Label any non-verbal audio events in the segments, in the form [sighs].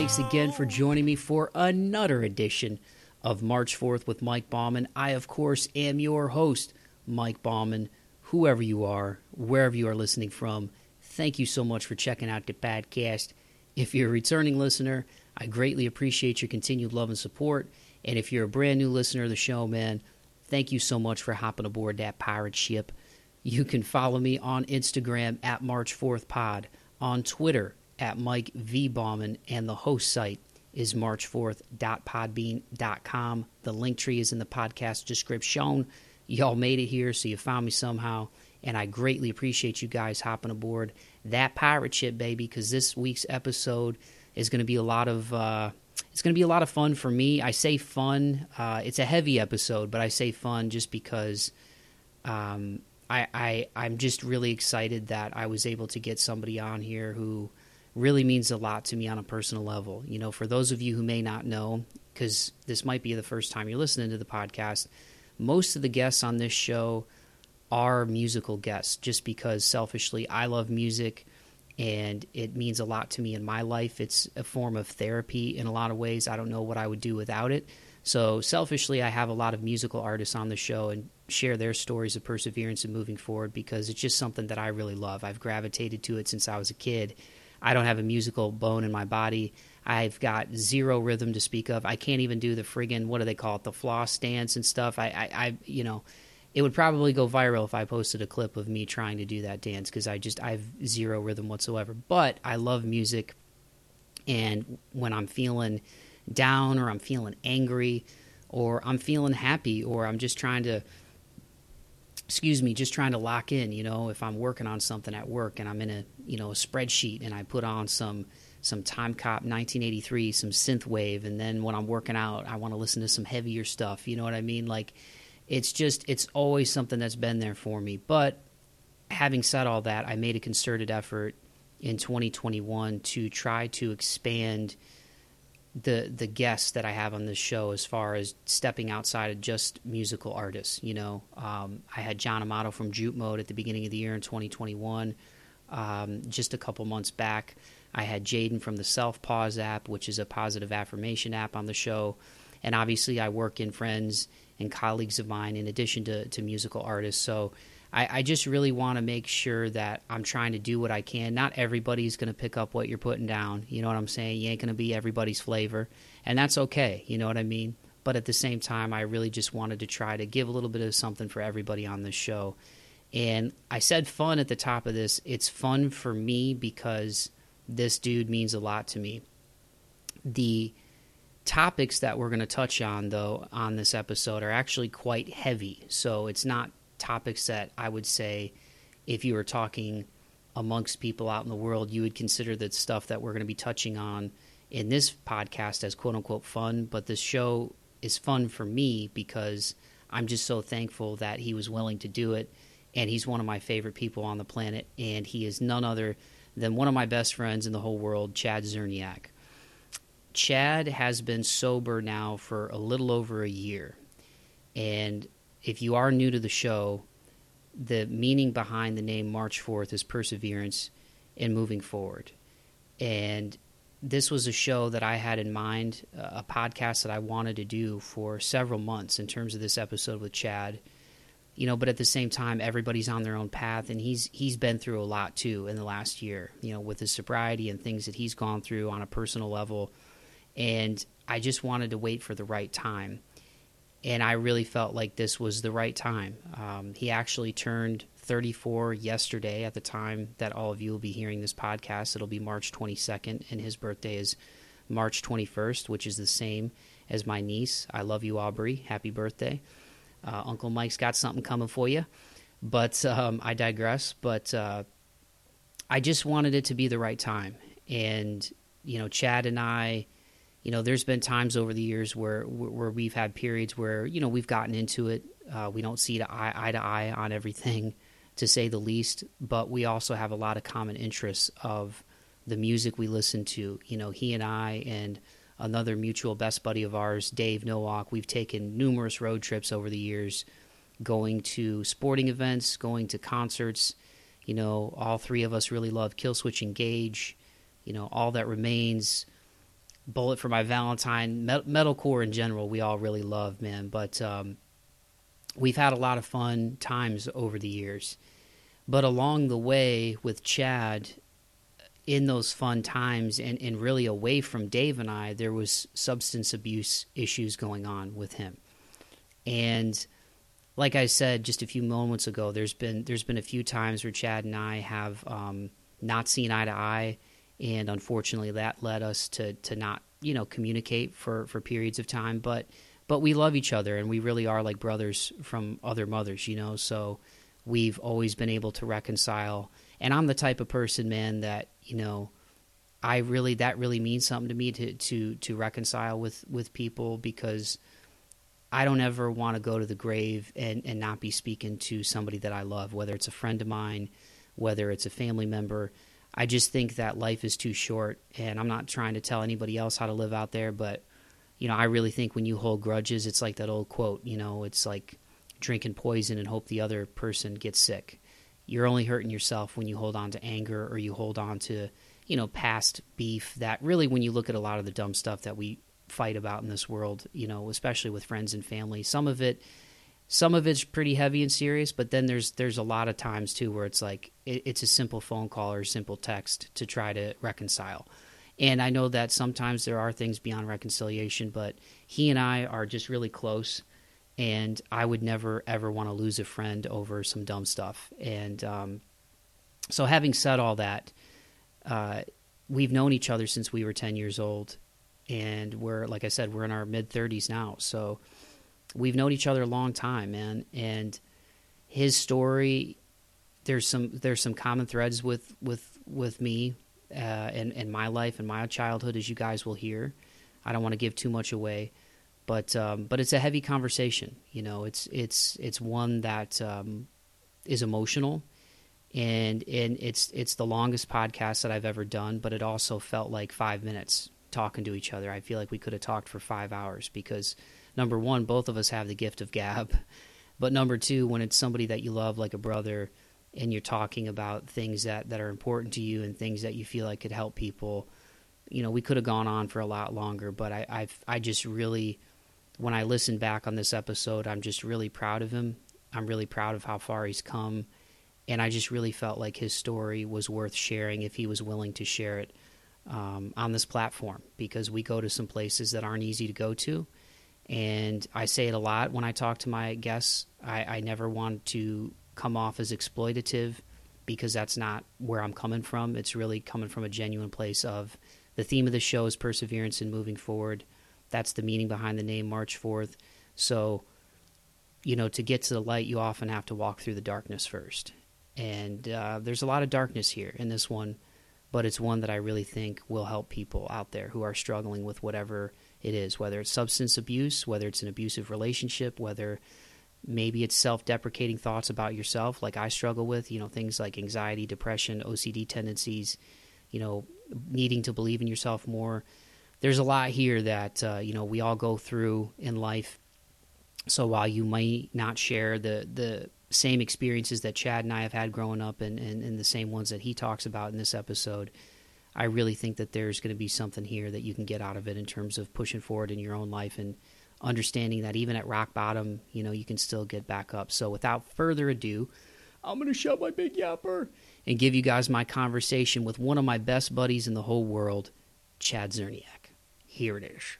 Thanks again for joining me for another edition of March Forth with Mike Bauman. I, of course, am your host, Mike Bauman. Whoever you are, wherever you are listening from, thank you so much for checking out the podcast. If you're a returning listener, I greatly appreciate your continued love and support. And if you're a brand new listener of the show, man, thank you so much for hopping aboard that pirate ship. You can follow me on Instagram at March 4th Pod, on Twitter at Mike V. Bauman, and the host site is march4th.podbean.com. The link tree is in the podcast description. Y'all made it here, so you found me somehow, and I greatly appreciate you guys hopping aboard that pirate ship, baby, because this week's episode is going to be a lot of. Uh, it's going to be a lot of fun for me. I say fun. Uh, it's a heavy episode, but I say fun just because um, I, I I'm just really excited that I was able to get somebody on here who really means a lot to me on a personal level. You know, for those of you who may not know, because this might be the first time you're listening to the podcast, most of the guests on this show are musical guests just because selfishly I love music and it means a lot to me in my life. It's a form of therapy in a lot of ways. I don't know what I would do without it. So, selfishly, I have a lot of musical artists on the show and share their stories of perseverance and moving forward because it's just something that I really love. I've gravitated to it since I was a kid I don't have a musical bone in my body. I've got zero rhythm to speak of. I can't even do the friggin' what do they call it, the floss dance and stuff. I, I, I you know, it would probably go viral if I posted a clip of me trying to do that dance because I just I have zero rhythm whatsoever. But I love music, and when I'm feeling down or I'm feeling angry or I'm feeling happy or I'm just trying to excuse me, just trying to lock in, you know, if I'm working on something at work and I'm in a, you know, a spreadsheet and I put on some some Timecop1983, some synthwave and then when I'm working out, I want to listen to some heavier stuff, you know what I mean? Like it's just it's always something that's been there for me. But having said all that, I made a concerted effort in 2021 to try to expand the the guests that I have on this show as far as stepping outside of just musical artists. You know, um, I had John Amato from Jute Mode at the beginning of the year in 2021. Um, just a couple months back, I had Jaden from the Self Pause app, which is a positive affirmation app, on the show. And obviously, I work in friends and colleagues of mine in addition to, to musical artists. So I, I just really want to make sure that I'm trying to do what I can. Not everybody's going to pick up what you're putting down. You know what I'm saying? You ain't going to be everybody's flavor, and that's okay. You know what I mean? But at the same time, I really just wanted to try to give a little bit of something for everybody on this show. And I said fun at the top of this. It's fun for me because this dude means a lot to me. The topics that we're going to touch on, though, on this episode are actually quite heavy. So it's not topics that I would say, if you were talking amongst people out in the world, you would consider that stuff that we're going to be touching on in this podcast as quote unquote fun. But this show is fun for me because I'm just so thankful that he was willing to do it. And he's one of my favorite people on the planet. And he is none other than one of my best friends in the whole world, Chad Czerniak. Chad has been sober now for a little over a year. And if you are new to the show, the meaning behind the name March Forth is perseverance and moving forward. And this was a show that I had in mind, uh, a podcast that I wanted to do for several months in terms of this episode with Chad. You know, but at the same time, everybody's on their own path, and he's he's been through a lot too in the last year. You know, with his sobriety and things that he's gone through on a personal level, and I just wanted to wait for the right time and I really felt like this was the right time. Um, he actually turned 34 yesterday at the time that all of you will be hearing this podcast. It'll be March 22nd, and his birthday is March 21st, which is the same as my niece. I love you, Aubrey. Happy birthday. Uh, Uncle Mike's got something coming for you. But um, I digress. But uh, I just wanted it to be the right time. And, you know, Chad and I you know, there's been times over the years where where we've had periods where you know we've gotten into it. Uh, we don't see eye, eye to eye on everything, to say the least. But we also have a lot of common interests of the music we listen to. You know, he and I and another mutual best buddy of ours, Dave Nowak, we've taken numerous road trips over the years, going to sporting events, going to concerts. You know, all three of us really love Killswitch Engage you know, All That Remains, Bullet for My Valentine, metalcore in general, we all really love, man. But um, we've had a lot of fun times over the years. But along the way with Chad, in those fun times and, and really away from Dave and I, there was substance abuse issues going on with him. And like I said just a few moments ago, there's been there's been a few times where Chad and I have um, not seen eye to eye, and unfortunately that led us to to not you know communicate for for periods of time. But but we love each other, and we really are like brothers from other mothers, you know. So we've always been able to reconcile. And I'm the type of person, man, that you know. I really that really means something to me to to to reconcile with with people because I don't ever want to go to the grave and, and not be speaking to somebody that I love, whether it's a friend of mine, whether it's a family member. I just think that life is too short, and I'm not trying to tell anybody else how to live out there, but you know, I really think when you hold grudges, it's like that old quote, you know, it's like drinking poison and hope the other person gets sick. You're only hurting yourself when you hold on to anger or you hold on to, you know, past beef that really when you look at a lot of the dumb stuff that we fight about in this world, you know, especially with friends and family. Some of it some of it's pretty heavy and serious, but then there's there's a lot of times too where it's like it, it's a simple phone call or a simple text to try to reconcile. And I know that sometimes there are things beyond reconciliation, but he and I are just really close, and I would never ever want to lose a friend over some dumb stuff. And um, so, having said all that, uh, we've known each other since we were ten years old, and we're like I said, we're in our mid thirties now, so we've known each other a long time, man. And his story, there's some there's some common threads with with with me uh, and and my life and my childhood, as you guys will hear. I don't want to give too much away, but um, but it's a heavy conversation. You know, it's it's it's one that um, is emotional, and and it's it's the longest podcast that I've ever done. But it also felt like five minutes talking to each other. I feel like we could have talked for five hours because number one, both of us have the gift of gab, but number two, when it's somebody that you love like a brother, and you're talking about things that that are important to you and things that you feel like could help people, you know, we could have gone on for a lot longer. But I I've, I just really, when I listen back on this episode, I'm just really proud of him. I'm really proud of how far he's come. And I just really felt like his story was worth sharing if he was willing to share it um, on this platform because we go to some places that aren't easy to go to. And I say it a lot when I talk to my guests. I, I never want to come off as exploitative because that's not where I'm coming from. It's really coming from a genuine place of the theme of the show is perseverance and moving forward. That's the meaning behind the name March Forth. So, you know, to get to the light, you often have to walk through the darkness first. And uh, there's a lot of darkness here in this one but it's one that I really think will help people out there who are struggling with whatever it is, whether it's substance abuse, whether it's an abusive relationship, whether maybe it's self-deprecating thoughts about yourself like I struggle with, you know, things like anxiety, depression, OCD tendencies, you know, needing to believe in yourself more. There's a lot here that uh, you know we all go through in life. So while you might not share the the same experiences that Chad and I have had growing up and, and, and the same ones that he talks about in this episode, I really think that there's going to be something here that you can get out of it in terms of pushing forward in your own life and understanding that even at rock bottom, you know, you can still get back up. So without further ado, I'm going to shut my big yapper and give you guys my conversation with one of my best buddies in the whole world, Chad Czerniak. Here it is.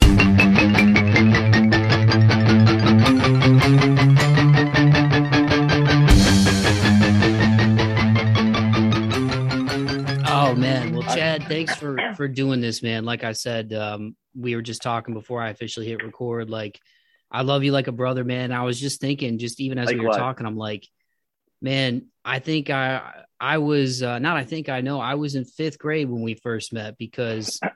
Oh man, well, Chad, thanks for for doing this, man. Like I said, um, we were just talking before I officially hit record. Like, I love you like a brother, man. I was just thinking, just even as like we were what? talking, I'm like, man, I think I I was uh, not. I think I know. I was in fifth grade when we first met because [clears throat]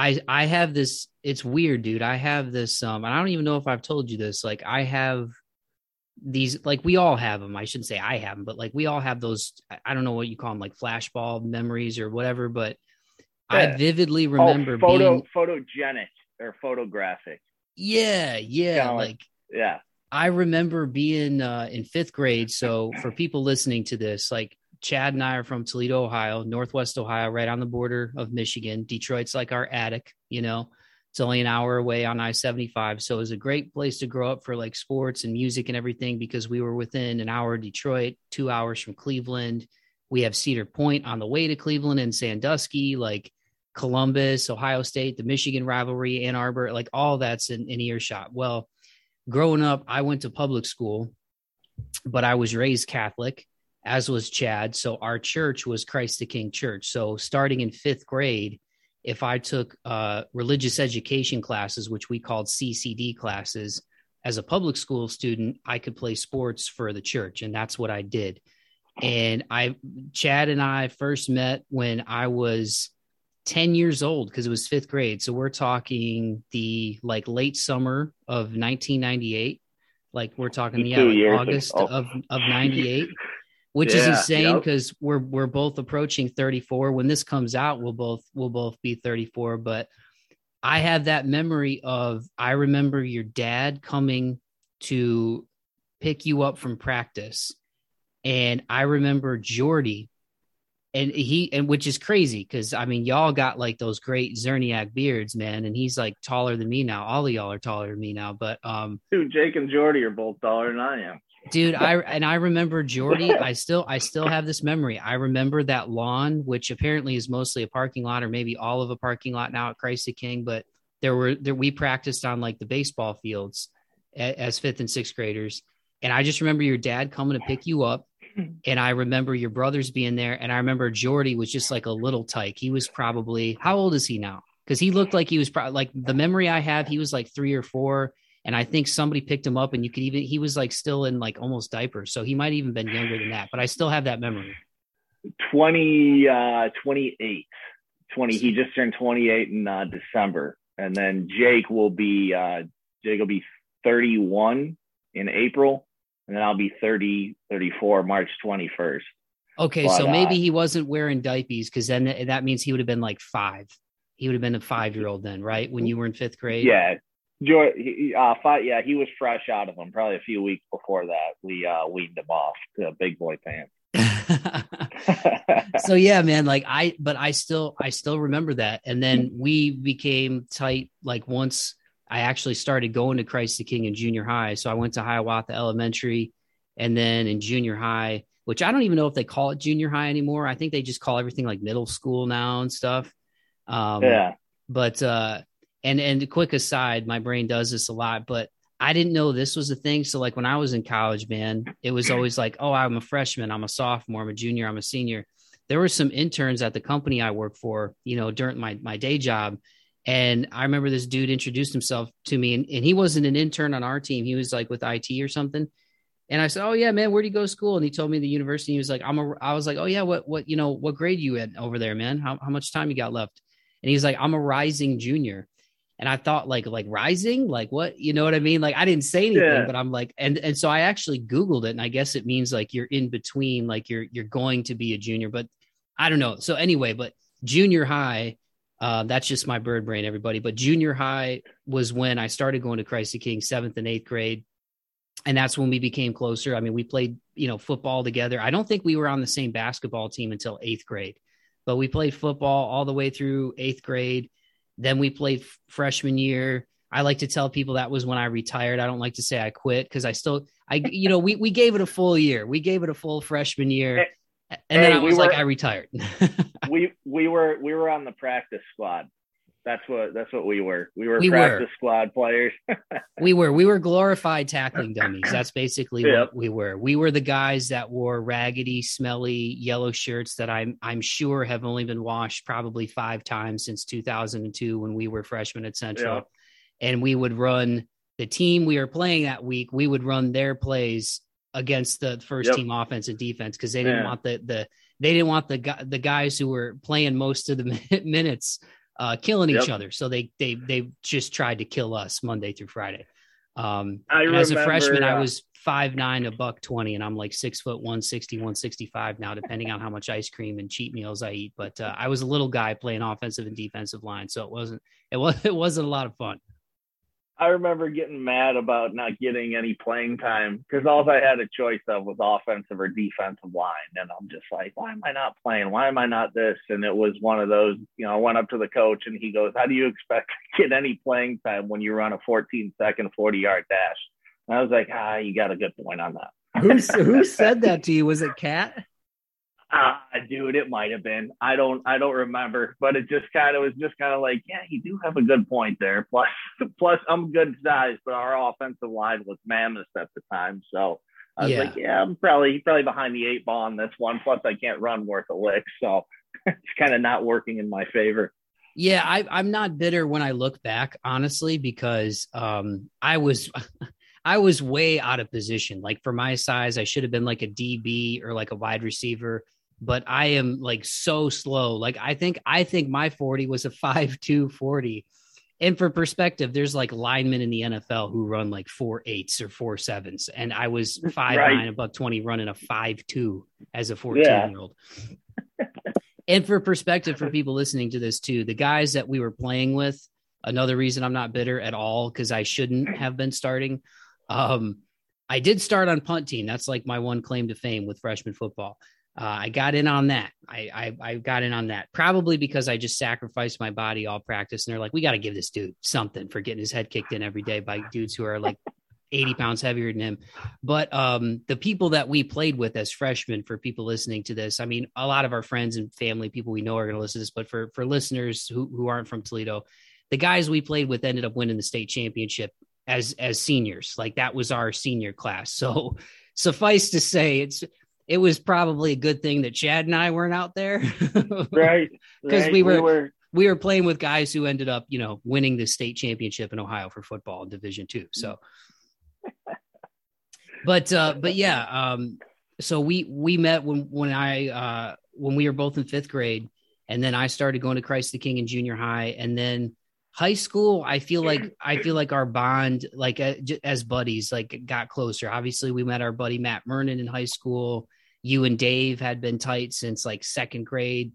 I I have this. It's weird, dude. I have this. Um, and I don't even know if I've told you this. Like, I have these like we all have them i shouldn't say i have them but like we all have those i don't know what you call them like flashball memories or whatever but yeah. i vividly oh, remember oh, photo being, photogenic or photographic yeah yeah like, like yeah i remember being uh, in fifth grade so for people listening to this like Chad and I are from Toledo, Ohio, Northwest Ohio, right on the border of Michigan. Detroit's like our attic, you know. It's only an hour away on I 75. So it was a great place to grow up for like sports and music and everything because we were within an hour of Detroit, two hours from Cleveland. We have Cedar Point on the way to Cleveland and Sandusky, like Columbus, Ohio State, the Michigan rivalry, Ann Arbor, like all that's in, in earshot. Well, growing up, I went to public school, but I was raised Catholic, as was Chad. So our church was Christ the King Church. So starting in fifth grade, if I took uh, religious education classes, which we called CCD classes, as a public school student, I could play sports for the church, and that's what I did. And I, Chad and I first met when I was 10 years old because it was fifth grade. So we're talking the like late summer of 1998. Like we're talking the yeah, August of, of 98 which yeah, is insane because yep. we're we're both approaching 34 when this comes out we'll both we'll both be 34 but i have that memory of i remember your dad coming to pick you up from practice and i remember jordy and he and which is crazy because i mean y'all got like those great Czerniak beards man and he's like taller than me now. All of y'all are taller than me now but um dude jake and jordy are both taller than i am dude i and i remember jordy i still i still have this memory. I remember that lawn which apparently is mostly a parking lot or maybe all of a parking lot now at christ the king but there were there we practiced on like the baseball fields as fifth and sixth graders. And i just remember your dad coming to pick you up and i remember your brothers being there and i remember jordy was just like a little tyke. He was probably how old is he now? Because he looked like he was probably like the memory i have he was like three or four and I think somebody picked him up and you could even he was like still in like almost diapers. So he might even been younger than that, but I still have that memory. 20 uh 28. 20 he just turned 28 in uh, December. And then Jake will be uh Jake will be 31 in April and then I'll be 30 34 March 21st. Okay, but, so maybe uh, he wasn't wearing diapers because then that means he would have been like five. He would have been a five year old then, right? When you were in fifth grade. Yeah, Joy, uh, fight, yeah, he was fresh out of them. Probably a few weeks before that, we uh, weaned him off to big boy pants. [laughs] [laughs] so yeah, man, like I, but I still, I still remember that. And then we became tight. Like once I actually started going to Christ the King in junior high. So I went to Hiawatha Elementary, and then in junior high, which I don't even know if they call it junior high anymore. I think they just call everything like middle school now and stuff. Um, yeah. But uh, and and quick aside, my brain does this a lot, but I didn't know this was a thing. So like when I was in college, man, it was always like, oh, I'm a freshman, I'm a sophomore, I'm a junior, I'm a senior. There were some interns at the company I work for, you know, during my my day job. And I remember this dude introduced himself to me, and, and he wasn't an intern on our team. He was like with IT or something. And I said, "Oh yeah, man, where do you go to school?" And he told me the university. He was like, "I'm a." I was like, "Oh yeah, what what you know what grade you in over there, man? How how much time you got left?" And he's like, "I'm a rising junior." And I thought like like rising, like what you know what I mean? Like I didn't say anything, yeah. but I'm like, and and so I actually Googled it, and I guess it means like you're in between, like you're you're going to be a junior, but I don't know. So anyway, but junior high, uh, that's just my bird brain, everybody. But junior high was when I started going to Christ the King, seventh and eighth grade. And that's when we became closer. I mean, we played, you know, football together. I don't think we were on the same basketball team until eighth grade, but we played football all the way through eighth grade then we played freshman year. I like to tell people that was when I retired. I don't like to say I quit because I still, I, you know, we, we gave it a full year. We gave it a full freshman year. And hey, then I was we were, like, I retired. [laughs] we, we were, we were on the practice squad. That's what that's what we were. We were we practice were. squad players. [laughs] we were we were glorified tackling dummies. That's basically yep. what we were. We were the guys that wore raggedy, smelly yellow shirts that I'm I'm sure have only been washed probably five times since 2002 when we were freshmen at Central. Yep. And we would run the team we were playing that week. We would run their plays against the first yep. team offense and defense because they didn't want the the they didn't want the the guys who were playing most of the [laughs] minutes uh, killing yep. each other. So they they they just tried to kill us Monday through Friday. Um, as a freshman, uh, I was five nine, a buck twenty, and I'm like six foot 160, 165 now, depending on how much ice cream and cheat meals I eat. But uh, I was a little guy playing offensive and defensive line, so it wasn't it was [laughs] it wasn't a lot of fun. I remember getting mad about not getting any playing time because all I had a choice of was offensive or defensive line. And I'm just like, why am I not playing? Why am I not this? And it was one of those, you know, I went up to the coach and he goes, How do you expect [laughs] to get any playing time when you run a 14 second 40 yard dash? And I was like, Ah, you got a good point on that. who, who [laughs] said that to you? Was it Cat? Ah, dude, it might have been. I don't, I don't remember, but it just kind of was just kind of like, yeah, you do have a good point there. Plus, [laughs] plus, I'm good size, but our offensive line was mammoth at the time, so I was yeah. like, yeah, I'm probably probably behind the eight ball on this one. Plus, I can't run worth a lick, so [laughs] it's kind of not working in my favor. Yeah, I, I'm not bitter when I look back, honestly, because um, I was. [laughs] I was way out of position. Like for my size, I should have been like a DB or like a wide receiver but I am like so slow. Like I think I think my 40 was a [laughs] 5'2 40. And for perspective, there's like linemen in the NFL who run like four eights or four sevens. And I was [laughs] five right. nine, above 20, running a five two as a 14 year old. [laughs] and for perspective for people listening to this too, the guys that we were playing with, another reason I'm not bitter at all, because I shouldn't [clears throat] have been starting. Um, I did start on punt team. That's like my one claim to fame with freshman football. Uh, I got in on that. I, I, I got in on that probably because I just sacrificed my body all practice, and they're like, we got to give this dude something for getting his head kicked in every day by dudes who are like 80 pounds heavier than him. But um, the people that we played with as freshmen, for people listening to this, I mean, a lot of our friends and family, people we know are going to listen to this, but for for listeners who who aren't from Toledo, the guys we played with ended up winning the state championship as as seniors. Like that was our senior class. So suffice to say, it's it was probably a good thing that Chad and I weren't out there. [laughs] right. Because right. we, were, we were we were playing with guys who ended up, you know, winning the state championship in Ohio for football in division two. So [laughs] but uh but yeah, um so we we met when when I uh when we were both in fifth grade and then I started going to Christ the King in junior high and then high school i feel like i feel like our bond like as buddies like got closer obviously we met our buddy matt mernon in high school you and Dave had been tight since like second grade.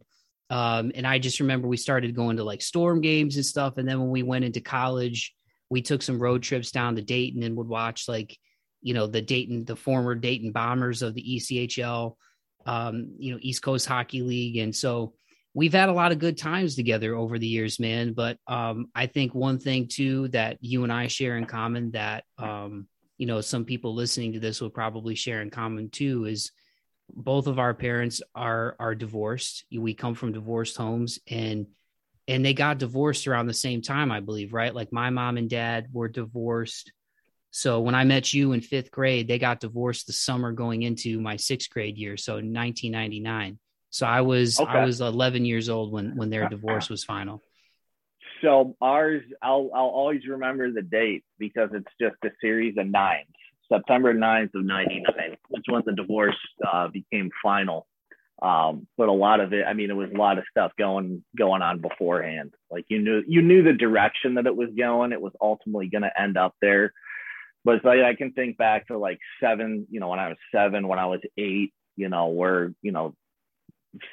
Um, and I just remember we started going to like storm games and stuff. And then when we went into college, we took some road trips down to Dayton and would watch like, you know, the Dayton, the former Dayton Bombers of the ECHL, um, you know, East Coast Hockey League. And so we've had a lot of good times together over the years, man. But um, I think one thing too that you and I share in common that, um, you know, some people listening to this will probably share in common too is both of our parents are are divorced. We come from divorced homes and and they got divorced around the same time, I believe, right? Like my mom and dad were divorced. So when I met you in 5th grade, they got divorced the summer going into my 6th grade year, so 1999. So I was okay. I was 11 years old when when their divorce was final. So ours, I'll I'll always remember the date because it's just a series of nines. September 9th of 99, which when the divorce uh, became final. Um, but a lot of it, I mean, it was a lot of stuff going going on beforehand. Like you knew you knew the direction that it was going. It was ultimately going to end up there. But like, I can think back to like seven, you know, when I was seven, when I was eight, you know, we're you know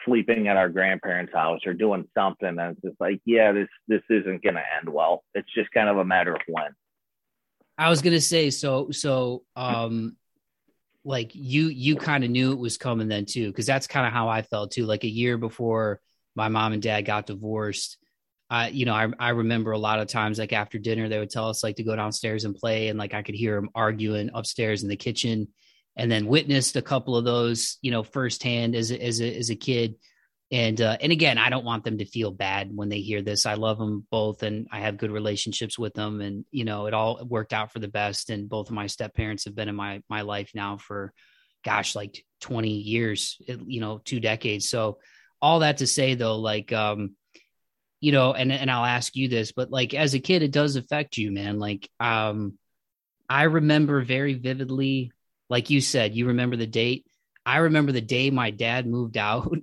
sleeping at our grandparents' house or doing something, and it's just like, yeah, this this isn't going to end well. It's just kind of a matter of when. I was gonna say so so um like you you kind of knew it was coming then too because that's kind of how I felt too like a year before my mom and dad got divorced I you know I I remember a lot of times like after dinner they would tell us like to go downstairs and play and like I could hear them arguing upstairs in the kitchen and then witnessed a couple of those you know firsthand as a, as a, as a kid and uh, and again i don't want them to feel bad when they hear this. I love them both and i have good relationships with them and you know it all worked out for the best. And both of my step parents have been in my my life now for gosh like 20 years you know two decades. So all that to say though like um you know and and I'll ask you this but like as a kid it does affect you man. Like um I remember very vividly like you said you remember the date. I remember the day my dad moved [laughs] out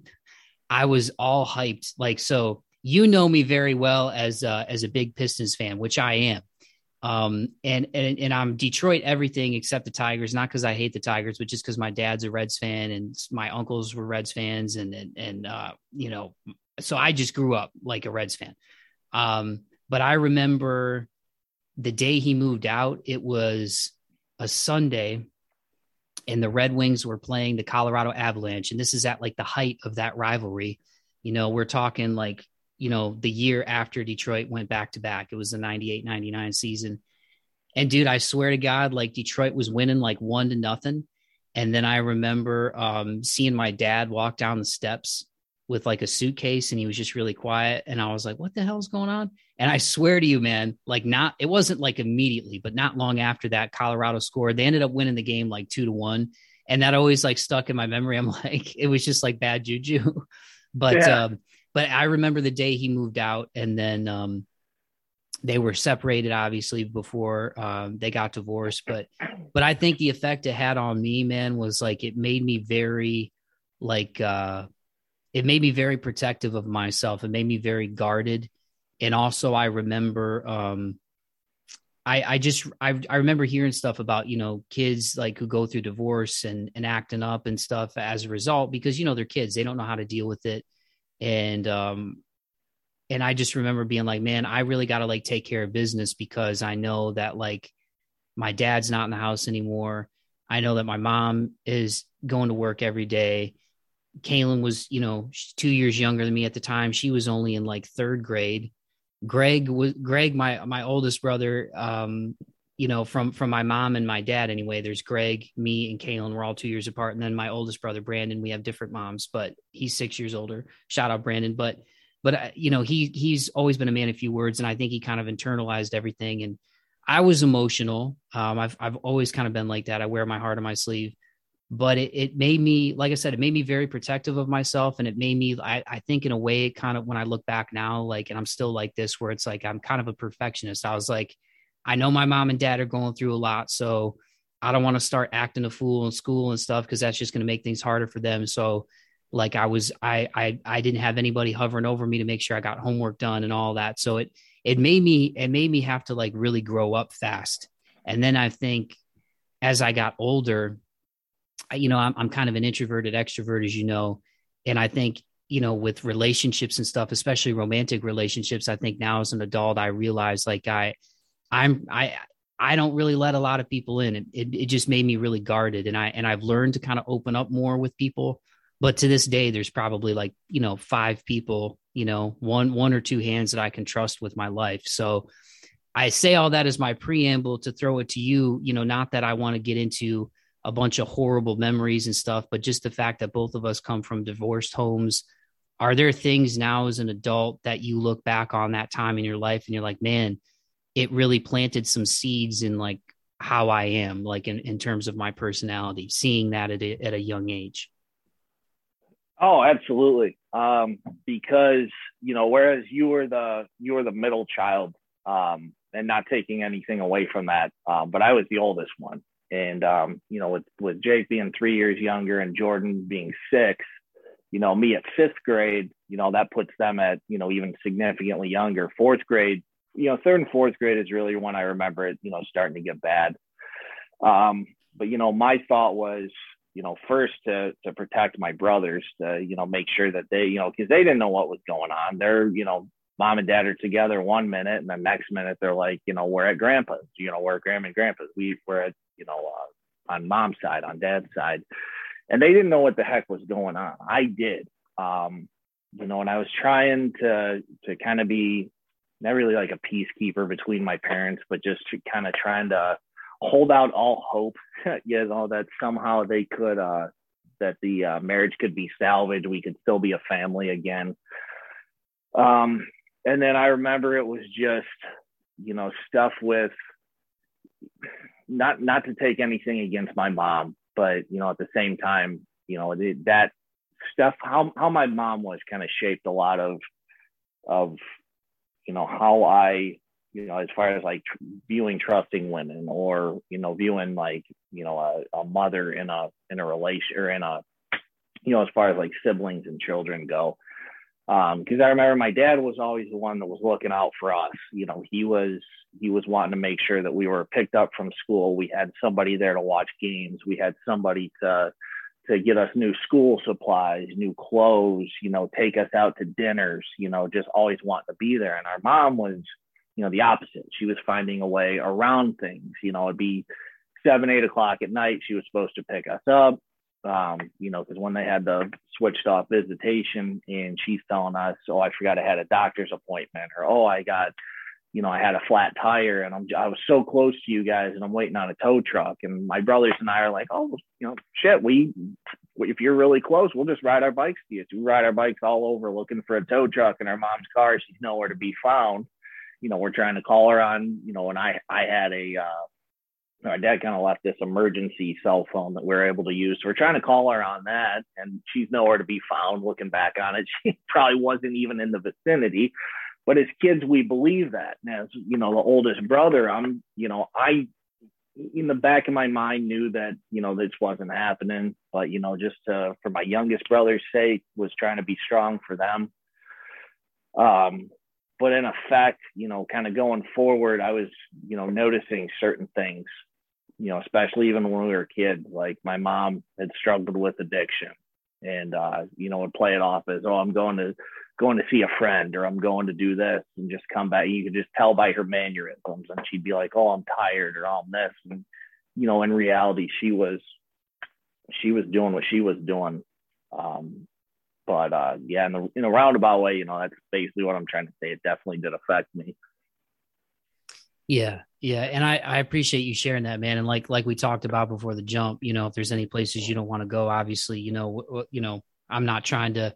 I was all hyped. Like, so you know me very well as uh, as a big Pistons fan, which I am. Um, and, and, and I'm Detroit everything except the Tigers, not because I hate the Tigers, but just because my dad's a Reds fan and my uncles were Reds fans. And, and, and, uh, you know, so I just grew up like a Reds fan. Um, but I remember the day he moved out, it was a Sunday and the Red Wings were playing the Colorado Avalanche. And this is at like the height of that rivalry. You know, we're talking like, you know, the year after Detroit went back to back. It was the 98 99 season. And dude, I swear to God, like Detroit was winning like one to nothing. And then I remember um, seeing my dad walk down the steps with like a suitcase and he was just really quiet. And I was like, what the hell's going on? And I swear to you, man, like not, it wasn't like immediately, but not long after that, Colorado scored. They ended up winning the game like two to one. And that always like stuck in my memory. I'm [laughs] like, it was just like bad juju. [laughs] but, yeah. um, but I remember the day he moved out and then, um, they were separated obviously before um, they got divorced but but i think the effect it had on me man was like it made me very like uh it made me very protective of myself it made me very guarded and also i remember um I, I just I, I remember hearing stuff about you know kids like who go through divorce and and acting up and stuff as a result because you know they're kids they don't know how to deal with it and um and I just remember being like, man, I really got to like take care of business because I know that like my dad's not in the house anymore. I know that my mom is going to work every day. Kaylin was, you know, two years younger than me at the time. She was only in like third grade. Greg was Greg, my my oldest brother. Um, you know, from from my mom and my dad anyway. There's Greg, me, and Kaylin. We're all two years apart, and then my oldest brother Brandon. We have different moms, but he's six years older. Shout out Brandon, but but uh, you know he he's always been a man of few words and i think he kind of internalized everything and i was emotional um, i've i've always kind of been like that i wear my heart on my sleeve but it, it made me like i said it made me very protective of myself. And it made me I, I think in a way kind of when i look back now like and i'm still like this where it's like i'm kind of a perfectionist. I was like i know my mom and dad are going through a lot so i don't want to start acting a fool in school and stuff because that's just going to make things harder for them. So like i was I, I i didn't have anybody hovering over me to make sure i got homework done and all that. So it it made me it made me have to like really grow up fast. And then i think as i got older you know i'm, I'm kind of an introverted extrovert as you know. And i think you know with relationships and stuff especially romantic relationships i think now as an adult i realize like i i'm i I don't really let a lot of people in. It, it, it just made me really guarded, and I and I've learned to kind of open up more with people. But to this day there's probably like you know five people you know one one or two hands that i can trust with my life. So i say all that as my preamble to throw it to you you know not that i want to get into a bunch of horrible memories and stuff but just the fact that both of us come from divorced homes are there things now as an adult that you look back on that time in your life and you're like man it really planted some seeds in like how i am like in, in terms of my personality seeing that at a, at a young age Oh, absolutely. Um, because you know, whereas you were the you were the middle child, um, and not taking anything away from that, um, but I was the oldest one, and um, you know, with with Jake being three years younger and Jordan being six, you know, me at fifth grade, you know, that puts them at you know even significantly younger. Fourth grade, you know, third and fourth grade is really when I remember it, you know, starting to get bad. Um, but you know, my thought was, you know, first to to protect my brothers, to you know, make sure that they, you know, because they didn't know what was going on. They're, you know, mom and dad are together one minute, and the next minute they're like, you know, we're at grandpa's, you know, we're at grandma and grandpa's. We were at, you know, uh, on mom's side, on dad's side, and they didn't know what the heck was going on. I did, um, you know, and I was trying to to kind of be not really like a peacekeeper between my parents, but just kind of trying to hold out all hope, [laughs] you know, that somehow they could, uh, that the uh, marriage could be salvaged. We could still be a family again. Um, and then I remember it was just, you know, stuff with not not to take anything against my mom, but you know, at the same time, you know, that stuff how how my mom was kind of shaped a lot of of you know how I you know, as far as like viewing trusting women or, you know, viewing like, you know, a, a mother in a, in a relation or in a, you know, as far as like siblings and children go. Um, cause I remember my dad was always the one that was looking out for us. You know, he was, he was wanting to make sure that we were picked up from school. We had somebody there to watch games. We had somebody to, to get us new school supplies, new clothes, you know, take us out to dinners, you know, just always wanting to be there. And our mom was, you know, the opposite. She was finding a way around things. You know, it'd be seven, eight o'clock at night. She was supposed to pick us up. Um, you know, because when they had the switched off visitation, and she's telling us, "Oh, I forgot I had a doctor's appointment," or "Oh, I got." You know, I had a flat tire and I'm I was so close to you guys and I'm waiting on a tow truck. And my brothers and I are like, oh, you know, shit, we if you're really close, we'll just ride our bikes to you. So we ride our bikes all over looking for a tow truck in our mom's car. She's nowhere to be found you know, we're trying to call her on, you know, and I, I had a, uh, our dad kind of left this emergency cell phone that we are able to use. So we're trying to call her on that, and she's nowhere to be found. Looking back on it, [laughs] she probably wasn't even in the vicinity. But as kids, we believe that. And as you know, the oldest brother, I'm, you know, I, in the back of my mind, knew that you know this wasn't happening. But you know, just uh, for my youngest brother's sake, was trying to be strong for them. Um, but in effect, you know, kind of going forward, I was, you know, noticing certain things, you know, especially even when we were kids. Like my mom had struggled with addiction, and uh, you know, would play it off as, oh, I'm going to going to see a friend, or I'm going to do this, and just come back. You could just tell by her mannerisms, and she'd be like, oh, I'm tired, or oh, I'm this, and you know, in reality, she was she was doing what she was doing. Um, but uh, yeah, in, the, in a roundabout way, you know, that's basically what I'm trying to say. It definitely did affect me. Yeah, yeah, and I, I appreciate you sharing that, man. And like like we talked about before the jump, you know, if there's any places you don't want to go, obviously, you know, w- you know, I'm not trying to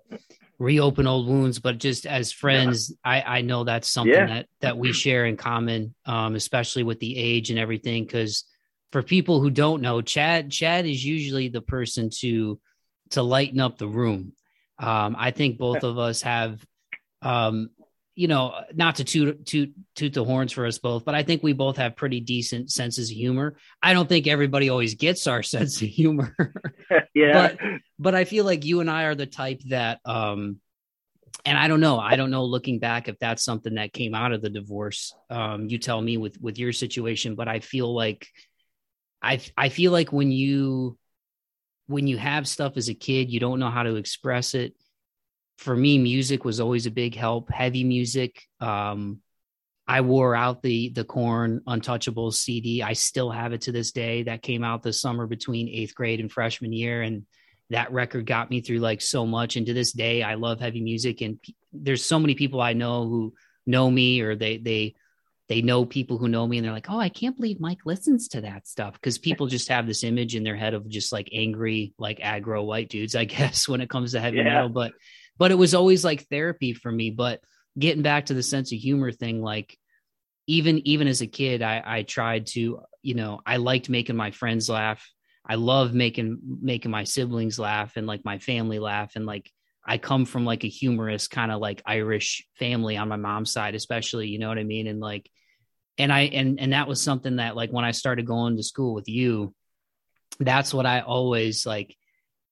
reopen old wounds, but just as friends, yeah. I I know that's something yeah. that that we share in common, um, especially with the age and everything. Because for people who don't know, Chad Chad is usually the person to to lighten up the room um, I think both [laughs] of us have, um, you know, not to toot, toot toot the horns for us both, but I think we both have pretty decent senses of humor. I don't think everybody always gets our [laughs] sense of humor. [laughs] yeah. But but I feel like you and I are the type that um and I don't know, I don't know looking back if that's something that came out of the divorce. Um you tell me with with your situation, but I feel like I I feel like when you when you have stuff as a kid, you don't know how to express it. For me, music was always a big help. Heavy music. Um, I wore out the the Korn Untouchables CD. I still have it to this day. That came out the summer between eighth grade and freshman year, and that record got me through like so much. And to this day, I love heavy music. And p- there's so many people I know who know me or they they they know people who know me and they're like, oh, I can't believe Mike listens to that stuff because people just have this image in their head of just like angry, like aggro white dudes, I [laughs] guess, when it comes to heavy yeah. metal. But but it was always like therapy for me. But getting back to the sense of humor thing, like even even as a kid, I I tried to, you know, I liked making my friends laugh. I love making making my siblings laugh and like my family laugh and like I come from like a humorous kind of like Irish family on my mom's side, especially, you know what I mean? And like, and I, and, and that was something that like when I started going to school with you, that's what I always like,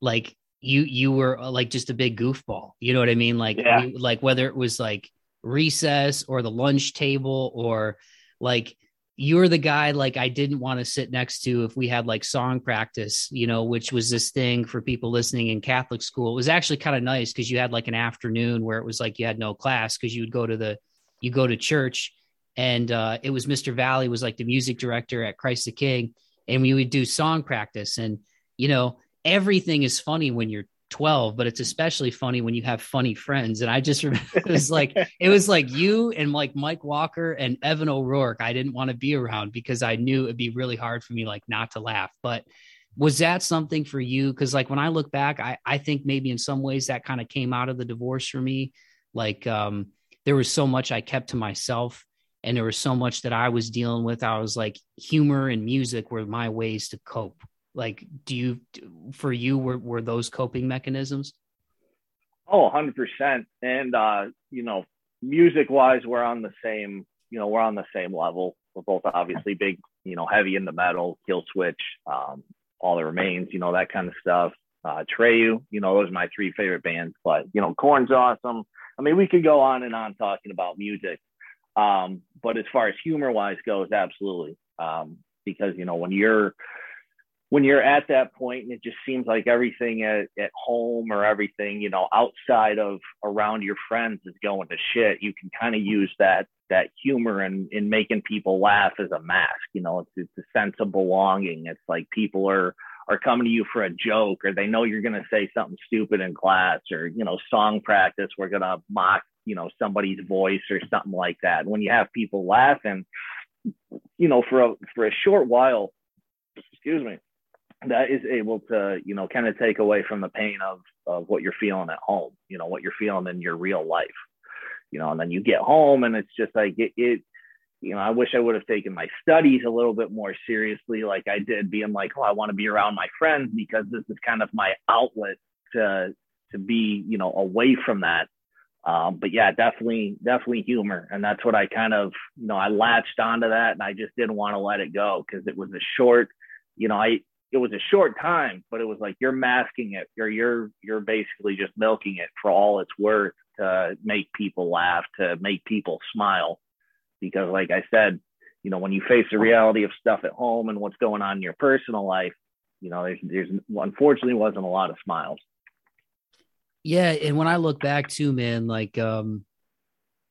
like you, you were uh, like just a big goofball, you know what I mean? Like, yeah. we, like whether it was like recess or the lunch table or like, you're the guy like I didn't want to sit next to if we had like song practice, you know, which was this thing for people listening in Catholic school. It was actually kind of nice because you had like an afternoon where it was like you had no class because you would go to the you go to church and uh, it was Mr. Valley was like the music director at Christ the King, and we would do song practice. And you know, everything is funny when you're 12 but it's especially funny when you have funny friends. And i just remember [laughs] it was like it was like you and like mike walker and evan o'rourke. I didn't want to be around because i knew it'd be really hard for me like not to laugh. But was that something for you? Because like when i look back i i think maybe in some ways that kind of came out of the divorce for me. Like um there was so much i kept to myself and there was so much that i was dealing with. I was like humor and music were my ways to cope like do you for you were, were those coping mechanisms? Oh 100% and uh you know music wise we're on the same you know we're on the same level. We're both obviously big you know heavy in the metal Killswitch um All That Remains you know that kind of stuff. Uh Atreyu you know those are my three favorite bands but you know Korn's awesome. I mean we could go on and on talking about music um but as far as humor wise goes absolutely. Um because you know when you're when you're at that point and it just seems like everything at, at home or everything you know outside of around your friends is going to shit you can kind of use that that humor and in making people laugh as a mask. You know, it's, it's a sense of belonging. It's like people are are coming to you for a joke, or they know you're going to say something stupid in class, or you know, song practice. We're going to mock you know somebody's voice or something like that. When you have people laughing, you know, for a for a short while, excuse me, that is able to you know kind of take away from the pain of of what you're feeling at home. You know, what you're feeling in your real life you know, and then you get home and it's just like it, it you know, I wish I would have taken my studies a little bit more seriously, like I did, being like, oh, I want to be around my friends because this is kind of my outlet to to be, you know, away from that. Um, but yeah, definitely, definitely humor, and that's what I kind of, you know, I latched onto that, and I just didn't want to let it go because it was a short, you know, I it was a short time, but it was like you're masking it, or you're you're basically just milking it for all it's worth to make people laugh, to make people smile. Because, like I said, you know, when you face the reality of stuff at home and what's going on in your personal life, you know, there's, there's unfortunately wasn't a lot of smiles. Yeah, and when I look back too, man, like, um,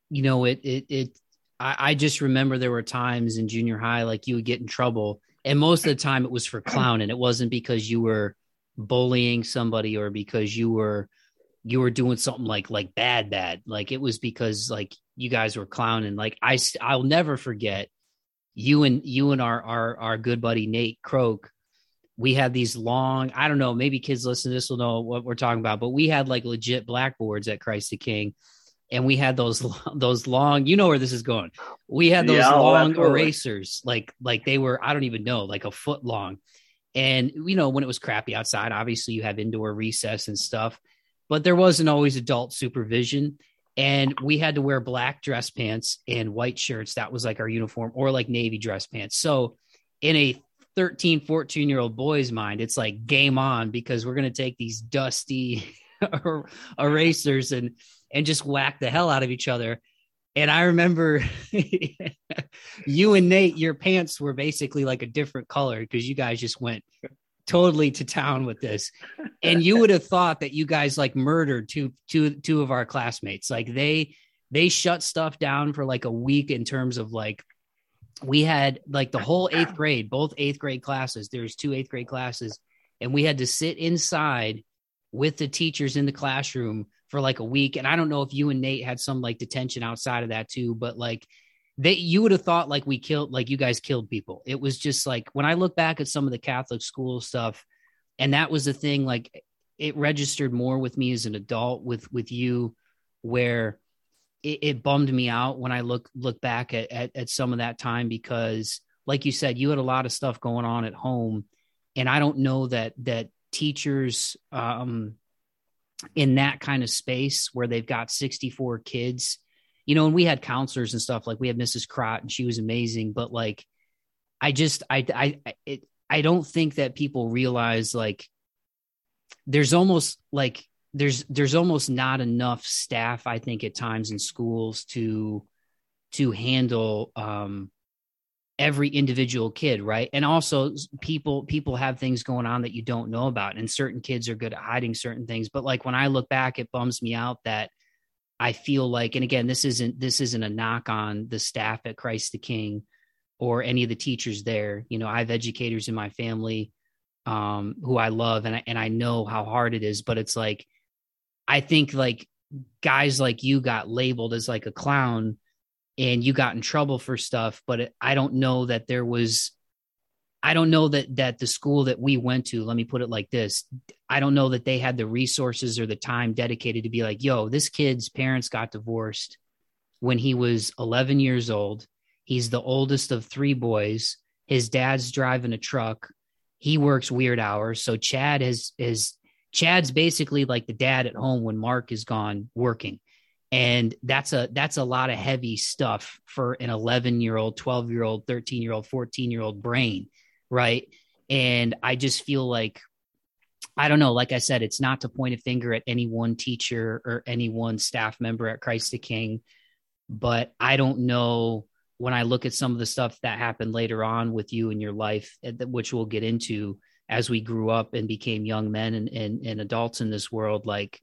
you know, it it it. I, I just remember there were times in junior high, like you would get in trouble, and most of the time it was for clowning. It wasn't because you were bullying somebody or because you were you were doing something like like bad bad. Like it was because like you guys were clowning. Like i i'll never forget you and you and our our our good buddy nate croak. We had these long i don't know maybe kids listen to this will know what we're talking about but we had like legit blackboards at christ the king and we had those [laughs] those long you know where this is going we had those yeah, oh, long erasers like like they were i don't even know like a foot long and you know when it was crappy outside obviously you have indoor recess and stuff but there wasn't always adult supervision. And we had to wear black dress pants and white shirts. That was like our uniform, or like navy dress pants. So, in a 13, 14 year old boy's mind, it's like game on because we're going to take these dusty [laughs] er, erasers and and just whack the hell out of each other. And I remember [laughs] you and Nate, your pants were basically like a different color because you guys just went totally to town with this. And you would have thought that you guys like murdered two two two of our classmates. Like they they shut stuff down for like a week in terms of like we had like the whole eighth grade, both eighth grade classes. There's two eighth grade classes, and we had to sit inside with the teachers in the classroom for like a week. And I don't know if you and Nate had some like detention outside of that too, but like they you would have thought like we killed like you guys killed people it was just like when i look back at some of the catholic school stuff and that was the thing like it registered more with me as an adult with with you where it, it bummed me out when i look look back at, at at some of that time because like you said you had a lot of stuff going on at home and i don't know that that teachers um in that kind of space where they've got 64 kids you know, and we had counselors and stuff like we had Mrs. Crott and she was amazing, but like, I just, I, I, it, I don't think that people realize like there's almost like there's there's almost not enough staff I think at times in schools to to handle um every individual kid right and also people people have things going on that you don't know about and certain kids are good at hiding certain things but like when i look back it bums me out that I feel like, and again, this isn't this isn't a knock on the staff at Christ the King or any of the teachers there. You know, I have educators in my family um, who I love, and I and I know how hard it is. But it's like, I think like guys like you got labeled as like a clown, and you got in trouble for stuff. But I don't know that there was I don't know that that the school that we went to, let me put it like this, I don't know that they had the resources or the time dedicated to be like, yo, this kid's parents got divorced when he was 11 years old. He's the oldest of three boys. His dad's driving a truck. He works weird hours. So Chad has is Chad's basically like the dad at home when Mark is gone working. And that's a that's a lot of heavy stuff for an 11 year old, 12 year old, 13 year old, 14 year old brain right? And I just feel like I don't know, like I said, it's not to point a finger at any one teacher or any one staff member at Christ the King, but I don't know when I look at some of the stuff that happened later on with you in your life, eh, which we'll get into as we grew up and became young men and, and, and adults in this world, like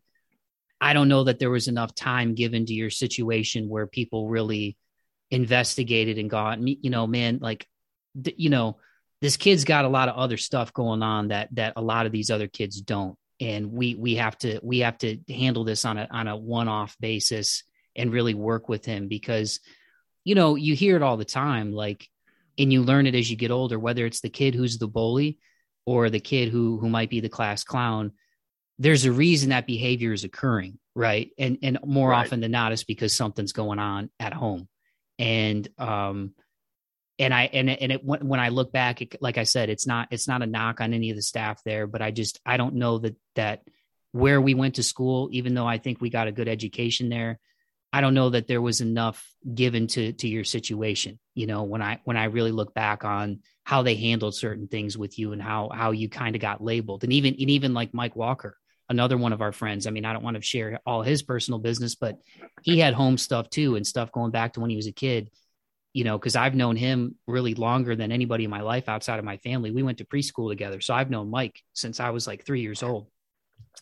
I don't know that there was enough time given to your situation where people really investigated and gone, you know, man, like, you know, this kid's got a lot of other stuff going on that that a lot of these other kids don't. And we we have to we have to handle this on a on a one-off basis and really work with him because you know you hear it all the time like and you learn it as you get older whether it's the kid who's the bully or the kid who who might be the class clown there's a reason that behavior is occurring right and and more right. often than not it's because something's going on at home and um and I and and it when I look back, it, like I said, it's not it's not a knock on any of the staff there, but I just I don't know that that where we went to school, even though I think we got a good education there, I don't know that there was enough given to to your situation. You know, when I when I really look back on how they handled certain things with you and how how you kind of got labeled, and even and even like Mike Walker, another one of our friends. I mean, I don't want to share all his personal business, but he had home stuff too and stuff going back to when he was a kid you know, because I've known him really longer than anybody in my life outside of my family. We went to preschool together. So I've known Mike since I was like three years old.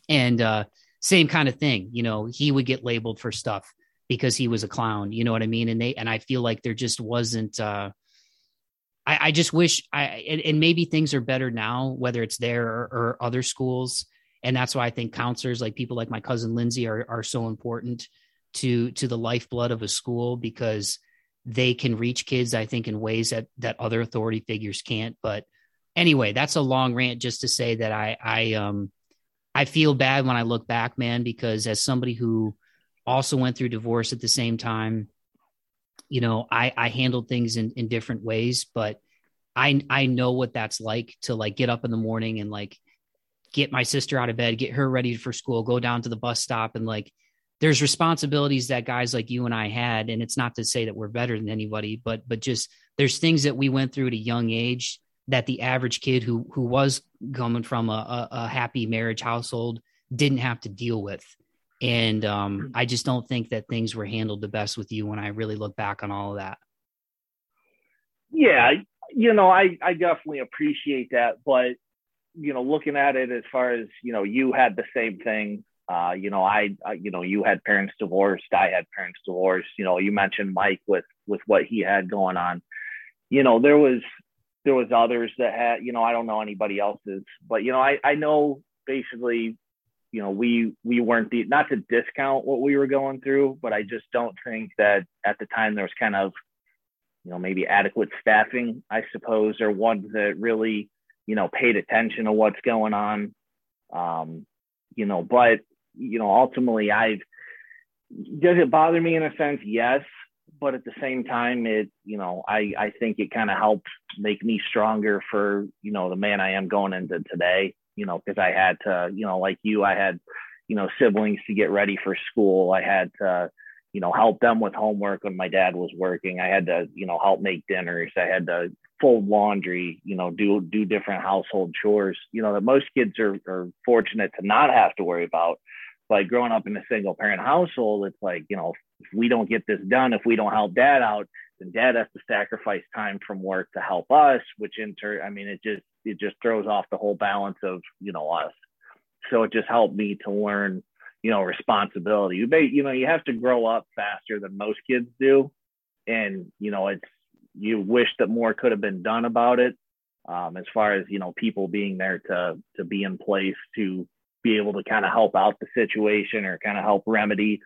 And uh, same kind of thing, you know, he would get labeled for stuff because he was a clown, you know what I mean? And they, and I feel like there just wasn't, uh, I, I just wish I, and, and, maybe things are better now, whether it's there or, or other schools. And that's why I think counselors, like people like my cousin Lindsay, are are so important to to the lifeblood of a school because they can reach kids, I think, in ways that that other authority figures can't. But anyway, that's a long rant just to say that I I um I feel bad when I look back, man, because as somebody who also went through divorce at the same time, you know, I I handled things in in different ways, but I I know what that's like to like get up in the morning and like get my sister out of bed, get her ready for school, go down to the bus stop and like there's responsibilities that guys like you and I had, and it's not to say that we're better than anybody, but but just there's things that we went through at a young age that the average kid who who was coming from a, a, a happy marriage household didn't have to deal with. And um, I just don't think that things were handled the best with you when I really look back on all of that. Yeah, you know, I I definitely appreciate that, but you know, looking at it as far as you know, you had the same thing uh, you know, I, I, you know, you had parents divorced. I had parents divorced. You know, you mentioned Mike with with what he had going on. You know, there was there was others that had. You know, I don't know anybody else's, but you know, I I know basically, you know, we we weren't the not to discount what we were going through, but I just don't think that at the time there was kind of, you know, maybe adequate staffing, I suppose, or ones that really, you know, paid attention to what's going on. Um, you know, but you know, ultimately I've, does it bother me in a sense? Yes. But at the same time, it, you know, I, I think it kind of helped make me stronger for, you know, the man I am going into today, you know, because I had to, you know, like you, I had, you know, siblings to get ready for school. I had to, you know, help them with homework when my dad was working. I had to, you know, help make dinners. I had to fold laundry, you know, do do different household chores, you know, that most kids are, are fortunate to not have to worry about like growing up in a single parent household, it's like, you know, if we don't get this done, if we don't help dad out, then dad has to sacrifice time from work to help us, which in turn, I mean, it just, it just throws off the whole balance of, you know, us. So it just helped me to learn, you know, responsibility. You, may, you know, you have to grow up faster than most kids do. And, you know, it's, you wish that more could have been done about it. Um, as far as, you know, people being there to, to be in place to be able to kind of help out the situation or kind of help remedy,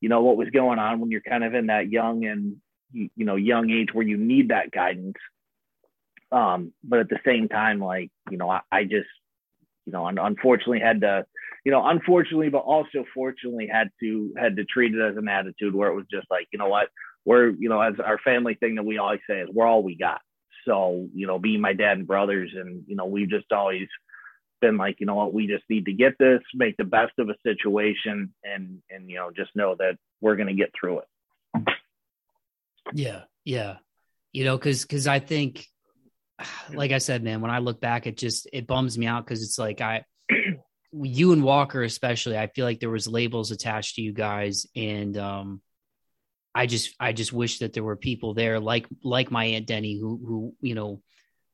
you know, what was going on when you're kind of in that young and you know young age where you need that guidance. Um, but at the same time, like you know, I, I just you know, unfortunately had to, you know, unfortunately, but also fortunately had to had to treat it as an attitude where it was just like, you know what, we're, you know, as our family thing that we always say is we're all we got. So, you know, being my dad and brothers, and you know, we've just always been like, you know what, we just need to get this, make the best of a situation, and and you know, just know that we're going to get through it. Yeah, yeah, you know, because because I think, like I said, man, when I look back, it just it bums me out because it's like I, [clears throat] you and Walker especially, I feel like there was labels attached to you guys, and um, I just I just wish that there were people there like like my aunt Denny who who you know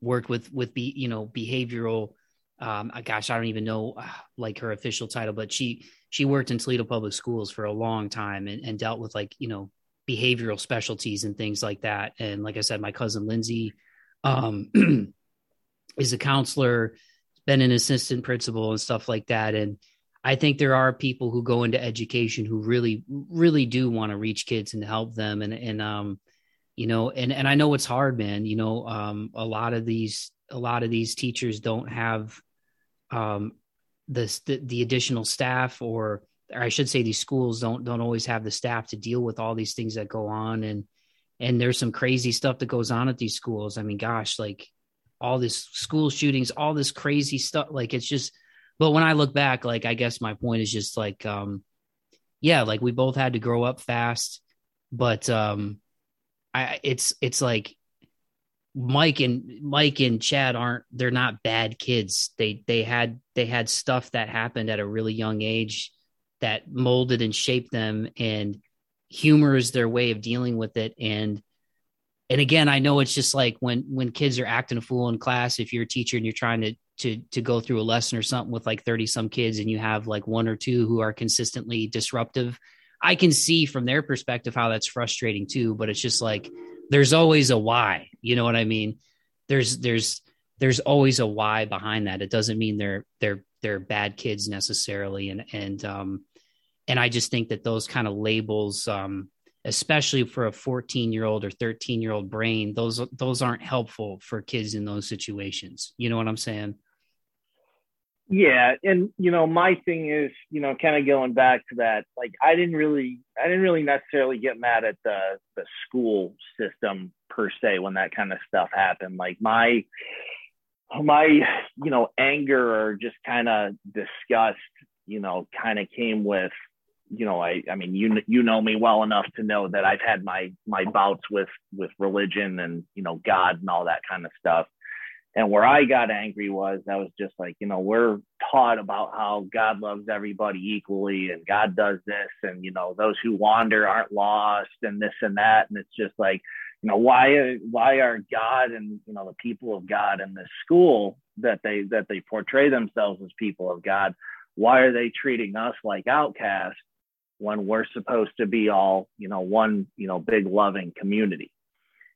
worked with with be you know behavioral um, gosh, I don't even know uh, like her official title, but she she worked in Toledo Public Schools for a long time and, and dealt with like you know behavioral specialties and things like that. And like I said, my cousin Lindsay um, [clears throat] is a counselor, been an assistant principal and stuff like that. And I think there are people who go into education who really, really do want to reach kids and help them. And, and, um, you know, and, and I know it's hard, man, you know, um, a lot of these, a lot of these teachers don't have, um, the, the, the additional staff or, or I should say these schools don't, don't always have the staff to deal with all these things that go on. And, and there's some crazy stuff that goes on at these schools. I mean, gosh, like all this school shootings, all this crazy stuff. Like it's just, but when I look back, like I guess my point is just like, um, yeah, like we both had to grow up fast, but um, I it's it's like Mike and Mike and Chad aren't they're not bad kids. They they had they had stuff that happened at a really young age that molded and shaped them and humor is their way of dealing with it and and again i know it's just like when when kids are acting a fool in class if you're a teacher and you're trying to to to go through a lesson or something with like 30 some kids and you have like one or two who are consistently disruptive i can see from their perspective how that's frustrating too but it's just like there's always a why you know what i mean? There's there's there's always a why behind that. It doesn't mean they're they're they're bad kids necessarily and and um and I just think that those kind of labels, um, especially for a 14 year old or 13 year old brain, those those aren't helpful for kids in those situations. You know what I'm saying? Yeah, and you know, my thing is, you know, kind of going back to that, like I didn't really, I didn't really necessarily get mad at the the school system per se when that kind of stuff happened. Like my my you know anger or just kind of disgust you know kind of came with you know, I, I mean, you, you know me well enough to know that I've had my, my bouts with, with religion and, you know, God and all that kind of stuff. And where I got angry was I was just like, you know, we're taught about how God loves everybody equally and God does this and, you know, those who wander aren't lost and this and that. And it's just like, you know, why, why are God and, you know, the people of God in this school that they, that they portray themselves as people of God, why are they treating us like outcasts when we're supposed to be all, you know, one, you know, big loving community.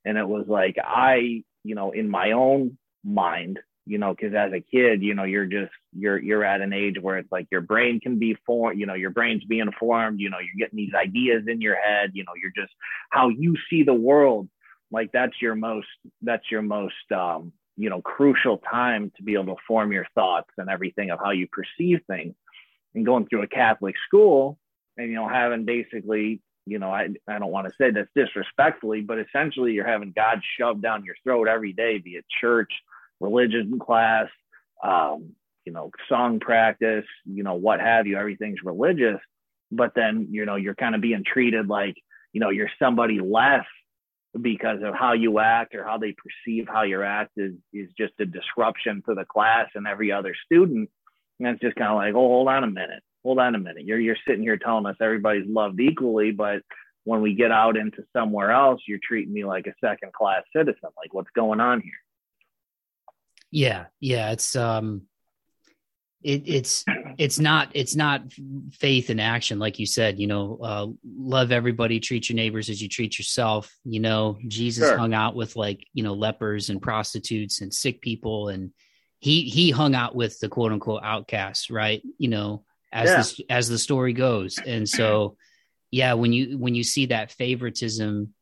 And it was like, I, you know, in my own mind, you know, because as a kid, you know, you're just you're you're at an age where it's like your brain can be formed, you know, your brain's being formed, you know, you're getting these ideas in your head, you know, you're just how you see the world, like that's your most that's your most um, you know, crucial time to be able to form your thoughts and everything of how you perceive things. And going through a Catholic school, and you know having basically you know I, I don't want to say this disrespectfully but essentially you're having god shoved down your throat every day be it church religion class um, you know song practice you know what have you everything's religious. But then you know you're kind of being treated like you know you're somebody less because of how you act or how they perceive how you act is is just a disruption to the class and every other student. And it's just kind of like oh hold on a minute hold on a minute. You're you're sitting here telling us everybody's loved equally, but when we get out into somewhere else, you're treating me like a second class citizen. Like what's going on here? Yeah, yeah, it's um it, it's it's not it's not faith in action like you said you know uh, love everybody treat your neighbors as you treat yourself you know jesus sure. hung out with like you know lepers and prostitutes and sick people and he he hung out with the quote unquote outcasts right you know as yeah. the, as the story goes. And so, yeah, when you when you see that favoritism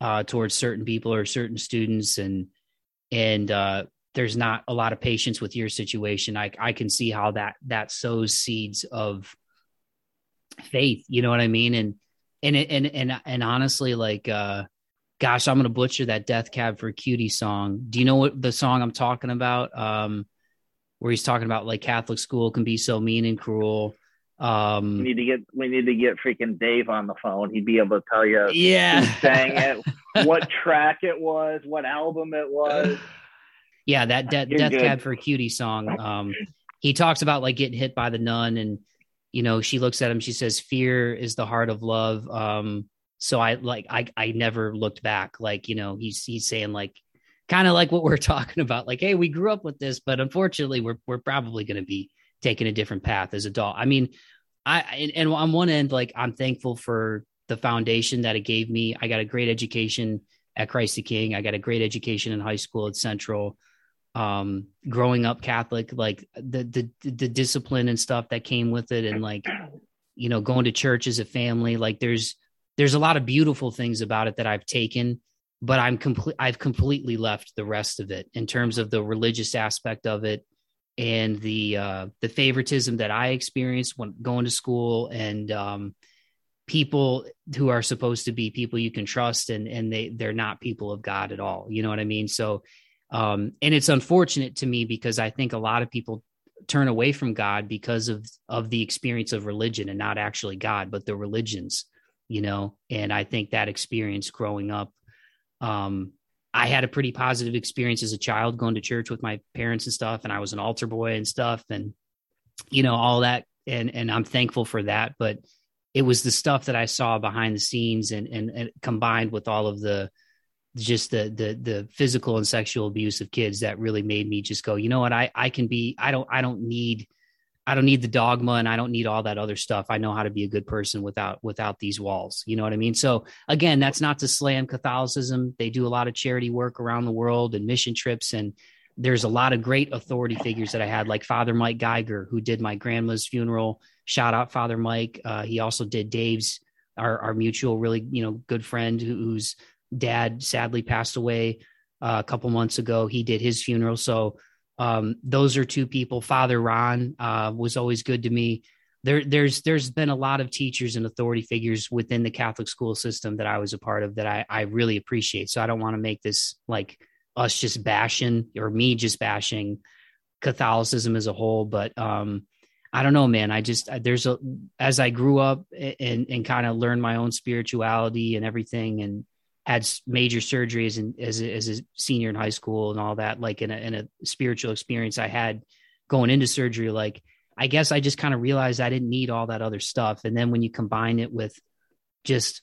uh, towards certain people or certain students, and and uh, there's not a lot of patience with your situation, I I can see how that that sows seeds of faith. You know what I mean? And and and and and honestly, like. uh gosh, I'm gonna butcher that Death Cab for Cutie song. Do you know what the song I'm talking about? Um, where he's talking about like Catholic school can be so mean and cruel. Um, we need to get we need to get freaking Dave on the phone. He'd be able to tell you, yeah, sang it, [laughs] what track it was, what album it was. [sighs] Yeah, that de- Death good. Cab for a Cutie song. Um, he talks about like getting hit by the nun, and you know, she looks at him. She says, "Fear is the heart of love." Um, so I like I I never looked back. Like you know, he's he's saying like kind of like what we're [laughs] talking about. Like, hey, we grew up with this, but unfortunately, we're we're probably going to be taking a different path as adult. I mean, I and, on one end, like I'm thankful for the foundation that it gave me. I got a great education at Christ the King. I got a great education in high school at Central. Um, growing up Catholic, like the the the discipline and stuff that came with it, and like you know, going to church as a family. Like there's there's a lot of beautiful things about it that I've taken, but I'm complete. I've completely left the rest of it in terms of the religious aspect of it and the uh, the favoritism that I experienced when going to school and um, people who are supposed to be people you can trust and and they they're not people of God at all. You know what I mean? So um, and it's unfortunate to me because I think a lot of people turn away from God because of of the experience of religion and not actually God, but the religions, you know. And I think that experience growing up um, I had a pretty positive experience as a child going to church with my parents and stuff, and I was an altar boy and stuff, and you know all that, and and I'm thankful for that. But it was the stuff that I saw behind the scenes, and and, and combined with all of the just the the the physical and sexual abuse of kids that really made me just go, you know what, I I can be, I don't I don't need I don't need the dogma and I don't need all that other stuff. I know how to be a good person without without these walls. You know what I mean? So again, that's not to slam Catholicism. They do a lot of charity work around the world and mission trips and there's a lot of great authority figures that I had, like Father Mike Geiger, who did my grandma's funeral. Shout out Father Mike. Uh, he also did Dave's, our, our mutual, really, you know, good friend whose dad sadly passed away uh, a couple months ago. He did his funeral. So um, those are two people. Father Ron uh, was always good to me. There, there's there's been a lot of teachers and authority figures within the Catholic school system that I was a part of that I, I really appreciate. So I don't want to make this like us just bashing or me just bashing Catholicism as a whole, but um, I don't know, man. I just there's a as I grew up and and kind of learned my own spirituality and everything, and had major surgeries and as a, as a senior in high school and all that, like in a, in a spiritual experience I had going into surgery, like I guess I just kind of realized I didn't need all that other stuff. And then when you combine it with just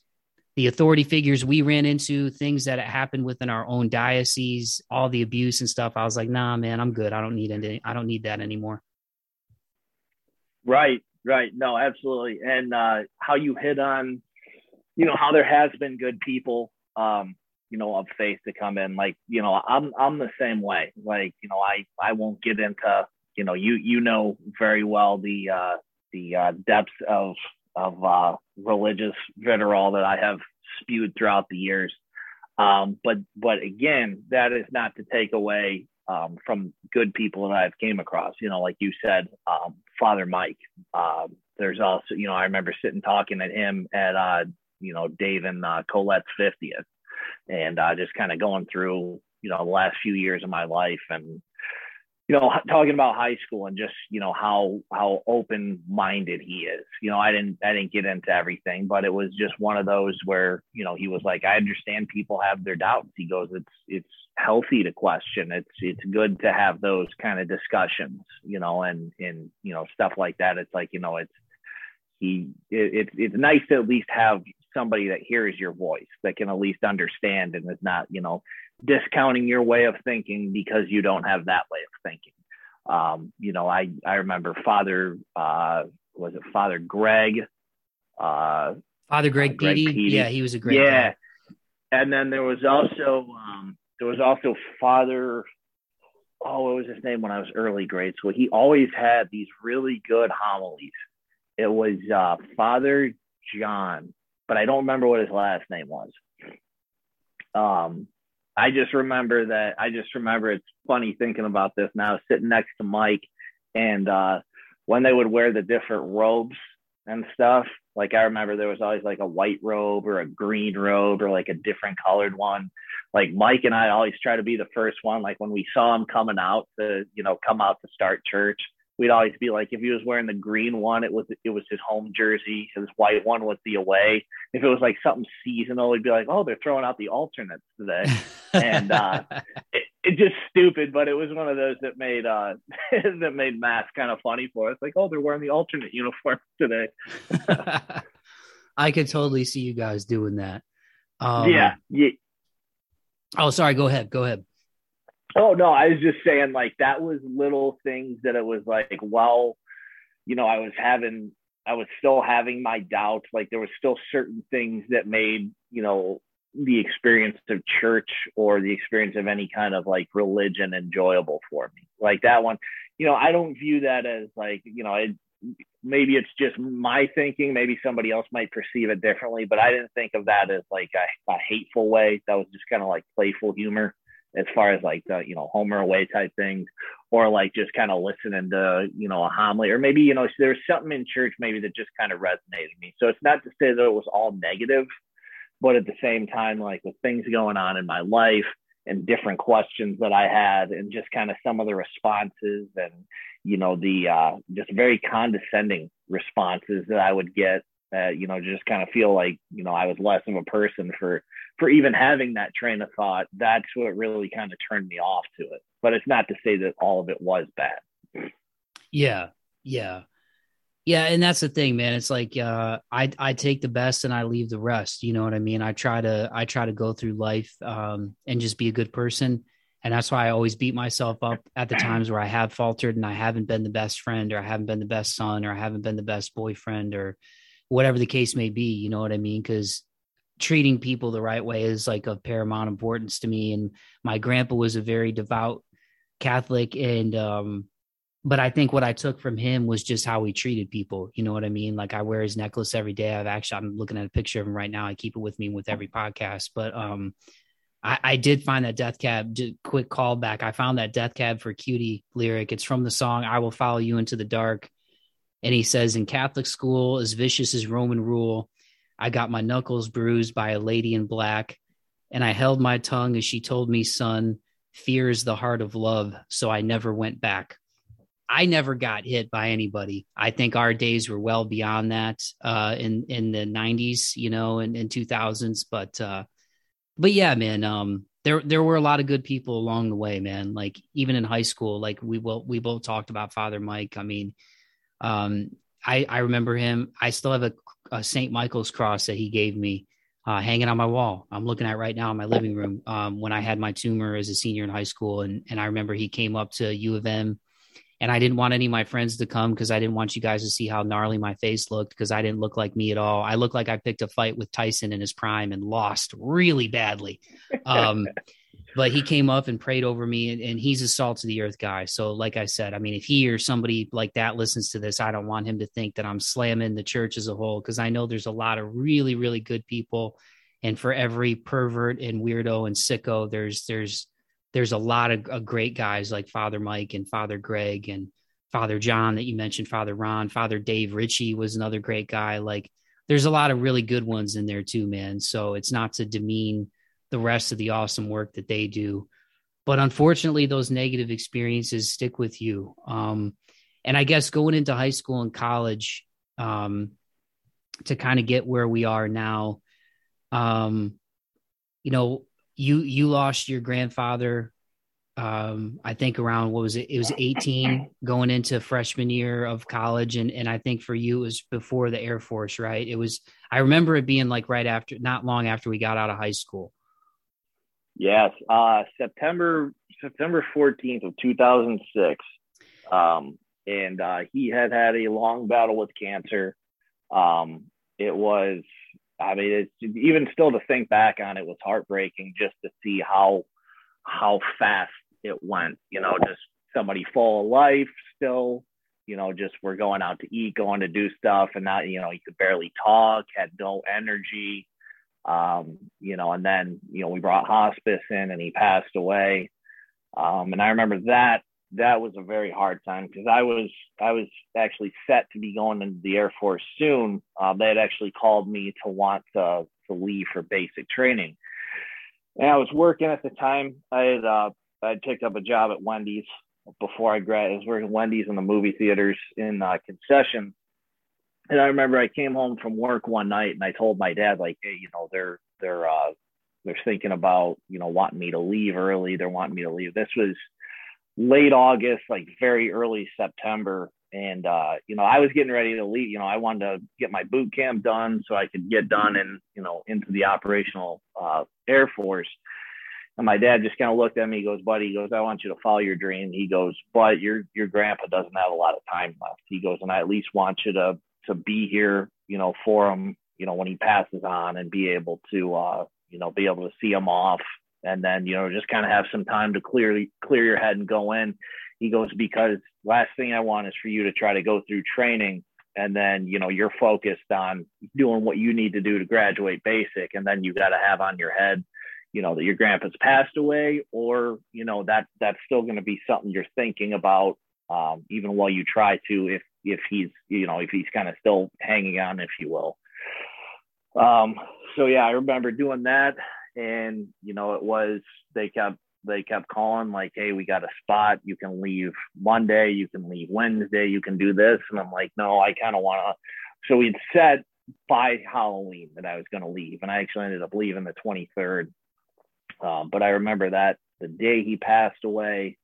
the authority figures we ran into, things that happened within our own diocese, all the abuse and stuff, I was like, nah, man, I'm good. I don't need any, I don't need that anymore. Right, right. No, absolutely. And uh, how you hit on, you know, how there has been good people um, you know, of faith to come in. Like, you know, I'm I'm the same way. Like, you know, I I won't get into, you know, you you know very well the uh the uh depths of of uh religious vitriol that I have spewed throughout the years. Um, but but again, that is not to take away um, from good people that I've came across. You know, like you said, um, Father Mike. Um, there's also, you know, I remember sitting talking at him at uh, you know, Dave and uh, Colette's 50th and uh, just kind of going through, you know, the last few years of my life and, you know, talking about high school and just, you know, how, how open minded he is. You know, I didn't, I didn't get into everything, but it was just one of those where, you know, he was like, I understand people have their doubts. He goes, it's, it's healthy to question. It's, it's good to have those kind of discussions, you know, and, and, you know, stuff like that. It's like, you know, it's, he it, it's it's nice to at least have somebody that hears your voice that can at least understand and is not you know discounting your way of thinking because you don't have that way of thinking. Um, you know i i remember father uh was it father greg? Uh father greg, uh, greg Petey? yeah he was a great yeah. guy. and then there was also um there was also father oh what was his name when i was early grade school he always had these really good homilies. It was uh, Father John, but I don't remember what his last name was. Um, I just remember that. I just remember it's funny thinking about this now, sitting next to Mike, and uh, when they would wear the different robes and stuff. Like I remember there was always like a white robe or a green robe or like a different colored one. Like Mike and I always try to be the first one. Like when we saw him coming out to, you know, come out to start church, we'd always be like, if he was wearing the green one, it was it was his home jersey. His white one was the away. If it was like something seasonal, we'd be like, oh, they're throwing out the alternates today, [laughs] and uh, it, it just stupid. But it was one of those that made uh, [laughs] that made math kind of funny for us. Like, oh, they're wearing the alternate uniform [laughs] today. I could totally see you guys doing that. Um, yeah. Yeah. Oh, sorry. Go ahead. Go ahead. Oh no, I was just saying like that was little things that it was like, well, you know, I was having I was still having my doubts. Like there was still certain things that made, you know, the experience of church or the experience of any kind of like religion enjoyable for me. Like that one, you know, I don't view that as like, you know, it, maybe it's just my thinking. Maybe somebody else might perceive it differently, but I didn't think of that as like a, a hateful way. That was just kind of like playful humor as far as like the, you know, Homer away type things or like just kind of listening to, you know, a homily or maybe, you know, there's something in church maybe that just kind of resonated with me. So it's not to say that it was all negative, but at the same time, like with things going on in my life and different questions that I had and just kind of some of the responses and, you know, the uh, just very condescending responses that I would get, uh, you know, just kind of feel like, you know, I was less of a person for, for even having that train of thought. That's what really kind of turned me off to it. But it's not to say that all of it was bad. Yeah. Yeah. Yeah, and that's the thing, man. It's like uh, I I take the best and I leave the rest. You know what I mean? I try to I try to go through life um, and just be a good person, and that's why I always beat myself up at the times where I have faltered and I haven't been the best friend or I haven't been the best son or I haven't been the best boyfriend or whatever the case may be. You know what I mean? Because treating people the right way is like of paramount importance to me. And my grandpa was a very devout Catholic, and um, but I think what I took from him was just how he treated people. You know what I mean? Like I wear his necklace every day. I've actually I'm looking at a picture of him right now. I keep it with me with every podcast. But um, I, I did find that Death Cab. Quick callback. I found that Death Cab for Cutie lyric. It's from the song "I Will Follow You Into the Dark," and he says, "In Catholic school, as vicious as Roman rule, I got my knuckles bruised by a lady in black, and I held my tongue as she told me, son." Fear is the heart of love, so I never went back. I never got hit by anybody. I think our days were well beyond that uh, in in the '90s, you know, and in, 2000s. But uh, but yeah, man, um, there there were a lot of good people along the way, man. Like even in high school, like we will we both talked about Father Mike. I mean, um, I I remember him. I still have a, a St. Michael's cross that he gave me. Uh, hanging on my wall. I'm looking at right now in my living room. Um, when I had my tumor as a senior in high school, and and I remember he came up to U of M and I didn't want any of my friends to come because I didn't want you guys to see how gnarly my face looked because I didn't look like me at all. I looked like I picked a fight with Tyson in his prime and lost really badly. Um, [laughs] but he came up and prayed over me, and, and, he's a salt of the earth guy. So, like I said, I mean, if he or somebody like that listens to this, I don't want him to think that I'm slamming the church as a whole because I know there's a lot of really, really good people, and for every pervert and weirdo and sicko, there's there's there's a lot of, of, great guys like Father Mike and Father Greg and Father John that you mentioned, Father Ron, Father Dave Ritchie was another great guy. Like there's a lot of really good ones in there too, man. So it's not to demean the rest of the awesome work that they do. But unfortunately, those negative experiences stick with you. Um, and I guess going into high school and college um, to kind of get where we are now, um, you know, you you lost your grandfather um, I think around what was it? It was 18 going into freshman year of college, and and I think for you it was before the Air Force, right? It was. I remember it being like right after, not long after we got out of high school. Yes, uh, September September 14th of 2006, um, and uh, he had had a long battle with cancer. Um, it was I mean, it's even still to think back on it was heartbreaking just to see how how fast it went. You know, just somebody full of life still. You know, just we're going out to eat, going to do stuff, and not you know he could barely talk, had no energy. Um, you know, and then you know we brought hospice in, and he passed away. Um, and I remember that that was a very hard time because I was I was actually set to be going into the Air Force soon. Uh, they had actually called me to want to to leave for basic training, and I was working at the time. I had uh, I had picked up a job at Wendy's before I grad. I was working Wendy's in the movie theaters in uh, concession. And I remember I came home from work one night and I told my dad like, hey, you know, they're they're uh, they're thinking about you know wanting me to leave early. They're wanting me to leave. This was late August, like very early September. And, uh, you know, I was getting ready to leave, you know, I wanted to get my boot camp done so I could get done and, you know, into the operational uh, Air Force. And my dad just kind of looked at me. He goes, "Buddy," he goes, "I want you to follow your dream." He goes, "But your your grandpa doesn't have a lot of time left." He goes, "And I at least want you to to be here, you know, for him, you know, when he passes on and be able to, uh, you know, be able to see him off and then, you know, just kind of have some time to clear, clear your head and go in. He goes, because last thing I want is for you to try to go through training and then, you know, you're focused on doing what you need to do to graduate basic. And then you got to have on your head, you know, that your grandpa's passed away or, you know, that that's still going to be something you're thinking about um, even while you try to, if if he's you know if he's kind of still hanging on, if you will. Um, so yeah, I remember doing that, and you know it was they kept they kept calling like, hey, we got a spot. You can leave Monday, you can leave Wednesday, you can do this, and I'm like, no, I kind of want to. So we'd set by Halloween that I was going to leave, and I actually ended up leaving the 23rd. Um, but I remember that the day he passed away,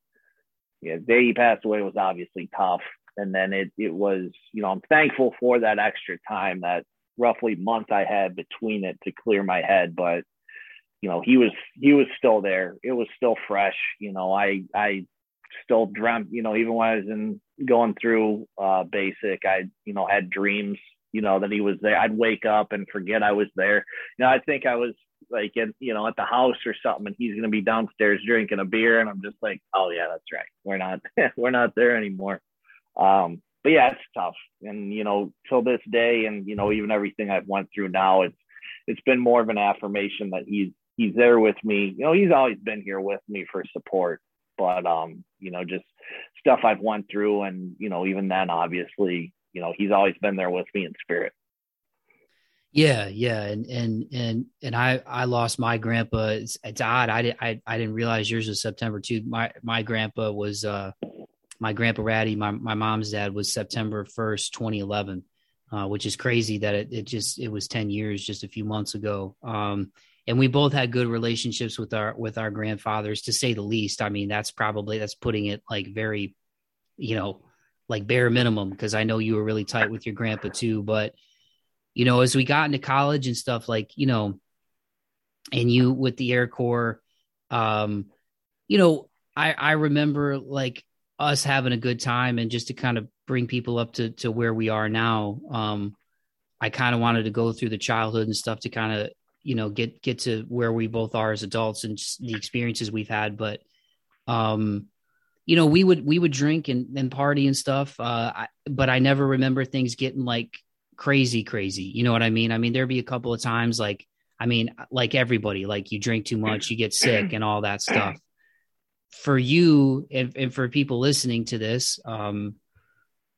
yeah, the day he passed away was obviously tough. And then it it was you know i'm thankful for that extra time that roughly month i had between it to clear my head. But you know he was he was still there. It was still fresh. You know i i still dreamt you know even when i was in going through uh basic i you know had dreams you know that he was there. I'd wake up and forget i was there. You know i think i was like at you know at the house or something and he's going to be downstairs drinking a beer and i'm just like oh yeah that's right we're not [laughs] we're not there anymore um, but yeah, it's tough. And, you know, till this day and, you know, even everything I've went through now, it's, it's been more of an affirmation that he's, he's there with me. You know, he's always been here with me for support, but, um, you know, just stuff I've went through. And, you know, even then, obviously, you know, he's always been there with me in spirit. Yeah, yeah, and and and and I I lost my grandpa. It's, it's odd. I didn't I, I didn't realize yours was September too. My my grandpa was uh my grandpa Ratty, my, my mom's dad was September 1st, 2011, uh, which is crazy that it, it just, it was 10 years just a few months ago. Um, and we both had good relationships with our, with our grandfathers to say the least. I mean, that's probably, that's putting it like very, you know, like bare minimum. Cause I know you were really tight with your grandpa too, but you know, as we got into college and stuff like, you know, and you with the Air Corps, um, you know, I, I remember like us having a good time and just to kind of bring people up to to where we are now um i kind of wanted to go through the childhood and stuff to kind of you know get get to where we both are as adults and the experiences we've had. But um you know we would we would drink and, and party and stuff uh I, but i never remember things getting like crazy crazy you know what i mean i mean there'd be a couple of times like i mean like everybody like you drink too much you get sick and all that stuff for you and, and for people listening to this, um,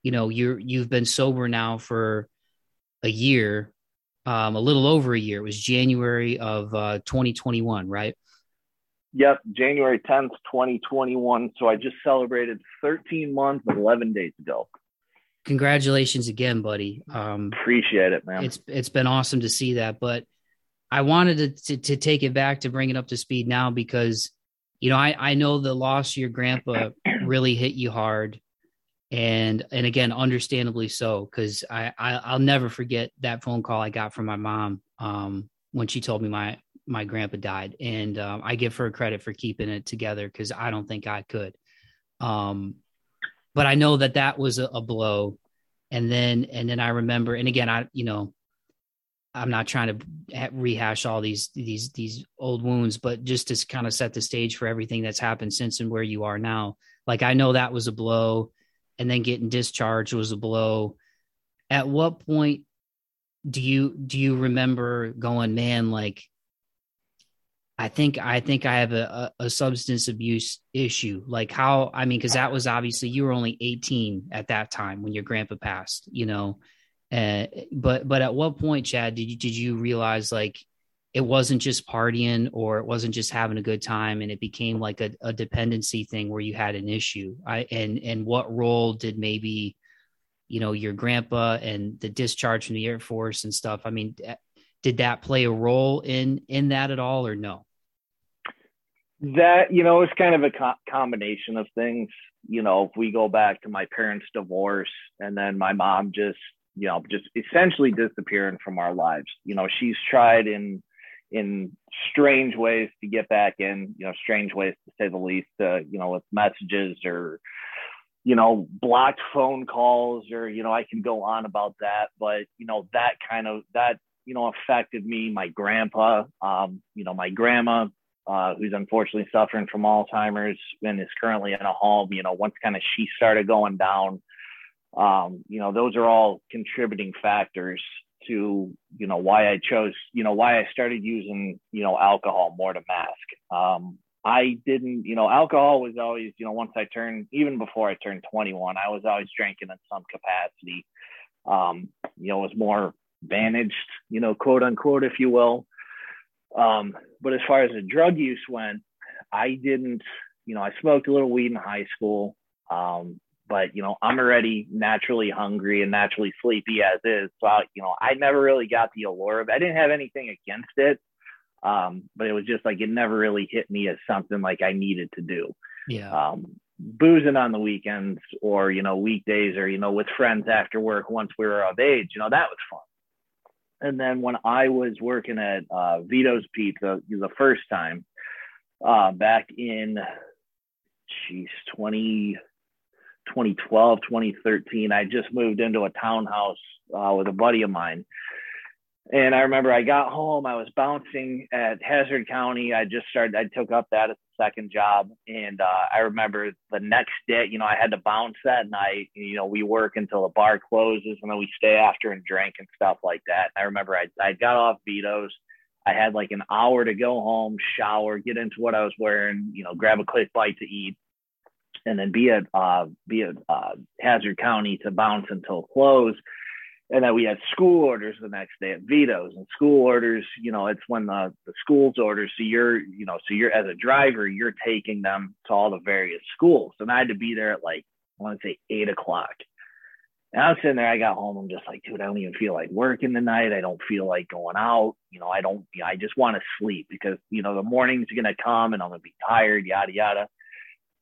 you know, you're you've been sober now for a year, um, a little over a year. It was January of uh, 2021, right? Yep, January 10th, 2021. So I just celebrated 13 months and 11 days ago. Congratulations again, buddy. Um, Appreciate it, man. It's it's been awesome to see that, but I wanted to, to, to take it back to bring it up to speed now because you know, I, I know the loss of your grandpa [clears throat] really hit you hard. And and again, understandably so, because I, I will never forget that phone call I got from my mom um, when she told me my my grandpa died, and um, I give her credit for keeping it together because I don't think I could. Um, but I know that that was a, a blow, and then and then I remember, and again, I you know I'm not trying to rehash all these these these old wounds, but just to kind of set the stage for everything that's happened since and where you are now. Like I know that was a blow, and then getting discharged was a blow. At what point do you do you remember going, man? Like I think I think I have a, a, a substance abuse issue. Like how I mean, because that was obviously you were only 18 at that time when your grandpa passed. You know uh, but but at what point, Chad, did you did you realize like it wasn't just partying or it wasn't just having a good time and it became like a, a dependency thing where you had an issue? I and and what role did maybe you know your grandpa and the discharge from the Air Force and stuff? I mean, did that play a role in in that at all or no? That you know, it's kind of a co- combination of things. You know, if we go back to my parents' divorce and then my mom just you know, just essentially disappearing from our lives. You know, she's tried in in strange ways to get back in, you know, strange ways to say the least, uh, you know, with messages or you know, blocked phone calls or, you know, I can go on about that, but, you know, that kind of, that, you know, affected me, my grandpa, um, you know, my grandma, uh, who's unfortunately suffering from Alzheimer's and is currently in a home, you know, once kind of she started going down, um, you know, those are all contributing factors to, you know, why I chose, you know, why I started using, you know, alcohol more to mask. Um, I didn't, you know, alcohol was always, you know, once I turned, even before I turned 21, I was always drinking in some capacity. Um, you know, it was more managed, you know, quote unquote, if you will. Um, but as far as the drug use went, I didn't, you know, I smoked a little weed in high school. Um, but you know, I'm already naturally hungry and naturally sleepy as is. So I, you know, I never really got the allure of. it. I didn't have anything against it. Um, but it was just like it never really hit me as something like I needed to do. Yeah. Um, boozing on the weekends or you know weekdays or you know with friends after work once we were of age, you know that was fun. And then when I was working at uh, Vito's Pizza the first time uh, back in, geez, 20, 2012, 2013, I just moved into a townhouse uh, with a buddy of mine and I remember I got home, I was bouncing at Hazard County. I just started, I took up that as a second job. And uh, I remember the next day, you know, I had to bounce that night. You know, we work until the bar closes and then we stay after and drink and stuff like that. And I remember I, I got off Vito's. I had like an hour to go home, shower, get into what I was wearing, you know, grab a quick bite to eat, and then be at uh, be at uh, Hazard County to bounce until close and then we had school orders the next day at Vito's and school orders, you know, it's when the, the schools orders. So you're, you know, so you're as a driver, you're taking them to all the various schools. And I had to be there at like, I want to say eight o'clock. And I was sitting there, I got home, I'm just like, dude, I don't even feel like working tonight. I don't feel like going out. You know, I don't, you know, I just want to sleep because, you know, the morning's to come and I'm to be tired, yada, yada.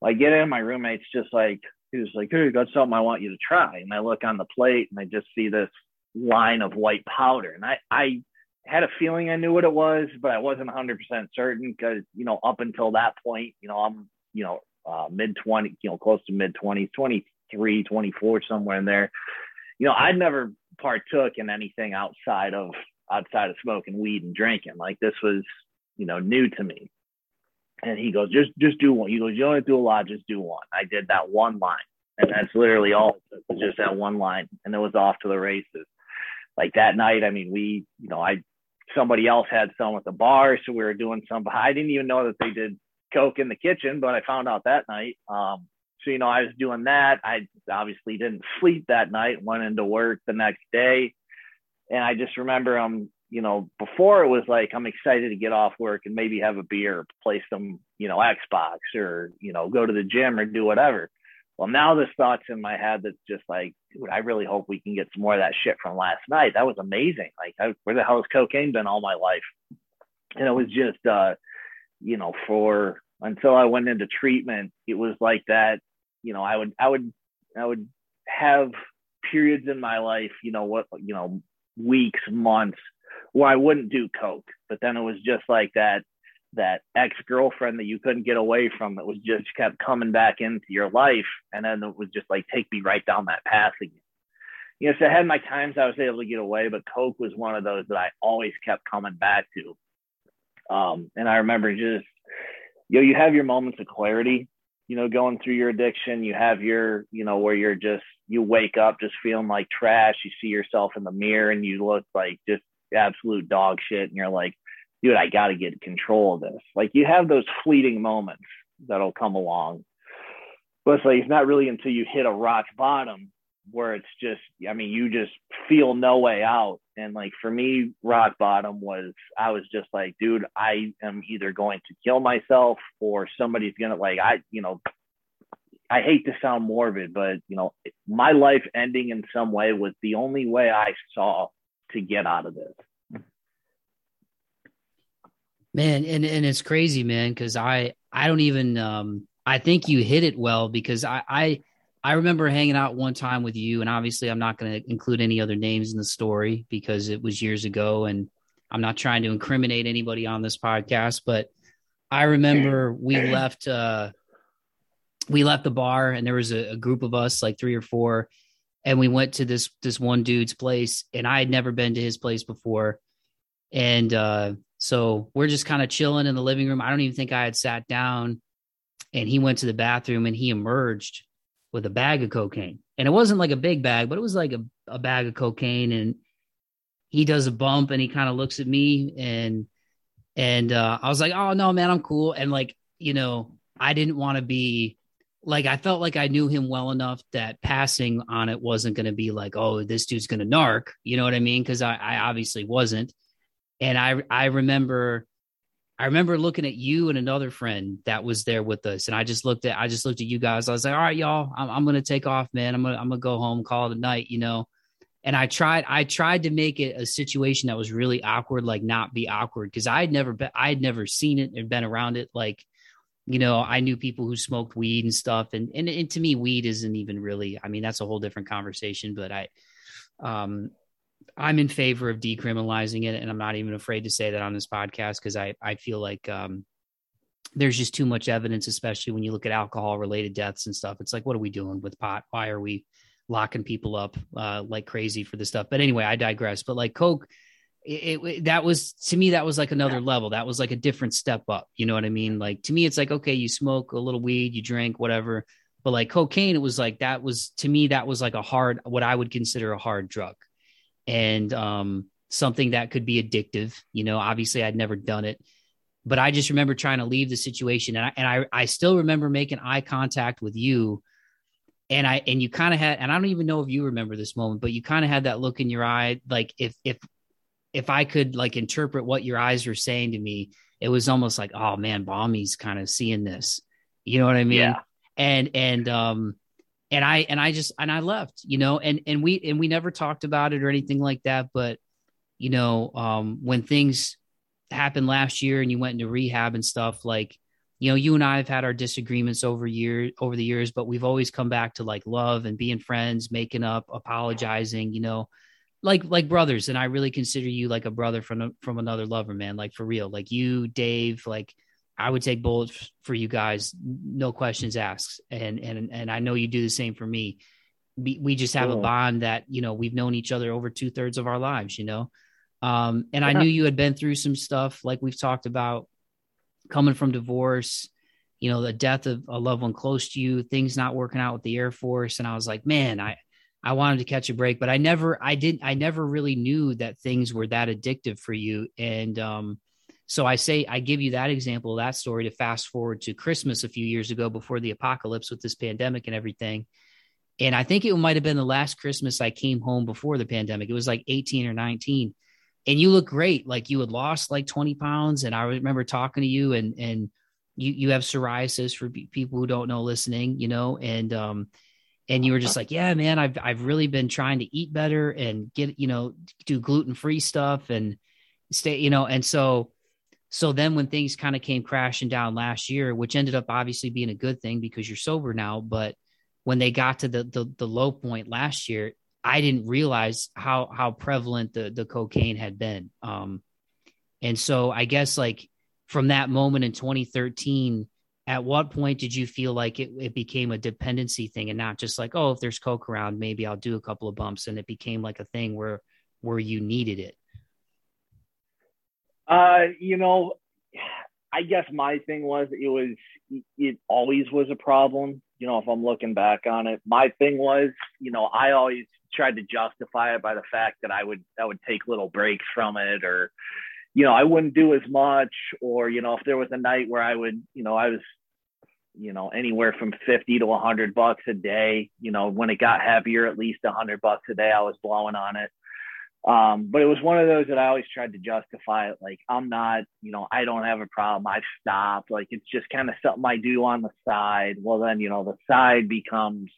I get in, my roommate's just like, he was like, "Hey, got something I want you to try." And I look on the plate and I just see this line of white powder, and I I had a feeling I knew what it was, but I wasn't 100% certain because you know up until that point, you know I'm you know uh, mid 20, you know close to mid 20s, 23, 24, somewhere in there. You know, I'd never partook in anything outside of outside of smoking weed and drinking. Like this was you know new to me. And he goes, just just do one. He goes, you don't have to do a lot, just do one. I did that one line, and that's literally all. Just that one line, and it was off to the races. Like that night, I mean, we, you know, I somebody else had some at the bar, so we were doing some. I didn't even know that they did coke in the kitchen, but I found out that night. Um, so you know, I was doing that. I obviously didn't sleep that night. Went into work the next day, and I just remember um you know, before it was like I'm excited to get off work and maybe have a beer, play some, you know, Xbox or, you know, go to the gym or do whatever. Well, now this thought's in my head that's just like, dude, I really hope we can get some more of that shit from last night. That was amazing. Like, I, where the hell has cocaine been all my life? And it was just, uh, you know, for until I went into treatment, it was like that. You know, I would, I would, I would have periods in my life, you know, what, you know, weeks, months where I wouldn't do coke, but then it was just like that that ex girlfriend that you couldn't get away from that was just kept coming back into your life, and then it was just like take me right down that path again. You know, so I had my times I was able to get away, but coke was one of those that I always kept coming back to. Um, and I remember just you know you have your moments of clarity you know, going through your addiction, you have your, you know, where you're just, you wake up just feeling like trash. You see yourself in the mirror and you look like just absolute dog shit and you're like, dude, I got to get control of this. Like you have those fleeting moments that'll come along. But it's like it's not really until you hit a rock bottom where it's just, I mean, you just feel no way out. And like for me, rock bottom was I was just like, dude, I am either going to kill myself or somebody's gonna like I, you know, I hate to sound morbid, but you know, my life ending in some way was the only way I saw to get out of this. Man, and and it's crazy, man, because I I don't even um I think you hit it well because I I I remember hanging out one time with you, and obviously I'm not going to include any other names in the story because it was years ago, and I'm not trying to incriminate anybody on this podcast, but I remember we left uh we left the bar and there was a, a group of us, like three or four, and we went to this this one dude's place, and I had never been to his place before, and uh, so we're just kind of chilling in the living room. I don't even think I had sat down, and he went to the bathroom and he emerged with a bag of cocaine, and it wasn't like a big bag, but it was like a, a bag of cocaine, and he does a bump and he kind of looks at me and and uh, I was like, oh no, man, I'm cool, and like you know, I didn't want to be like I felt like I knew him well enough that passing on it wasn't going to be like, oh, this dude's going to narc. You know what I mean? Because I, I obviously wasn't. And I I remember I remember looking at you and another friend that was there with us, and I just looked at I just looked at you guys. I was like, all right, y'all, I'm, I'm going to take off, man. I'm gonna I'm gonna go home, call it a night, you know. And I tried I tried to make it a situation that was really awkward, like not be awkward, because I had never been I had never seen it and been around it, like you know, I knew people who smoked weed and stuff, and, and and to me, weed isn't even really. I mean, that's a whole different conversation. But I, um, I'm in favor of decriminalizing it, and I'm not even afraid to say that on this podcast because I I feel like um, there's just too much evidence, especially when you look at alcohol related deaths and stuff. It's like, what are we doing with pot? Why are we locking people up uh, like crazy for this stuff? But anyway, I digress. But like coke it, it, that was to me that was like another level. That was like a different step up. You know what i mean? Like to me it's like okay you smoke a little weed you drink whatever. But like cocaine it was like that was to me that was like a hard what i would consider a hard drug. And um something that could be addictive. You know obviously i'd never done it. But i just remember trying to leave the situation. And i and i, I still remember making eye contact with you. And I and you kind of had and I don't even know if you remember this moment, but you kind of had that look in your eye, like if if if I could like interpret what your eyes were saying to me, it was almost like, oh man, Bommy's kind of seeing this. You know what I mean? Yeah. And and um and I and I just and I left, you know, and and we and we never talked about it or anything like that. But you know, um when things happened last year and you went into rehab and stuff, like you know, you and I have had our disagreements over year over the years, but we've always come back to like love and being friends, making up, apologizing, you know like like brothers and i really consider you like a brother from from another lover man like for real like you dave like i would take bullets for you guys no questions asked and and and i know you do the same for me we, we just have cool. a bond that you know we've known each other over two-thirds of our lives you know um and yeah. i knew you had been through some stuff like we've talked about coming from divorce you know the death of a loved one close to you things not working out with the air force and i was like man i I wanted to catch a break, but I never, I didn't, I never really knew that things were that addictive for you. And um, so I say, I give you that example, that story to fast forward to Christmas a few years ago before the apocalypse with this pandemic and everything. And I think it might have been the last Christmas I came home before the pandemic. It was like 18 or 19. And you look great. Like you had lost like 20 pounds. And I remember talking to you and, and, you, you have psoriasis for people who don't know listening, you know, and, um, and you were just like, yeah, man, I've I've really been trying to eat better and get you know do gluten free stuff and stay you know and so so then when things kind of came crashing down last year, which ended up obviously being a good thing because you're sober now, but when they got to the the, the low point last year, I didn't realize how how prevalent the the cocaine had been. Um, and so I guess like from that moment in 2013 at what point did you feel like it, it became a dependency thing and not just like oh if there's coke around maybe i'll do a couple of bumps and it became like a thing where where you needed it? Uh you know i guess my thing was it was it always was a problem you know if i'm looking back on it. My thing was you know i always tried to justify it by the fact that i would i would take little breaks from it or you know, I wouldn't do as much, or you know, if there was a night where I would, you know, I was, you know, anywhere from fifty to hundred bucks a day. You know, when it got heavier, at least hundred bucks a day, I was blowing on it. Um, but it was one of those that I always tried to justify it. Like, I'm not, you know, I don't have a problem. I've stopped. Like, it's just kind of something I do on the side. Well, then, you know, the side becomes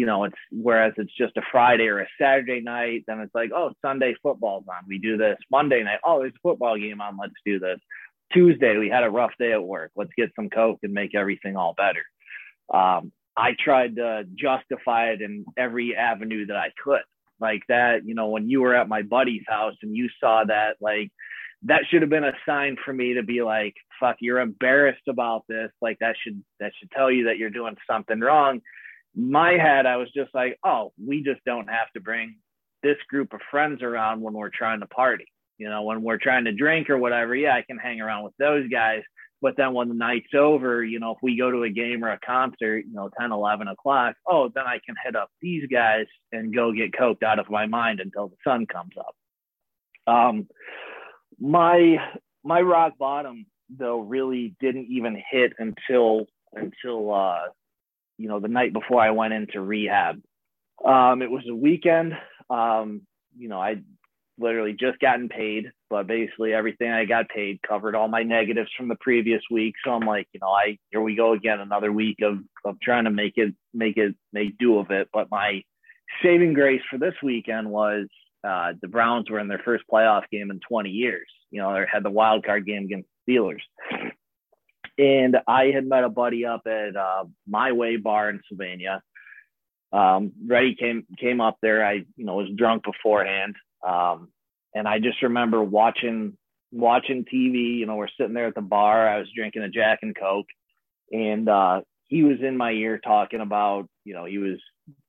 you know, it's whereas it's just a Friday or a Saturday night, then it's like, oh, Sunday football's on. We do this. Monday night, oh, there's a football game on. Let's do this. Tuesday, we had a rough day at work. Let's get some Coke and make everything all better. Um, I tried to justify it in every avenue that I could. Like that, you know, when you were at my buddy's house and you saw that, like, that should have been a sign for me to be like, fuck, you're embarrassed about this. Like that should that should tell you that you're doing something wrong. My head, I was just like, oh, we just don't have to bring this group of friends around when we're trying to party. You know, when we're trying to drink or whatever, yeah, I can hang around with those guys. But then when the night's over, you know, if we go to a game or a concert, you know, 10, 11 o'clock, oh, then I can hit up these guys and go get coked out of my mind until the sun comes up. Um, my my rock bottom though really didn't even hit until until uh, you know the night before I went into rehab. Um, it was a weekend. Um, you know, I literally just gotten paid, but basically everything I got paid covered all my negatives from the previous week. So I'm like, you know, I here we go again, another week of of trying to make it make it make do of it. But my saving grace for this weekend was uh, the Browns were in their first playoff game in 20 years. You know, they had the wild card game against the Steelers. And I had met a buddy up at uh, My Way Bar in Sylvania. Um, Reddy came came up there. I you know was drunk beforehand, um, and I just remember watching watching TV. You know, we're sitting there at the bar. I was drinking a Jack and Coke, and uh, he was in my ear talking about you know he was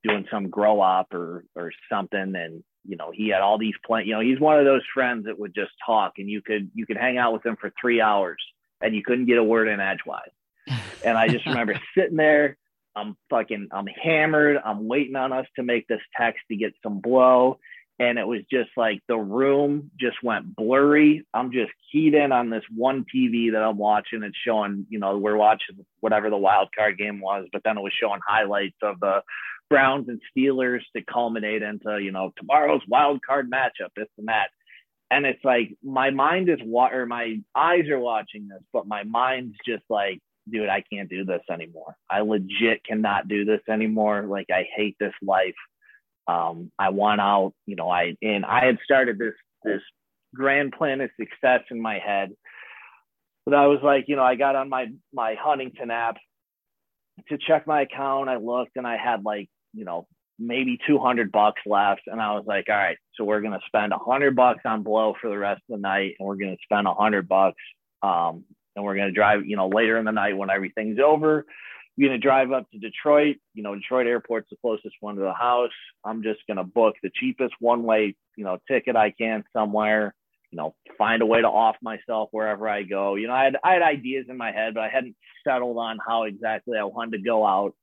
doing some grow up or or something, and you know he had all these plans. You know, he's one of those friends that would just talk, and you could you could hang out with him for three hours, and you couldn't get a word in edgewise. And I just [laughs] remember sitting there. I'm fucking, I'm hammered. I'm waiting on us to make this text to get some blow and it was just like the room just went blurry. I'm just keyed in on this one TV that I'm watching. It's showing, you know, we're watching whatever the wild card game was, but then it was showing highlights of the Browns and Steelers to culminate into, you know, tomorrow's wild card matchup, It's the that. And it's like my mind is what or my eyes are watching this, but my mind's just like, dude, I can't do this anymore. I legit cannot do this anymore. Like I hate this life. Um, I want out, you know, I and I had started this this grand plan of success in my head. But I was like, you know, I got on my my Huntington app to check my account. I looked and I had like, you know, maybe 200 bucks left. And I was like, all right, so we're going to spend 100 bucks on blow for the rest of the night. And we're going to spend 100 bucks. Um, and we're going to drive, you know, later in the night when everything's over you're going to drive up to Detroit. You know, Detroit Airport's the closest one to the house. I'm just going to book the cheapest one way, you know, ticket I can somewhere. You know, find a way to off myself wherever I go. You know, I had I had ideas in my head, but I hadn't settled on how exactly I wanted to go out.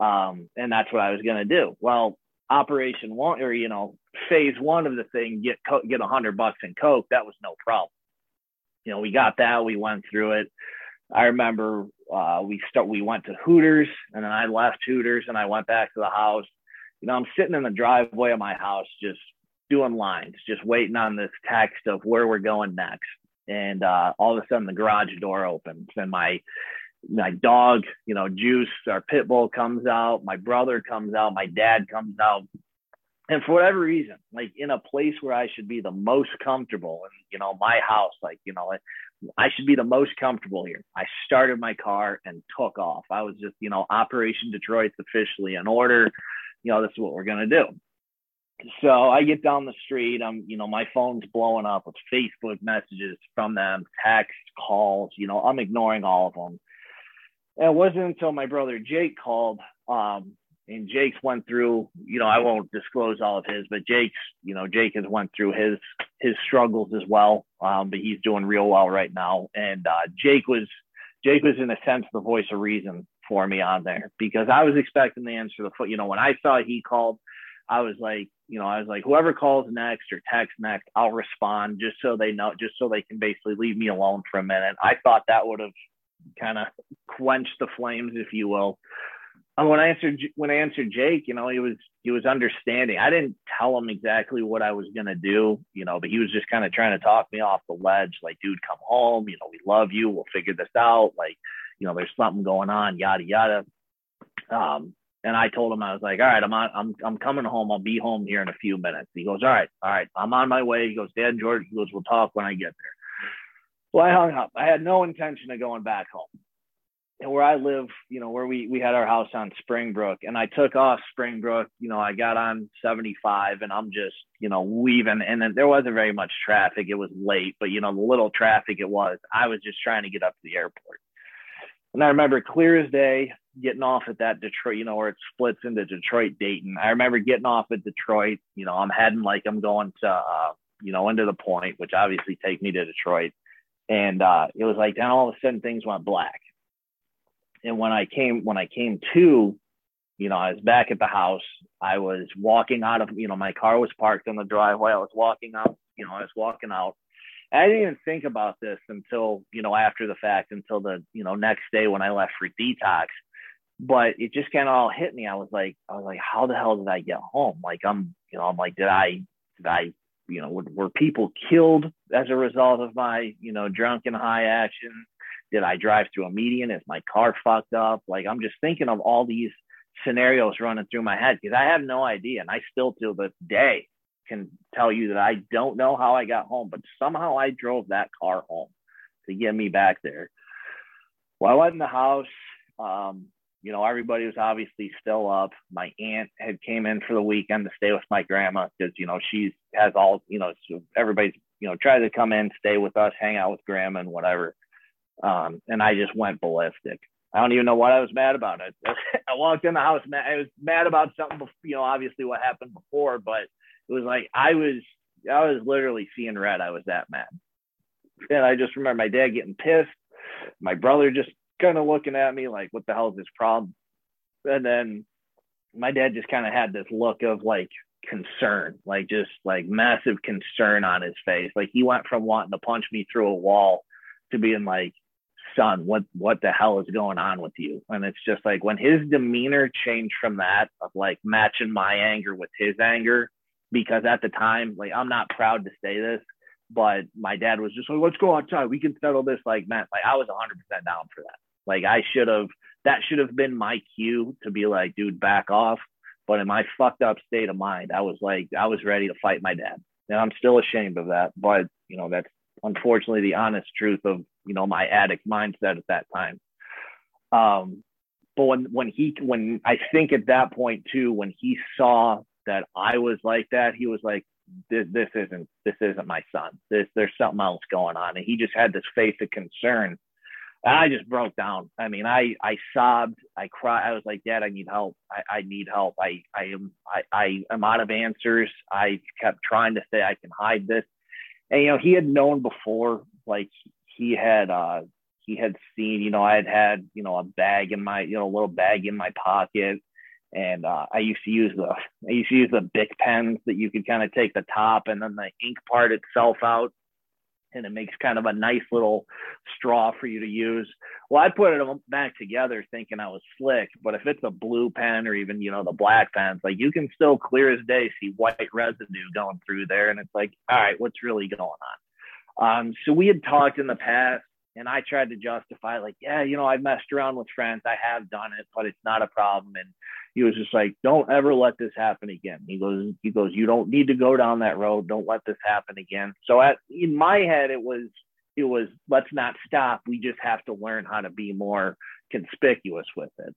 Um, and that's what I was going to do. Well, Operation One, or you know, Phase One of the thing, get get a hundred bucks in coke. That was no problem. You know, we got that. We went through it. I remember uh, we start we went to Hooters and then I left Hooters and I went back to the house. You know, I'm sitting in the driveway of my house just doing lines, just waiting on this text of where we're going next. And uh, all of a sudden the garage door opens and my my dog, you know, Juice, our pit bull comes out, my brother comes out, my dad comes out. And for whatever reason, like in a place where I should be the most comfortable, and you know, my house, like you know, I should be the most comfortable here. I started my car and took off. I was just, you know, Operation Detroit's officially in order. You know, this is what we're gonna do. So I get down the street. I'm, you know, my phone's blowing up with Facebook messages from them, text, calls. You know, I'm ignoring all of them. And it wasn't until my brother Jake called um, and Jake's went through, you know, I won't disclose all of his, but Jake's, you know, Jake has went through his his struggles as well. Um, but he's doing real well right now. And uh, Jake was Jake was in a sense the voice of reason for me on there because I was expecting the answer the foot. You know, when I saw he called, I was like, you know, I was like, whoever calls next or text next, I'll respond just so they know, just so they can basically leave me alone for a minute. I thought that would have kind of quench the flames, if you will when I answered when I answered Jake, you know, he was he was understanding. I didn't tell him exactly what I was gonna do, you know, but he was just kind of trying to talk me off the ledge, like, dude, come home, you know, we love you, we'll figure this out, like, you know, there's something going on, yada yada. Um, and I told him I was like, all right, I'm on, I'm I'm coming home. I'll be home here in a few minutes. He goes, all right, all right, I'm on my way. He goes, Dad, George, he goes, we'll talk when I get there. Well, I hung up. I had no intention of going back home. And where I live, you know, where we we had our house on Springbrook, and I took off Springbrook. You know, I got on 75, and I'm just, you know, weaving, and then there wasn't very much traffic. It was late, but you know, the little traffic it was, I was just trying to get up to the airport. And I remember clear as day getting off at that Detroit, you know, where it splits into Detroit, Dayton. I remember getting off at Detroit. You know, I'm heading like I'm going to, uh, you know, into the point, which obviously take me to Detroit. And uh, it was like then all of a sudden things went black and when I came when I came to, you know, I was back at the house. I was walking out of, you know, my car was parked in the driveway. I was walking out, you know, I was walking out. I didn't even think about this until, you know, after the fact, until the, you know, next day when I left for detox. But it just kind of all hit me. I was like, I was like, how the hell did I get home? Like I'm, you know, I'm like, did I, did I, you know, were, were people killed as a result of my, you know, drunken high action? Did I drive through a median? Is my car fucked up? Like I'm just thinking of all these scenarios running through my head because I have no idea. And I still to this day can tell you that I don't know how I got home, but somehow I drove that car home to get me back there. Well, I went in the house. Um, you know, everybody was obviously still up. My aunt had came in for the weekend to stay with my grandma because, you know, she's has all, you know, so everybody's, you know, tried to come in, stay with us, hang out with grandma and whatever. Um, and I just went ballistic. I don't even know what I was mad about. I, [laughs] I walked in the house, mad, I was mad about something, before, you know, obviously what happened before, but it was like I was, I was literally seeing red. I was that mad. And I just remember my dad getting pissed, my brother just kind of looking at me like, what the hell is this problem? And then my dad just kind of had this look of like concern, like just like massive concern on his face. Like he went from wanting to punch me through a wall to being like, son, what what the hell is going on with you? And it's just like when his demeanor changed from that of like matching my anger with his anger, because at the time, like I'm not proud to say this, but my dad was just like, let's go outside. We can settle this like man. Like I was 100% down for that. Like I should have, that should have been my cue to be like, dude, back off. But in my fucked up state of mind, I was like, I was ready to fight my dad. And I'm still ashamed of that. But, you know, that's unfortunately the honest truth of you know my addict mindset at that time um but when when he when i think at that point too when he saw that i was like that he was like this, this isn't this isn't my son this there's something else going on and he just had this face of concern i just broke down. I mean i i sobbed. I cried. I was like dad i need help. I, I need help. I i am I, I am out of answers. I kept trying to say i can hide this. And you know he had known before like he had uh he had seen you know i had had you know a bag in my you know a little bag in my pocket. And uh, i used to use the i used to use the bic pens that you could kind of take the top and then the ink part itself out and it makes kind of a nice little straw for you to use. Well, I put it back together thinking I was slick, but if it's a blue pen or even, you know, the black pens, like you can still clear as day see white residue going through there. And it's like, all right, what's really going on? Um, so we had talked in the past and I tried to justify, like, yeah, you know, I've messed around with friends. I have done it, but it's not a problem. And he was just like, don't ever let this happen again. He goes, he goes, you don't need to go down that road. Don't let this happen again. So at, in my head, it was, it was, let's not stop. We just have to learn how to be more conspicuous with it.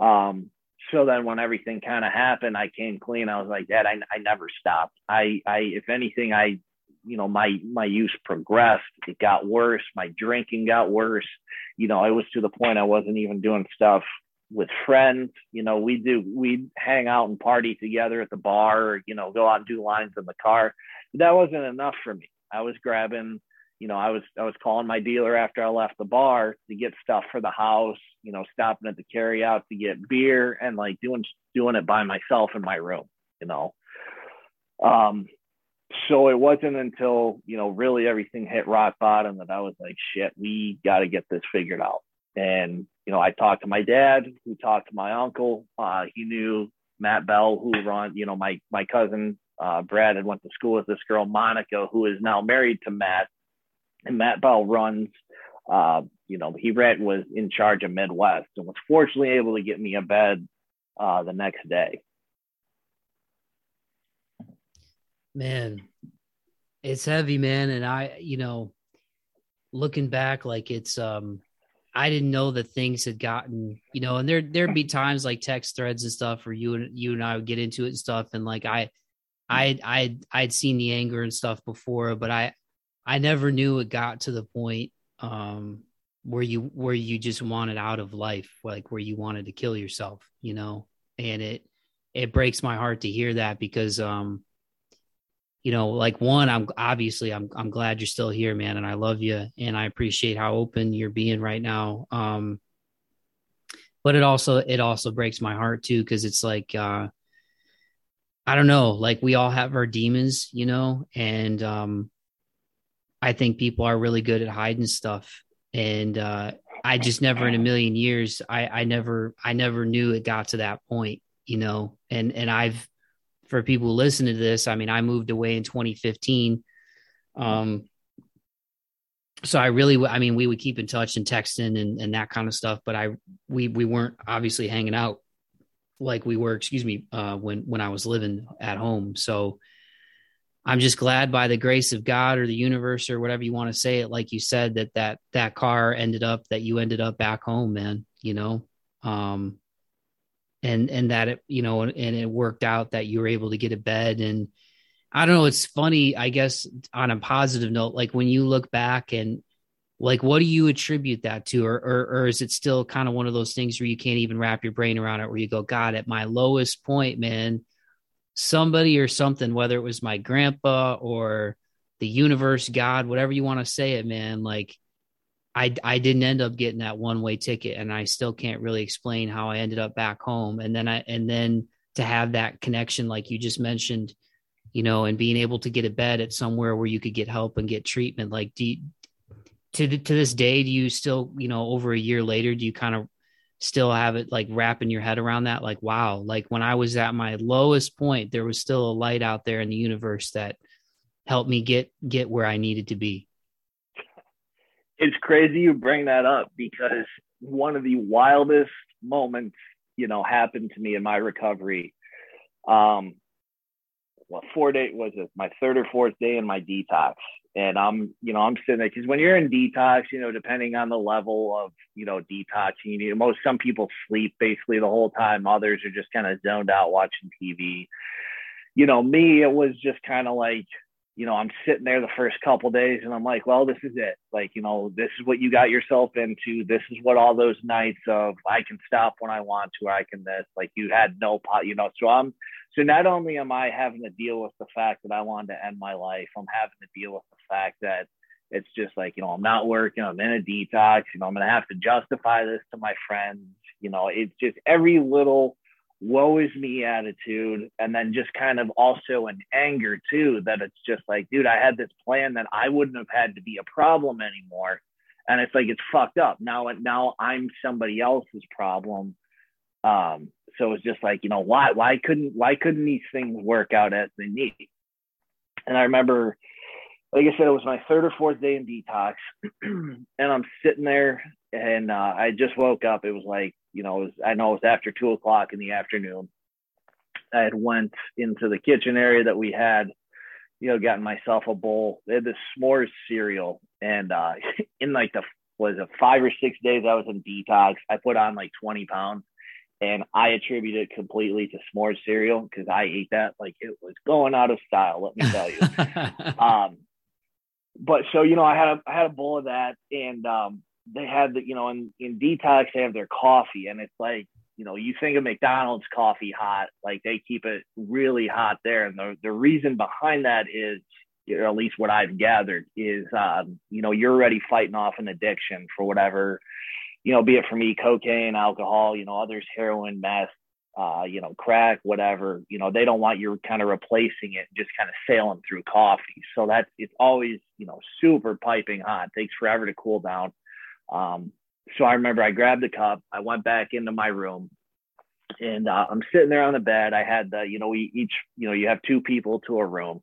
Um, so then when everything kind of happened, I came clean. I was like, Dad, I, I never stopped. I, I, if anything, I, you know, my, my use progressed. It got worse. My drinking got worse. You know, I was to the point I wasn't even doing stuff with friends. You know, we do we hang out and party together at the bar, or, you know, go out and do lines in the car. But that wasn't enough for me. I was grabbing, you know, I was I was calling my dealer after I left the bar to get stuff for the house, you know, stopping at the carry out to get beer and like doing doing it by myself in my room, you know. Um so it wasn't until, you know, really everything hit rock bottom that I was like, shit, we got to get this figured out. And, you know, I talked to my dad, who talked to my uncle. Uh, he knew Matt Bell, who run, you know, my, my cousin, uh, Brad had went to school with this girl, Monica, who is now married to Matt. And Matt Bell runs, uh, you know, he ran, was in charge of Midwest and was fortunately able to get me a bed uh, the next day. Man, it's heavy, man. And I, you know, looking back, like it's, um, I didn't know that things had gotten, you know, and there there'd be times like text threads and stuff where you and you and I would get into it and stuff, and like I, I I I'd seen the anger and stuff before, but I I never knew it got to the point um where you where you just wanted out of life, like where you wanted to kill yourself, you know, and it it breaks my heart to hear that because um you know, like one, I'm obviously I'm I'm glad you're still here, man, and I love you, and I appreciate how open you're being right now. Um, but it also it also breaks my heart too because it's like uh, I don't know, like we all have our demons, you know, and um, I think people are really good at hiding stuff, and uh, I just never in a million years, I I never I never knew it got to that point, you know, and and I've for people listening to this, I mean, I moved away in 2015. Um, so I really, I mean, we would keep in touch and texting and, and that kind of stuff, but I, we, we weren't obviously hanging out like we were, excuse me, uh, when, when I was living at home. So I'm just glad by the grace of God or the universe or whatever you want to say it, like you said, that, that, that car ended up, that you ended up back home, man, you know? Um, and and that it you know and it worked out that you were able to get a bed. And i don't know it's funny i guess on a positive note like when you look back and like what do you attribute that to? Or, or or, is it still kind of one of those things where you can't even wrap your brain around it where you go god at my lowest point man somebody or something whether it was my grandpa or the universe god whatever you want to say it man like I I didn't end up getting that one way ticket, and I still can't really explain how I ended up back home. And then I and then to have that connection, like you just mentioned, you know, and being able to get a bed at somewhere where you could get help and get treatment. Like, do you, to to this day, do you still, you know, over a year later, do you kind of still have it like wrapping your head around that? Like, wow, like when I was at my lowest point, there was still a light out there in the universe that helped me get get where I needed to be it's crazy you bring that up because one of the wildest moments, you know, happened to me in my recovery. Um, what four day was it? My third or fourth day in my detox, and I'm, you know, I'm sitting there because when you're in detox, you know, depending on the level of, you know, detox, you need most some people sleep basically the whole time. Others are just kind of zoned out watching TV. You know, me, it was just kind of like you know, I'm sitting there the first couple days and I'm like, well, this is it. Like, you know, this is what you got yourself into. This is what all those nights of I can stop when I want to, or I can this, like you had no pot, you know. So I'm so not only am I having to deal with the fact that I wanted to end my life, I'm having to deal with the fact that it's just like, you know, I'm not working, I'm in a detox, you know, I'm gonna have to justify this to my friends. You know, it's just every little woe is me attitude and then just kind of also an anger too that it's just like dude i had this plan that i wouldn't have had to be a problem anymore. And it's like it's fucked up. Now now i'm somebody else's problem. Um so it's just like you know why why couldn't why couldn't these things work out as they need? And i remember like I said, it was my third or fourth day in detox, [clears throat] and I'm sitting there, and uh, I just woke up. It was like, you know, it was, I know it was after two o'clock in the afternoon. I had went into the kitchen area that we had, you know, gotten myself a bowl. They had this s'mores cereal, and uh, [laughs] in like the was it five or six days I was in detox. I put on like 20 pounds, and I attribute it completely to s'mores cereal because I ate that like it was going out of style. Let me tell you. [laughs] um, but so you know, I had a I had a bowl of that, and um, they had the you know in in detox they have their coffee, and it's like you know you think of McDonald's coffee hot, like they keep it really hot there, and the the reason behind that is or at least what I've gathered is, um, you know, you're already fighting off an addiction for whatever, you know, be it for me, cocaine, alcohol, you know, others, heroin, meth, uh, you know, crack, whatever, you know, they don't want you kind of replacing it, just kind of sailing through coffee. So that's, it's always, you know, super piping hot, takes forever to cool down. Um, so I remember I grabbed the cup, I went back into my room and uh, I'm sitting there on the bed. I had the, you know, we each, you know, you have two people to a room.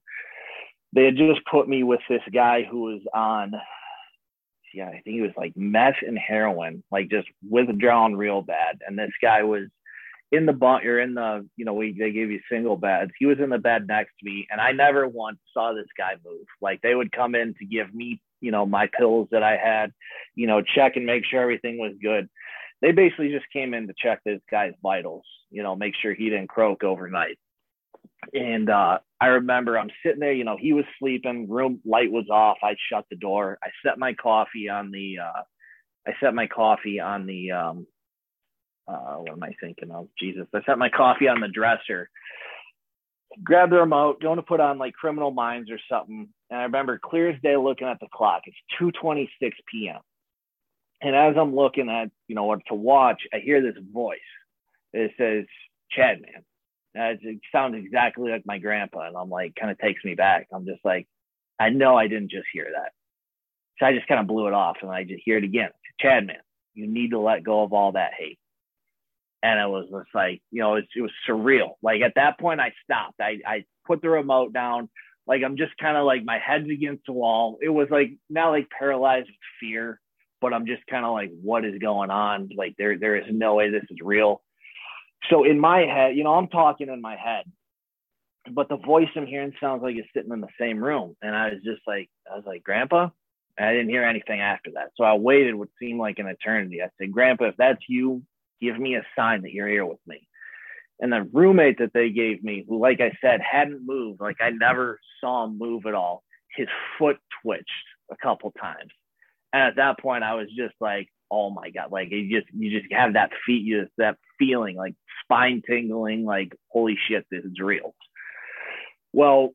They had just put me with this guy who was on, yeah, I think he was like meth and heroin, like just withdrawn real bad. And this guy was in the bunk you're in the you know we they gave you single beds he was in the bed next to me and i never once saw this guy move like they would come in to give me you know, my pills that I had, you know, check and make sure everything was good. They basically just came in to check this guy's vitals, you know, make sure he didn't croak overnight. And uh, I remember I'm sitting there, you know, he was sleeping, room light was off. I shut the door. I set my coffee on the, uh, I set my coffee on the, um, uh, what am I thinking of? Jesus, I set my coffee on the dresser, grab the remote, going to put on like Criminal Minds or something. And I remember clear as day looking at the clock. It's 2:26 p.m. And as I'm looking at, you know, what to watch, I hear this voice. It says, "Chad, man." it sounds exactly like my grandpa, and I'm like, kind of takes me back. I'm just like, I know I didn't just hear that. So I just kind of blew it off, and I just hear it again. Chad, man, you need to let go of all that hate and it was just like you know it, it was surreal. Like at that point i stopped. I i put the remote down. Like i'm just kind of like my head's against the wall. It was like not like paralyzed with fear but i'm just kind of like what is going on? Like there there is no way this is real. So in my head you know i'm talking in my head but the voice i'm hearing sounds like it's sitting in the same room. And i was just like i was like grandpa? And i didn't hear anything after that. So i waited what seemed like an eternity. I said grandpa if that's you give me a sign that you're here with me. And the roommate that they gave me, who, like I said, hadn't moved, like I never saw him move at all, his foot twitched a couple times. And at that point, I was just like, oh my God, like you just, you just have that feet, you just, that feeling like spine tingling, like, holy shit, this is real. Well,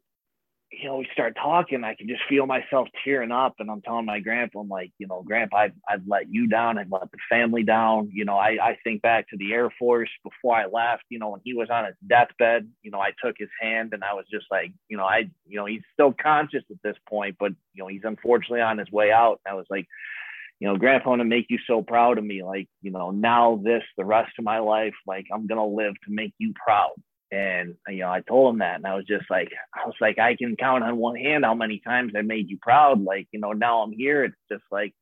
you know, we start talking, I can just feel myself tearing up. And I'm telling my grandpa, I'm like, you know, grandpa, I've, I've let you down. I've let the family down. You know, I, I think back to the Air Force before I left, you know, when he was on his deathbed, you know, I took his hand and I was just like, you know, I, you know, he's still conscious at this point, but, you know, he's unfortunately on his way out. And I was like, you know, grandpa, to make you so proud of me. Like, you know, now this, the rest of my life, like I'm to live to make you proud and you know, I told him that, and I was just like, I was like, I can count on one hand how many times I made you proud. Like, you know, now I'm here. It's just like,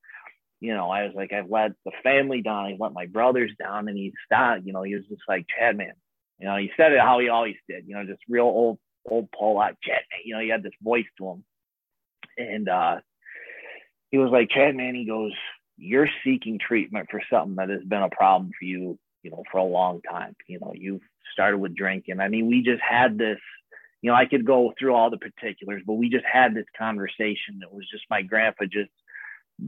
you know, I was like, I've let the family down. I let my brothers down, and he stopped. You know, he was just like, Chad, man. You know, he said it how he always did. You know, just real old, old Paul like Chad. Man. You know, he had this voice to him, and uh, he was like, Chad, man. He goes, you're seeking treatment for something that has been a problem for you you know, for a long time. You know, you've started with drinking. I mean, we just had this, you know, I could go through all the particulars, but we just had this conversation. It was just my grandpa just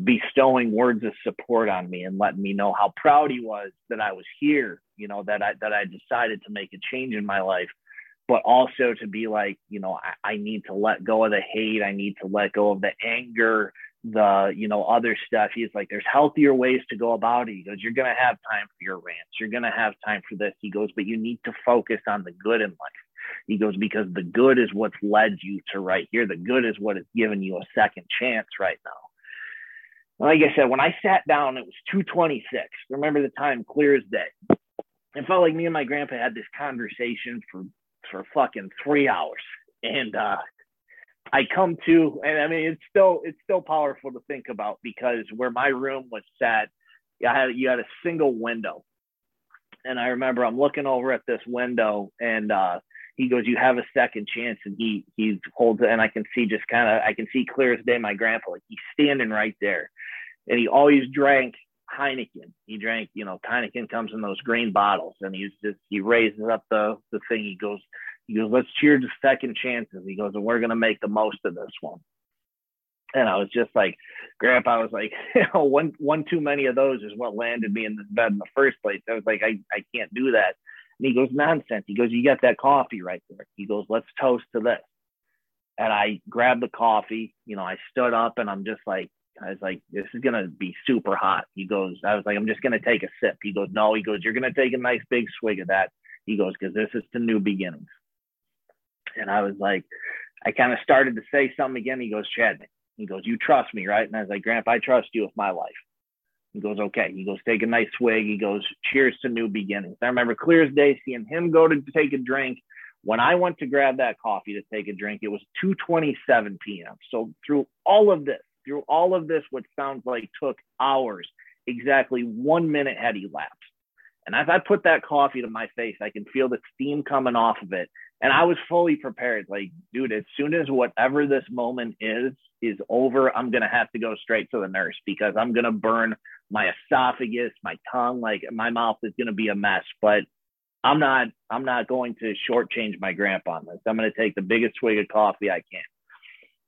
bestowing words of support on me and letting me know how proud he was that I was here, you know, that I that I decided to make a change in my life. But also to be like, you know, I, I need to let go of the hate. I need to let go of the anger the you know other stuff. He's like there's healthier ways to go about it. He goes you're going to have time for your rants. You're going to have time for this. He goes but you need to focus on the good in life. He goes because the good is what's led you to right here. The good is what has given you a second chance right now. Like i said when i sat down it was 226 remember the time clear as day. It felt like me and my grandpa had this conversation for for fucking three hours. And uh I come to, and I mean, it's still it's still powerful to think about because where my room was set, you had you had a single window, and I remember I'm looking over at this window, and uh, he goes, "You have a second chance," and he he holds it, and I can see just kind of I can see clear as day my grandpa, like he's standing right there, and he always drank Heineken. He drank, you know, Heineken comes in those green bottles, and he's just he raises up the the thing. He goes, he goes, let's cheer to second chances. He goes, and we're going to make the most of this one. And I was just like, Grandpa was like, [laughs] you know, one one too many of those is what landed me in this bed in the first place. I was like, I, I can't do that. And he goes, nonsense. He goes, you got that coffee right there. He goes, let's toast to this. And I grabbed the coffee. You know, I stood up and I'm just like, I was like, this is gonna be super hot. He goes, I was like, I'm just gonna take a sip. He goes, no. He goes, you're gonna take a nice big swig of that. He goes, because this is the new beginnings. And I was like, I kind of started to say something again. He goes, Chad, he goes, you trust me, right? And I was like, Grandpa, I trust you with my life. He goes, okay. He goes, take a nice swig. He goes, cheers to new beginnings. I remember clear as day seeing him go to take a drink. When I went to grab that coffee to take a drink, it was 2:27 p.m. So through all of this, through all of this, what sounds like took hours, exactly one minute had elapsed. And as I put that coffee to my face, I can feel the steam coming off of it. And I was fully prepared. Like, dude, as soon as whatever this moment is, is over, I'm going to have to go straight to the nurse because I'm going to burn my esophagus, my tongue. Like, my mouth is going to be a mess. But I'm not, I'm not going to shortchange my grandpa on this. I'm going to take the biggest swig of coffee I can.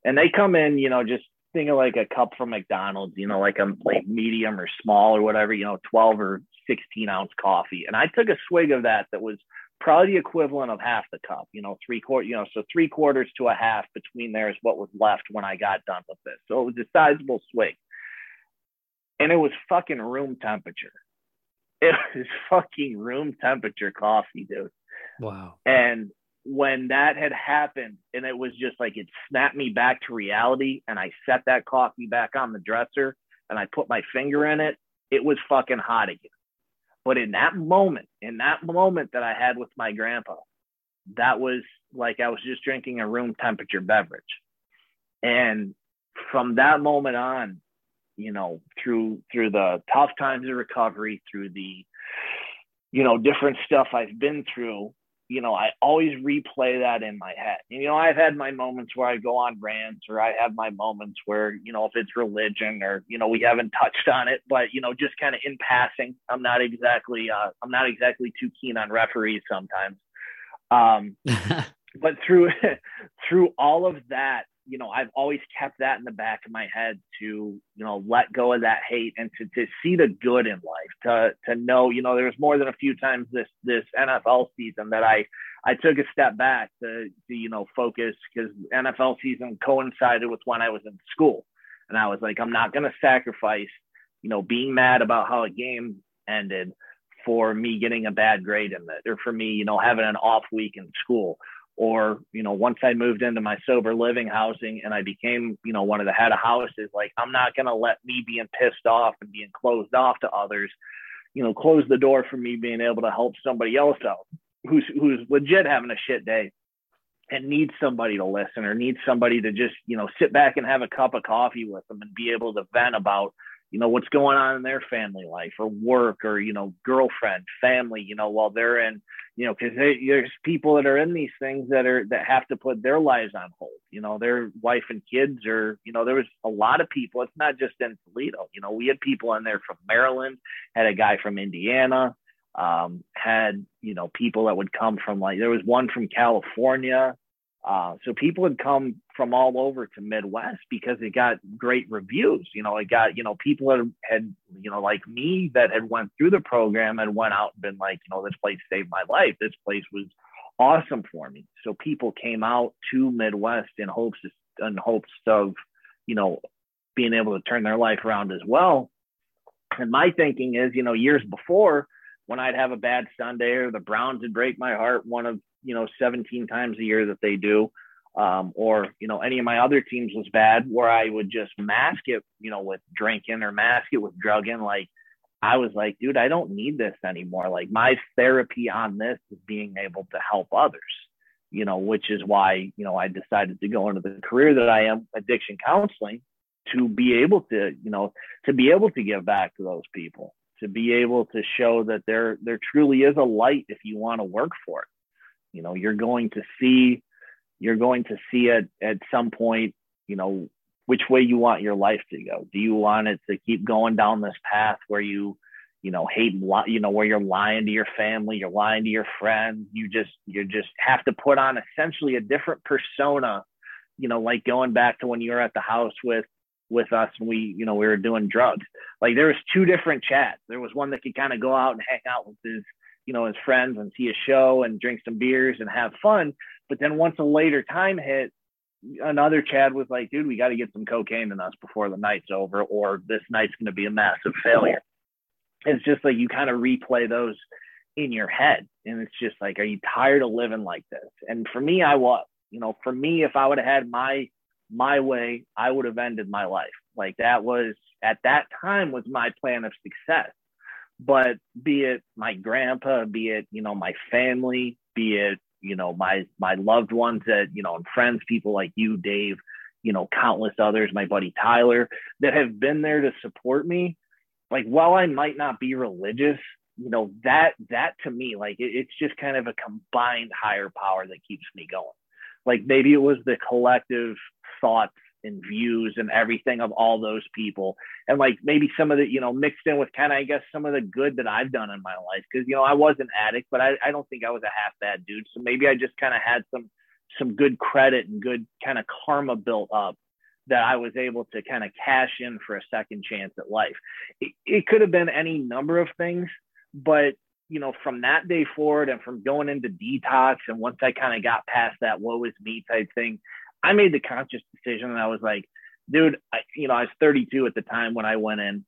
And they come in, you know, just think of like a cup from McDonald's, you know, like a like medium or small or whatever, you know, 12 or 16 ounce coffee. And I took a swig of that that was probably the equivalent of half the cup, you know, three quarter, you know, so three quarters to a half between there is what was left when I got done with this. So it was a sizable swig. And it was fucking room temperature. It [laughs] was fucking room temperature coffee, dude. Wow. And when that had happened and it was just like it snapped me back to reality and I set that coffee back on the dresser and I put my finger in it, it was fucking hot again. But in that moment, in that moment that I had with my grandpa, that was like I was just drinking a room temperature beverage. And from that moment on, you know, through through the tough times of recovery, through the, you know, different stuff I've been through, you know, I always replay that in my head. You know, I've had my moments where I go on rants or I have my moments where, you know, if it's religion or, you know, we haven't touched on it, but, you know, just kind of in passing, I'm not exactly, uh, I'm not exactly too keen on referees sometimes. Um, [laughs] but through, [laughs] through all of that, you know, I've always kept that in the back of my head to, you know, let go of that hate and to, to see the good in life, to, to know, you know, there was more than a few times this, this NFL season that I, I took a step back to, to you know, focus because NFL season coincided with when I was in school. And I was like, I'm not going to sacrifice, you know, being mad about how a game ended for me getting a bad grade in it or for me, you know, having an off week in school or you know once i moved into my sober living housing and i became you know one of the head of houses like i'm not going to let me being pissed off and being closed off to others you know close the door for me being able to help somebody else out who's who's legit having a shit day and needs somebody to listen or needs somebody to just you know sit back and have a cup of coffee with them and be able to vent about you know what's going on in their family life or work or you know girlfriend family you know while they're in you know because there's people that are in these things that are that have to put their lives on hold. You know their wife and kids or you know there was a lot of people it's not just in toledo you know we had people in there from maryland had a guy from indiana um, had you know people that would come from like there was one from california uh, so people had come from all over to Midwest because it got great reviews. You know, it got, you know, people had, had, you know, like me that had went through the program and went out and been like, you know, this place saved my life. This place was awesome for me. So people came out to Midwest in hopes, in hopes of, you know, being able to turn their life around as well. And my thinking is, you know, years before when I'd have a bad Sunday or the Browns would break my heart, one of you know 17 times a year that they do. Um, or you know any of my other teams was bad where i would just mask it you know with drinking or mask it with drugging. Like i was like dude i don't need this anymore. Like my therapy on this is being able to help others you know which is why you know i decided to go into the career that i am addiction counseling to be able to you know to be able to give back to those people to be able to show that there there truly is a light if you want to work for it you know, you're going to see, you're going to see it at some point, you know, which way you want your life to go. Do you want it to keep going down this path where you, you know, hate, you know, where you're lying to your family, you're lying to your friends, you just, you just have to put on essentially a different persona, you know, like going back to when you were at the house with, with us and we, you know, we were doing drugs. Like there was two different Chads. There was one that could kind of go out and hang out with his, you know, his friends and see a show and drink some beers and have fun. But then once a later time hit, another Chad was like, dude, we got to get some cocaine in us before the night's over, or this night's going to be a massive failure. It's just like you kind of replay those in your head. And it's just like, are you tired of living like this? And for me, I was, you know, for me, if I would have had my, my way, I would have ended my life. Like that was at that time was my plan of success but be it my grandpa, be it, you know, my family, be it, you know, my, my loved ones that, you know, and friends, people like you, Dave, you know, countless others, my buddy Tyler, that have been there to support me. Like, while I might not be religious, you know that that to me like it, it's just kind of a combined higher power that keeps me going like maybe it was the collective thoughts and views and everything of all those people. And like maybe some of the you know mixed in with kind of i guess some of the good that i've done in my life. Because you know i was an addict but I, I don't think i was a half bad dude. So maybe i just kind of had some some good credit and good kind of karma built up that i was able to kind of cash in for a second chance at life. It, it could have been any number of things but you know from that day forward and from going into detox and once i kind of got past that woe is me type thing I made the conscious decision and I was like, dude, I, you know, I was 32 at the time when I went in,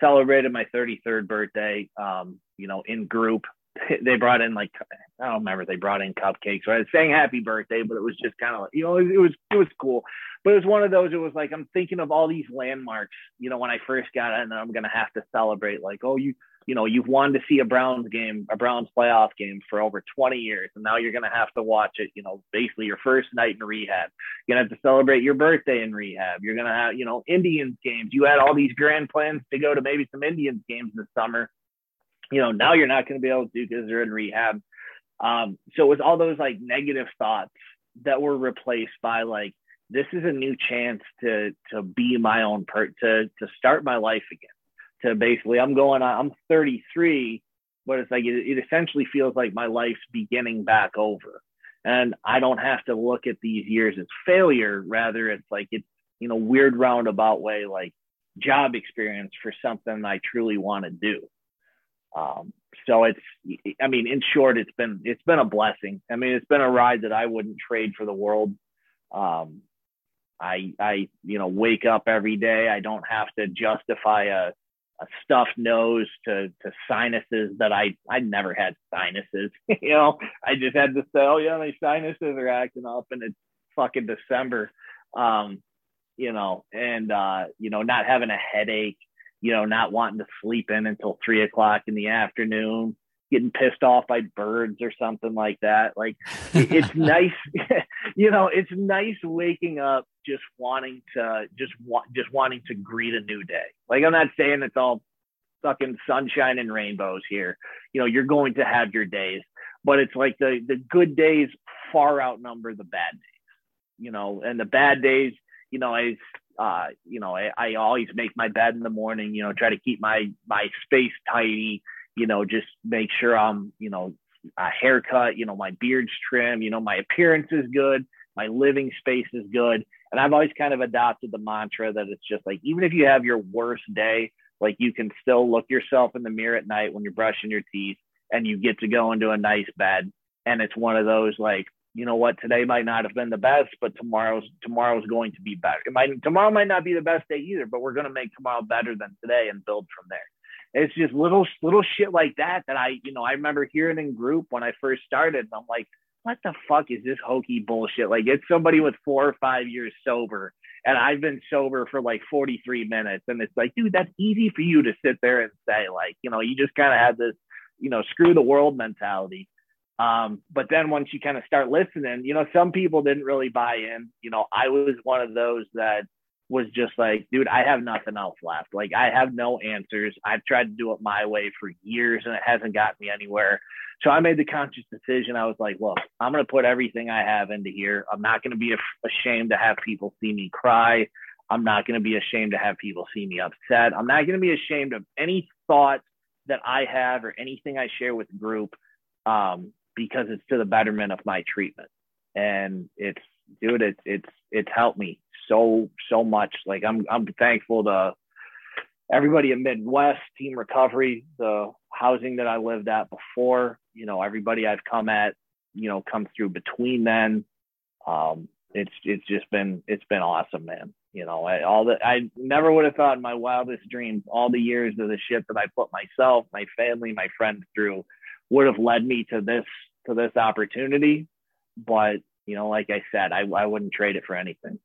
celebrated my 33rd birthday, um, you know, in group. [laughs] They brought in like I don't remember they brought in cupcakes. Right, saying happy birthday, but it was just kind of you know it was it was cool. But it was one of those. It was like I'm thinking of all these landmarks. You know, when I first got in, and I'm gonna have to celebrate. Like, oh, you you know, you've wanted to see a Browns game, a Browns playoff game for over 20 years, and now you're going to have to watch it, you know, basically your first night in rehab. You're going to have to celebrate your birthday in rehab. You're going to have, you know, Indians games. You had all these grand plans to go to maybe some Indians games this summer. You know, now you're not going to be able to do because they're in rehab. Um, so it was all those like negative thoughts that were replaced by like, this is a new chance to to be my own part to to start my life again to basically I'm going I'm 33, but it's like it, it essentially feels like my life's beginning back over. And I don't have to look at these years as failure. Rather, it's like it's you know weird roundabout way like job experience for something I truly want to do. Um, so it's I mean in short it's been it's been a blessing. I mean it's been a ride that I wouldn't trade for the world. Um, I I you know wake up every day. I don't have to justify a a stuffed nose to to sinuses that I I never had sinuses. [laughs] you know, I just had to say, oh yeah, my sinuses are acting up, and it's fucking December. Um, you know, and uh, you know, not having a headache, you know, not wanting to sleep in until three o'clock in the afternoon, getting pissed off by birds or something like that. Like [laughs] it's nice, [laughs] you know, it's nice waking up just wanting to just want just wanting to greet a new day. Like I'm not saying it's all fucking sunshine and rainbows here. You know, you're going to have your days, but it's like the the good days far outnumber the bad days. You know, and the bad days, you know, I uh, you know, I, I always make my bed in the morning, you know, try to keep my my space tidy, you know, just make sure I'm, you know, a haircut, you know, my beard's trim, you know, my appearance is good, my living space is good. And I've always kind of adopted the mantra that it's just like, even if you have your worst day, like you can still look yourself in the mirror at night when you're brushing your teeth and you get to go into a nice bed. And it's one of those like, you know what, today might not have been the best, but tomorrow's tomorrow's going to be better. It might tomorrow might not be the best day either, but we're gonna make tomorrow better than today and build from there it's just little little shit like that that I you know I remember hearing in group when I first started. And I'm like, what the fuck is this hokey bullshit? Like it's somebody with four or five years sober, and I've been sober for like 43 minutes, and it's like, dude, that's easy for you to sit there and say like, you know, you just kind of have this, you know, screw the world mentality. Um, but then once you kind of start listening, you know, some people didn't really buy in. You know, I was one of those that was just like, dude, I have nothing else left. Like, I have no answers. I've tried to do it my way for years and it hasn't gotten me anywhere. So I made the conscious decision. I was like, look, I'm going to put everything I have into here. I'm not going to be ashamed to have people see me cry. I'm not going to be ashamed to have people see me upset. I'm not going to be ashamed of any thought that I have or anything I share with the group um, because it's to the betterment of my treatment. And it's, dude, it's, it's, it's helped me so so much. Like I'm I'm thankful to everybody at Midwest Team Recovery, the housing that I lived at before. You know, everybody I've come at, you know, come through between then. Um, it's it's just been it's been awesome, man. You know, I, all that I never would have thought in my wildest dreams, all the years of the shit that I put myself, my family, my friends through, would have led me to this to this opportunity. But you know, like I said, I I wouldn't trade it for anything.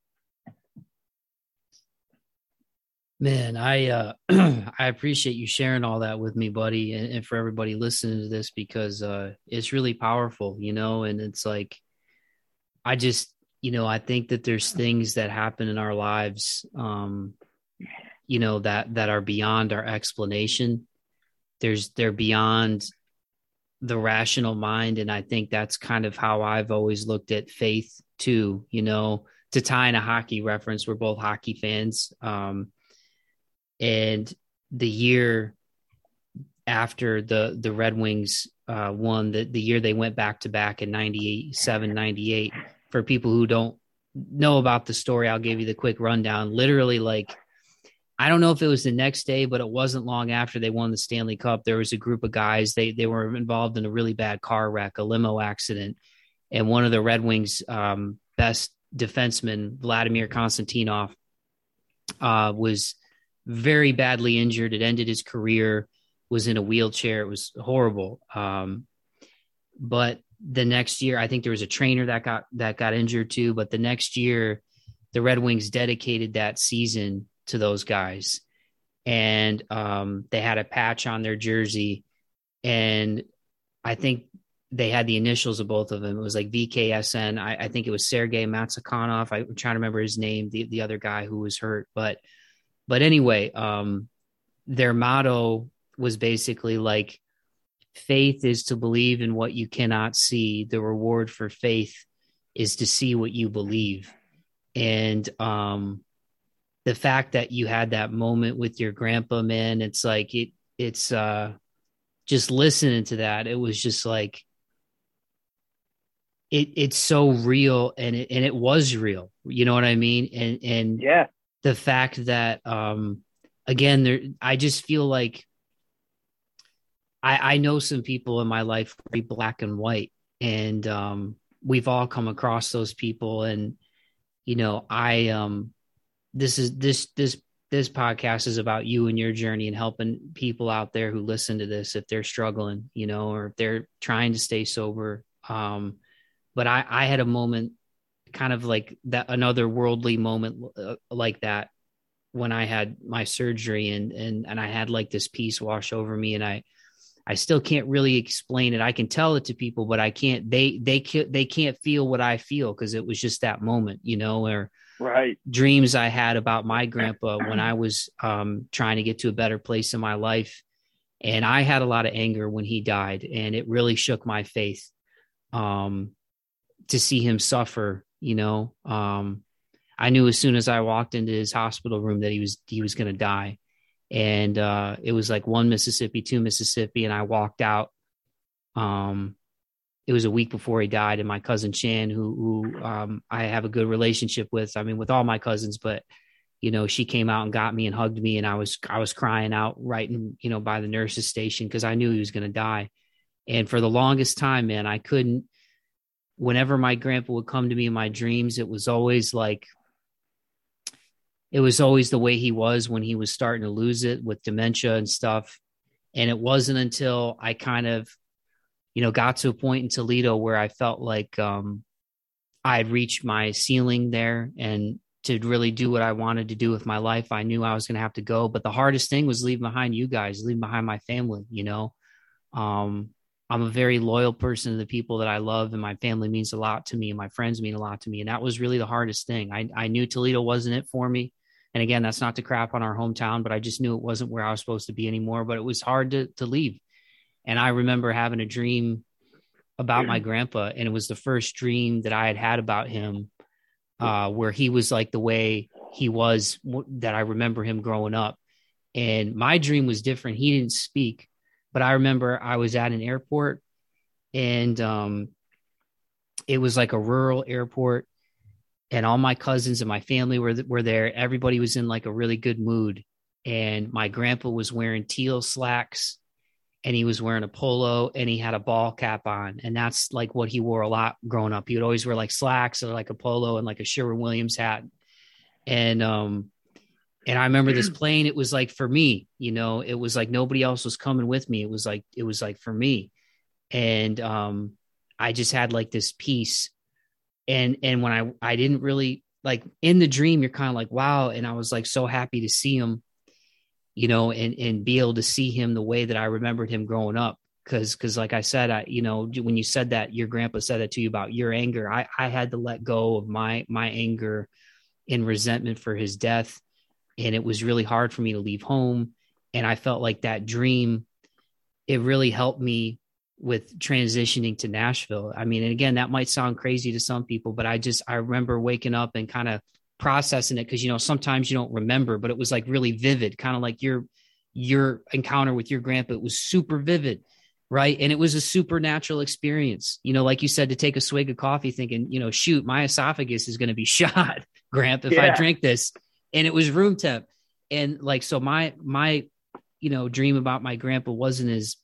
Man, I uh, [clears throat] I appreciate you sharing all that with me, buddy, and, and for everybody listening to this because uh, it's really powerful, you know. And it's like, I just, you know, I think that there's things that happen in our lives, um, you know, that that are beyond our explanation, there's they're beyond the rational mind and i think that's kind of how i've always looked at faith too you know to tie in a hockey reference we're both hockey fans um and the year after the the red wings uh won the, the year they went back to back in 97 98 for people who don't know about the story i'll give you the quick rundown literally like I don't know if it was the next day, but it wasn't long after they won the Stanley Cup. There was a group of guys. They they were involved in a really bad car wreck, a limo accident, and one of the Red Wings' um, best defensemen, Vladimir Konstantinov, uh, was very badly injured. It ended his career. Was in a wheelchair. It was horrible. Um, but the next year, I think there was a trainer that got that got injured too. But the next year, the Red Wings dedicated that season to those guys. And um, they had a patch on their jersey. And I think they had the initials of both of them. It was like VKSN. I, I think it was Sergei Mnatsakanov. I'm trying to remember his name, the, the other guy who was hurt. But but anyway, um, their motto was basically like faith is to believe in what you cannot see. The reward for faith is to see what you believe. And um, the fact that you had that moment with your grandpa, man, it's like it it's uh just listening to that, it was just like it it's so real and it and it was real. You know what I mean? And and yeah, the fact that um again there I just feel like I I know some people in my life be black and white and um we've all come across those people and you know I um this is this this this podcast is about you and your journey and helping people out there who listen to this if they're struggling, you know, or if they're trying to stay sober. Um, but I, I had a moment kind of like that, another worldly moment uh, like that when I had my surgery and, and, and I had like this peace wash over me and I, I still can't really explain it. I can tell it to people, but I can't, they, they can't, they can't feel what I feel. Cause it was just that moment, you know, or, right dreams I had about my [clears throat] grandpa when I was um, trying to get to a better place in my life. And I had a lot of anger when he died, and it really shook my faith um, to see him suffer. You know, um, I knew as soon as I walked into his hospital room that he was he was going to die, and uh, it was like one Mississippi, two Mississippi, and I walked out. Um, it was a week before he died, and my cousin Shan, who who um, I have a good relationship with. I mean, with all my cousins, but you know, she came out and got me and hugged me, and I was I was crying out right in you know by the nurses station because I knew he was going to die. And for the longest time, man, I couldn't. Whenever my grandpa would come to me in my dreams, it was always like it was always the way he was when he was starting to lose it with dementia and stuff. And it wasn't until I kind of you know, got to a point in Toledo where I felt like um, I had reached my ceiling there and to really do what I wanted to do with my life, I knew I was going to have to go. But the hardest thing was leaving behind you guys, leaving behind my family, you know. Um, I'm a very loyal person to the people that I love, and my family means a lot to me, and my friends mean a lot to me. And that was really the hardest thing. I, I knew Toledo wasn't it for me. And again, that's not to crap on our hometown, but I just knew it wasn't where I was supposed to be anymore. But it was hard to, to leave. And I remember having a dream about my grandpa, and it was the first dream that I had had about him, uh, where he was like the way he was that I remember him growing up. And my dream was different. He didn't speak, but I remember I was at an airport, and um, it was like a rural airport, and all my cousins and my family were were there. Everybody was in like a really good mood, and my grandpa was wearing teal slacks and he was wearing a polo and he had a ball cap on. And that's like what he wore a lot growing up. He would always wear like slacks or like a polo and like a Sherwin Williams hat. And, um, and I remember this [clears throat] plane, it was like for me, you know, it was like nobody else was coming with me. It was like, it was like for me. And, um, I just had like this peace. And, and when I, I didn't really like in the dream, you're kind of like, wow. And I was like so happy to see him you know, and and be able to see him the way that I remembered him growing up. Because, because, like I said, I, you know, when you said that, your grandpa said that to you about your anger. I, I had to let go of my my anger and resentment for his death, and it was really hard for me to leave home. And I felt like that dream it really helped me with transitioning to Nashville. I mean, and again, that might sound crazy to some people, but I just I remember waking up and kind of processing it because you know sometimes you don't remember, but it was like really vivid, kind of like your your encounter with your grandpa. It was super vivid, right? And it was a supernatural experience. You know, like you said, to take a swig of coffee, thinking, you know, shoot, my esophagus is going to be [laughs] shot, Grandpa, if yeah. I drink this. And it was room temp, and like so, my my you know dream about my grandpa wasn't as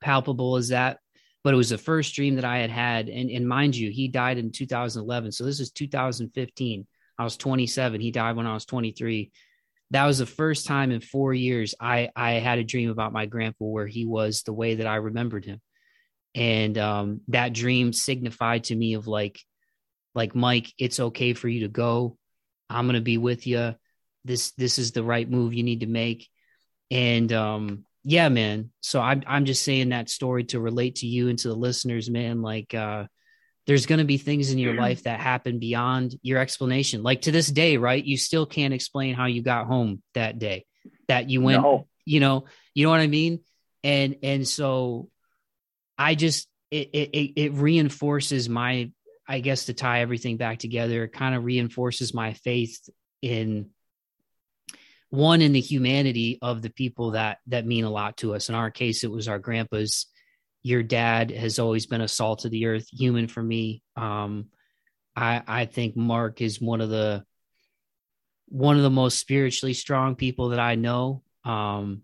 palpable as that but it was the first dream that i had had. And, and mind you he died in 2011 so this is 2015 i was 27 he died when i was 23 that was the first time in four years i i had a dream about my grandpa where he was the way that i remembered him. And um, that dream signified to me of like like mike it's okay for you to go i'm going to be with you this this is the right move you need to make and um yeah, man. So I'm I'm just saying that story to relate to you and to the listeners, man. Like uh there's going to be things in your life that happen beyond your explanation. Like to this day, right? You still can't explain how you got home that day. That you went, no. you know, you know what I mean? And and so I just it it it reinforces my I guess to tie everything back together, it kind of reinforces my faith in one in the humanity of the people that that mean a lot to us. In our case it was our grandpas. Your dad has always been a salt of the earth human for me. Um i i think mark is one of the one of the most spiritually strong people that i know. Um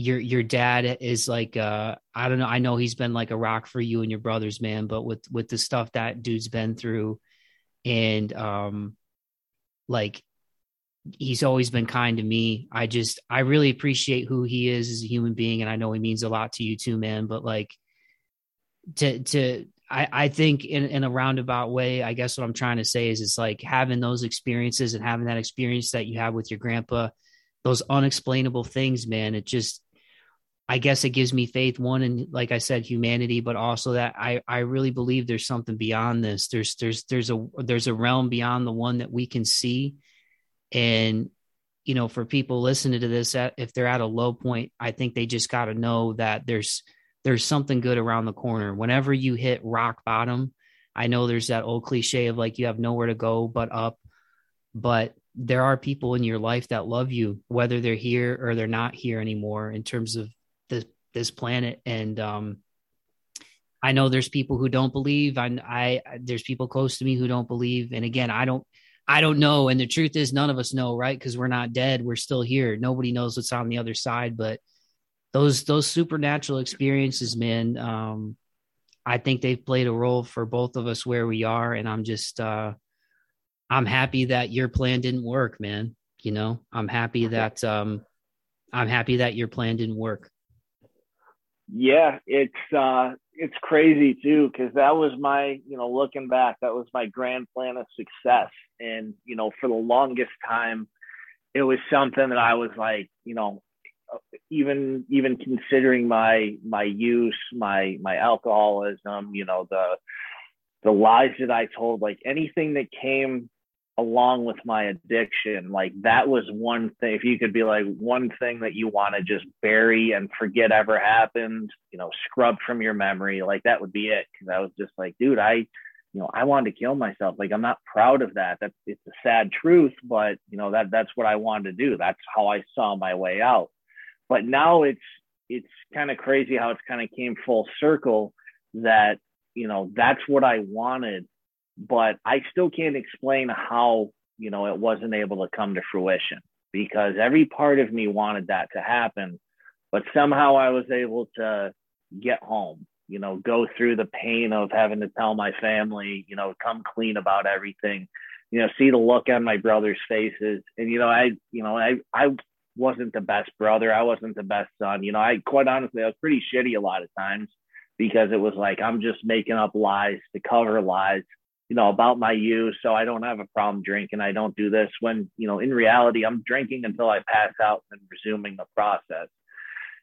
your your dad is like uh i don't know i know he's been like a rock for you and your brothers man but with with the stuff that dude's been through and um like he's always been kind to me. I just I really appreciate who he is as a human being, and I know he means a lot to you too, man. But like to to I, I think in, in a roundabout way, I guess what I'm trying to say is it's like having those experiences and having that experience that you have with your grandpa, those unexplainable things, man. It just I guess it gives me faith, one and like I said, humanity, but also that I, I really believe there's something beyond this. There's there's there's a there's a realm beyond the one that we can see and, you know, for people listening to this, if they're at a low point, I think they just got to know that there's, there's something good around the corner. Whenever you hit rock bottom, I know there's that old cliche of like you have nowhere to go but up, but there are people in your life that love you, whether they're here or they're not here anymore in terms of this planet. And um, I know there's people who don't believe. I, I there's people close to me who don't believe. And again, I don't I don't know. And the truth is, none of us know, right? Because we're not dead. We're still here. Nobody knows what's on the other side. But those those supernatural experiences, man, um, I think they've played a role for both of us where we are. And I'm just uh, I'm happy that your plan didn't work, man. You know, I'm happy that um, I'm happy that your plan didn't work. Yeah, it's uh, it's crazy too because that was my you know looking back that was my grand plan of success. And you know for the longest time it was something that i was like you know even even considering my my use my my alcoholism you know the the lies that i told like anything that came along with my addiction like that was one thing if you could be like one thing that you want to just bury and forget ever happened you know scrub from your memory like that would be it. Because i was just like dude i you know i wanted to kill myself. Like i'm not proud of that. That's it's a sad truth but you know that that's what i wanted to do. That's how i saw my way out. But now it's it's kind of crazy how it's kind of came full circle that you know that's what i wanted but I still can't explain how, you know, it wasn't able to come to fruition because every part of me wanted that to happen. But somehow I was able to get home, you know, go through the pain of having to tell my family, you know, come clean about everything, you know, see the look on my brother's faces. And, you know, I, you know, I, I wasn't the best brother. I wasn't the best son. You know, I quite honestly, I was pretty shitty a lot of times because it was like I'm just making up lies to cover lies you know, about my use. So I don't have a problem drinking. I don't do this when, you know, in reality, I'm drinking until I pass out and resuming the process,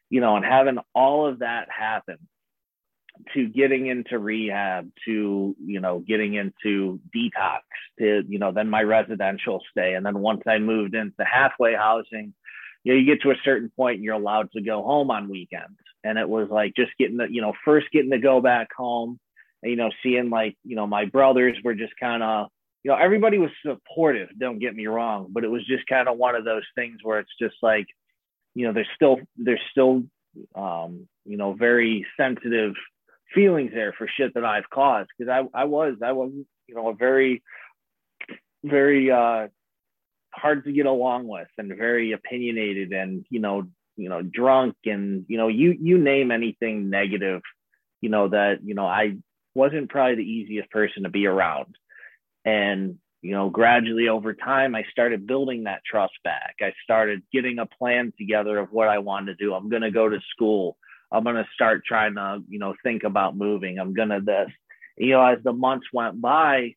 you know, and having all of that happen to getting into rehab to, you know, getting into detox to, you know, then my residential stay. And then once I moved into halfway housing, you know, you get to a certain point and you're allowed to go home on weekends. and it was like just getting the you know first getting to go back home you know seeing like you know my brothers were just kind of you know everybody was supportive don't get me wrong but it was just kind of one of those things where it's just like you know there's still there's still um you know very sensitive feelings there for shit that I've caused because I I was I was you know a very very uh hard to get along with and very opinionated and you know you know drunk and you know you you name anything negative you know that you know I wasn't probably the easiest person to be around. And you know gradually over time I started building that trust back. I started getting a plan together of what I wanted to do. I'm going to go to school. I'm going to start trying to you know think about moving. I'm going to this. You know as the months went by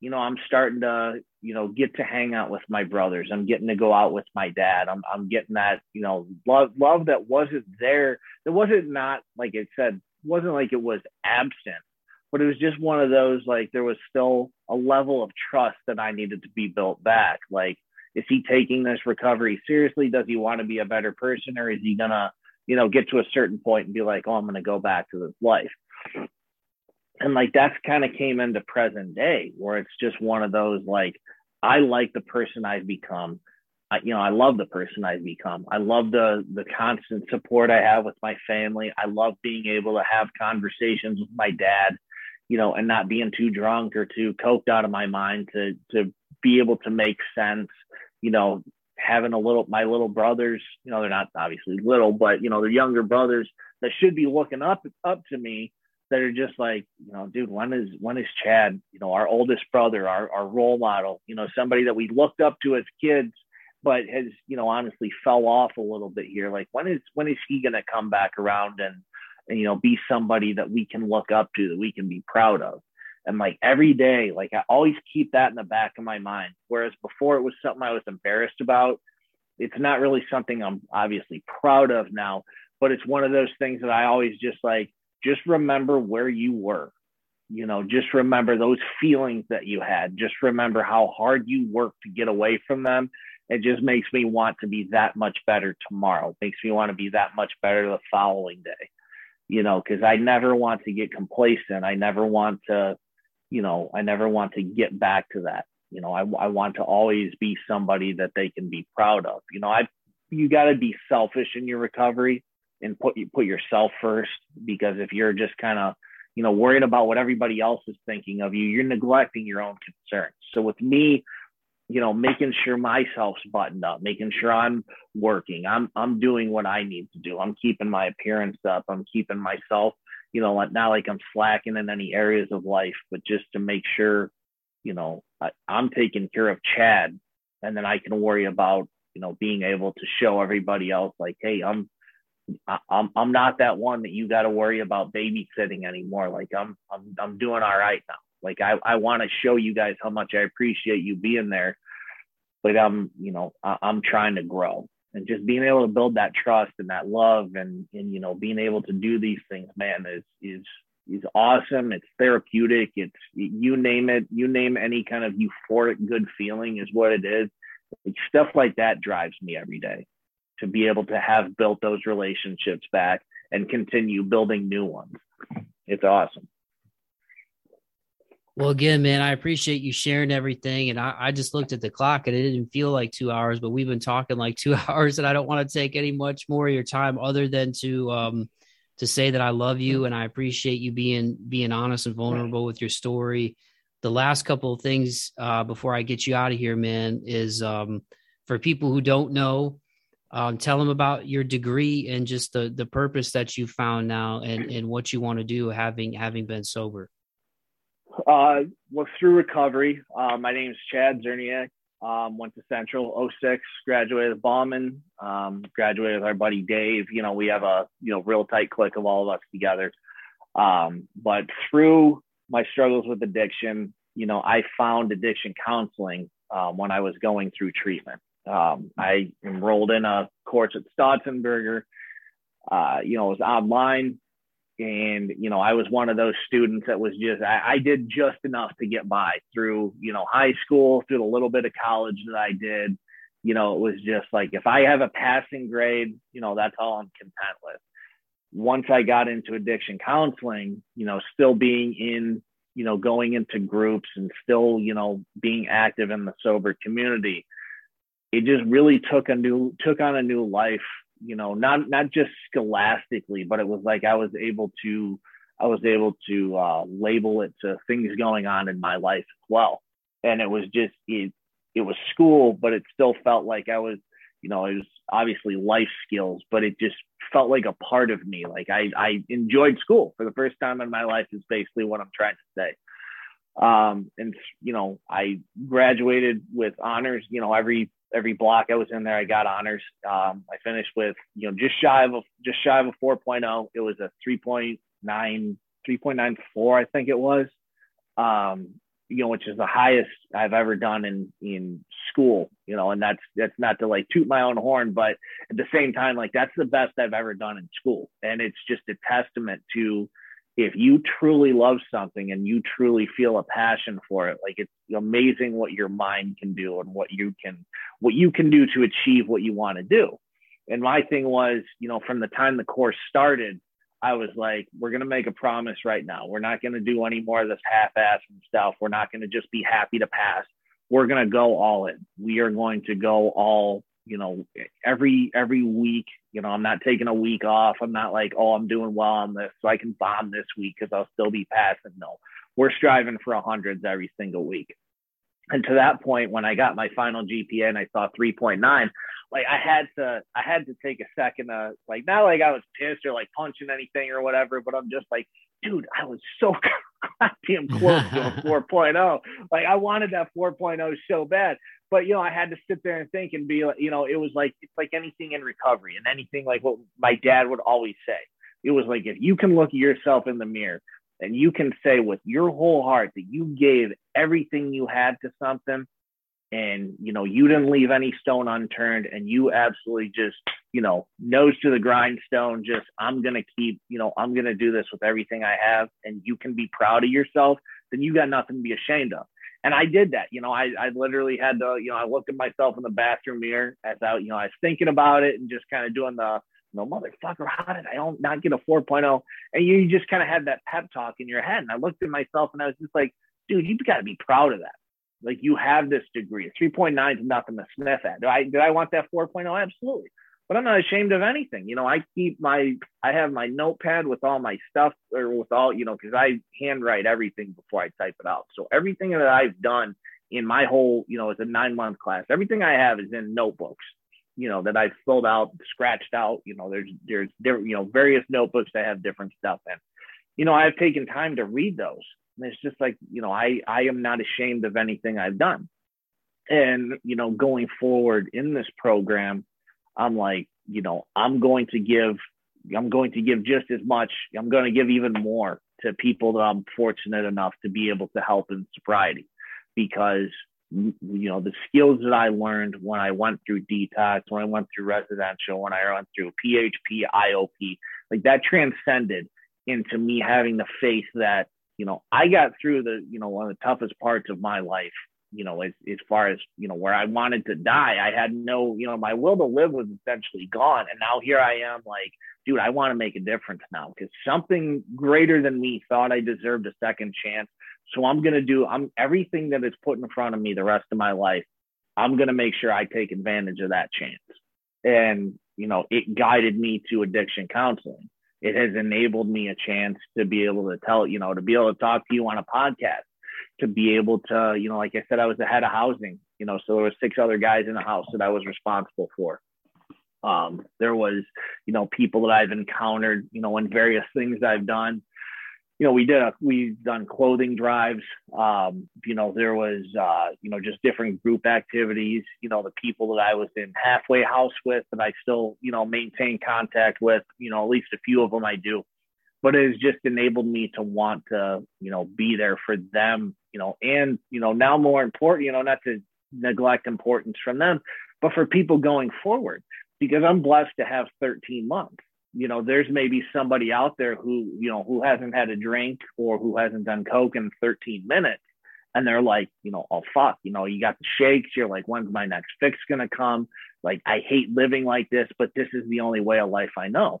you know I'm starting to you know get to hang out with my brothers. I'm getting to go out with my dad. I'm, I'm getting that you know love love that wasn't there. That wasn't not like it said wasn't like it was absent but it was just one of those like there was still a level of trust that i needed to be built back. Like is he taking this recovery seriously? Does he want to be a better person or is he gonna you know get to a certain point and be like oh i'm gonna go back to this life? And like that's kind of came into present day where it's just one of those like i like the person i've become. I, you know i love the person i've become. I love the the constant support i have with my family. I love being able to have conversations with my dad you know and not being too drunk or too coked out of my mind to to be able to make sense you know having a little my little brothers you know they're not obviously little but you know they're younger brothers that should be looking up up to me that are just like, you know, dude, when is when is Chad, you know, our oldest brother, our our role model, you know, somebody that we looked up to as kids, but has, you know, honestly fell off a little bit here. Like when is when is he gonna come back around and and you know be somebody that we can look up to, that we can be proud of? And like every day, like I always keep that in the back of my mind. Whereas before it was something I was embarrassed about. It's not really something I'm obviously proud of now, but it's one of those things that I always just like just remember where you were. You know, just remember those feelings that you had. Just remember how hard you worked to get away from them. It just makes me want to be that much better tomorrow. Makes me want to be that much better the following day. You know, because I never want to get complacent. I never want to, you know, I never want to get back to that. You know, I, I want to always be somebody that they can be proud of. You know, I you got to be selfish in your recovery and put you put yourself first because if you're just kind of you know worried about what everybody else is thinking of you you're neglecting your own concerns so with me you know making sure myself's buttoned up making sure i'm working i'm i'm doing what i need to do i'm keeping my appearance up i'm keeping myself you know not like i'm slacking in any areas of life but just to make sure you know I, i'm taking care of chad and then i can worry about you know being able to show everybody else like hey i'm I, am I'm not that one that you got to worry about babysitting anymore. Like I'm I'm I'm doing all right now. Like I I want to show you guys how much I appreciate you being there, but I'm you know I, I'm trying to grow and just being able to build that trust and that love and and you know being able to do these things, man, is is is awesome. It's therapeutic. It's you name it. You name any kind of euphoric good feeling is what it is. Like, stuff like that drives me every day to be able to have built those relationships back and continue building new ones. It's awesome. Well, again, man, I appreciate you sharing everything. And I, I, just looked at the clock and it didn't feel like two hours, but we've been talking like two [laughs] hours, and I don't want to take any much more of your time other than to um to say that I love you and I appreciate you being being honest and vulnerable with your story. The last couple of things uh, before I get you out of here, man, is um, for people who don't know, um, tell them about your degree and just the the purpose that you found now and and what you want to do having having been sober. Uh, well, through recovery, uh, my name is Chad Czerniak. Um, went to Central 06, graduated with Bauman, um, graduated with our buddy Dave. You know, we have a you know real tight clique of all of us together. Um, but through my struggles with addiction, you know, I found addiction counseling um, when I was going through treatment. Um, I enrolled in a course at Stautzenberger. Uh, you know, it was online. And, you know, I was one of those students that was just, I, I did just enough to get by through, you know, high school, through the little bit of college that I did. You know, it was just like, if I have a passing grade, you know, that's all I'm content with. once I got into addiction counseling, you know, still being in, you know, going into groups and still, you know, being active in the sober community, it just really took a new took on a new life, you know, not not just scholastically, but it was like I was able to I was able to uh, label it to things going on in my life as well. And it was just it it was school, but it still felt like I was you know, it was obviously life skills, but it just felt like a part of me. Like I, I enjoyed school for the first time in my life is basically what I'm trying to say. Um, and you know, I graduated with honors, you know, every, every block I was in there, I got honors. Um, I finished with, you know, just shy of a, just shy of a 4.0. It was a 3.9, 3.94, I think it was. Um, you know, which is the highest I've ever done in in school, you know, and that's that's not to like toot my own horn, but at the same time, like that's the best I've ever done in school. And it's just a testament to if you truly love something and you truly feel a passion for it, like it's amazing what your mind can do and what you can what you can do to achieve what you want to do. And my thing was, you know, from the time the course started, I was like, we're going to make a promise right now. We're not going to do any more of this half ass stuff. We're not going to just be happy to pass. We're going to go all in. We are going to go all, you know, every, every week, you know, I'm not taking a week off. I'm not like, oh, I'm doing well on this. So I can bomb this week because I'll still be passing. No, we're striving for a hundreds every single week. And to that point, when I got my final GPA and I saw 3.9, like I had to I had to take a second to like not like I was pissed or like punching anything or whatever, but I'm just like, dude, I was so [laughs] goddamn close to a [laughs] 4.0. Like I wanted that 4.0 so bad. But you know, I had to sit there and think and be like, you know, it was like it's like anything in recovery and anything like what my dad would always say. It was like if you can look at yourself in the mirror and you can say with your whole heart that you gave everything you had to something and you know you didn't leave any stone unturned and you absolutely just you know nose to the grindstone just i'm gonna keep you know i'm gonna do this with everything i have and you can be proud of yourself then you got nothing to be ashamed of and i did that you know i, I literally had to you know i looked at myself in the bathroom mirror as i you know i was thinking about it and just kind of doing the you know, motherfucker, how did I don't, not get a 4.0? And you just kind of had that pep talk in your head. And I looked at myself and I was just like, dude, you've got to be proud of that. Like you have this degree. 3.9 is nothing to sniff at. Do I did I want that 4.0? Absolutely. But I'm not ashamed of anything. You know, I keep my I have my notepad with all my stuff or with all, you know, because I handwrite everything before I type it out. So everything that I've done in my whole, you know, it's a nine month class. Everything I have is in notebooks, you know, that I've filled out, scratched out. You know, there's there's different, you know, various notebooks that have different stuff in. You know, I've taken time to read those and it's just like, you know, I, I am not ashamed of anything I've done. And, you know, going forward in this program, I'm like, you know, I'm going to give, I'm going to give just as much, I'm going to give even more to people that I'm fortunate enough to be able to help in sobriety. Because you know the skills that I learned when I went through detox, when I went through residential, when I went through PHP, IOP, like that transcended into me having the faith that you know, I got through the, you know, one of the toughest parts of my life, you know, as, as far as, you know, where I wanted to die. I had no, you know, my will to live was essentially gone. And now here I am like, dude, I want to make a difference now because something greater than me thought I deserved a second chance. So I'm going to do I'm everything that is put in front of me the rest of my life. I'm going to make sure I take advantage of that chance. And, you know, it guided me to addiction counseling it has enabled me a chance to be able to tell, you know, to be able to talk to you on a podcast, to be able to, you know, like I said, I was the head of housing, you know, so there was six other guys in the house that I was responsible for. Um, there was, you know, people that I've encountered, you know, in various things I've done you know, we did a, we've done clothing drives. Um, you know, there was, uh, you know, just different group activities, you know, the people that I was in halfway house with that I still, you know, maintain contact with, you know, at least a few of them I do, but it has just enabled me to want to, you know, be there for them, you know, and, you know, now more important, you know, not to neglect importance from them, but for people going forward, because I'm blessed to have 13 months you know, there's maybe somebody out there who, you know, who hasn't had a drink or who hasn't done coke in 13 minutes. And they're like, you know, oh fuck, you know, you got the shakes. You're like, when's my next fix gonna come? Like, I hate living like this, but this is the only way of life I know.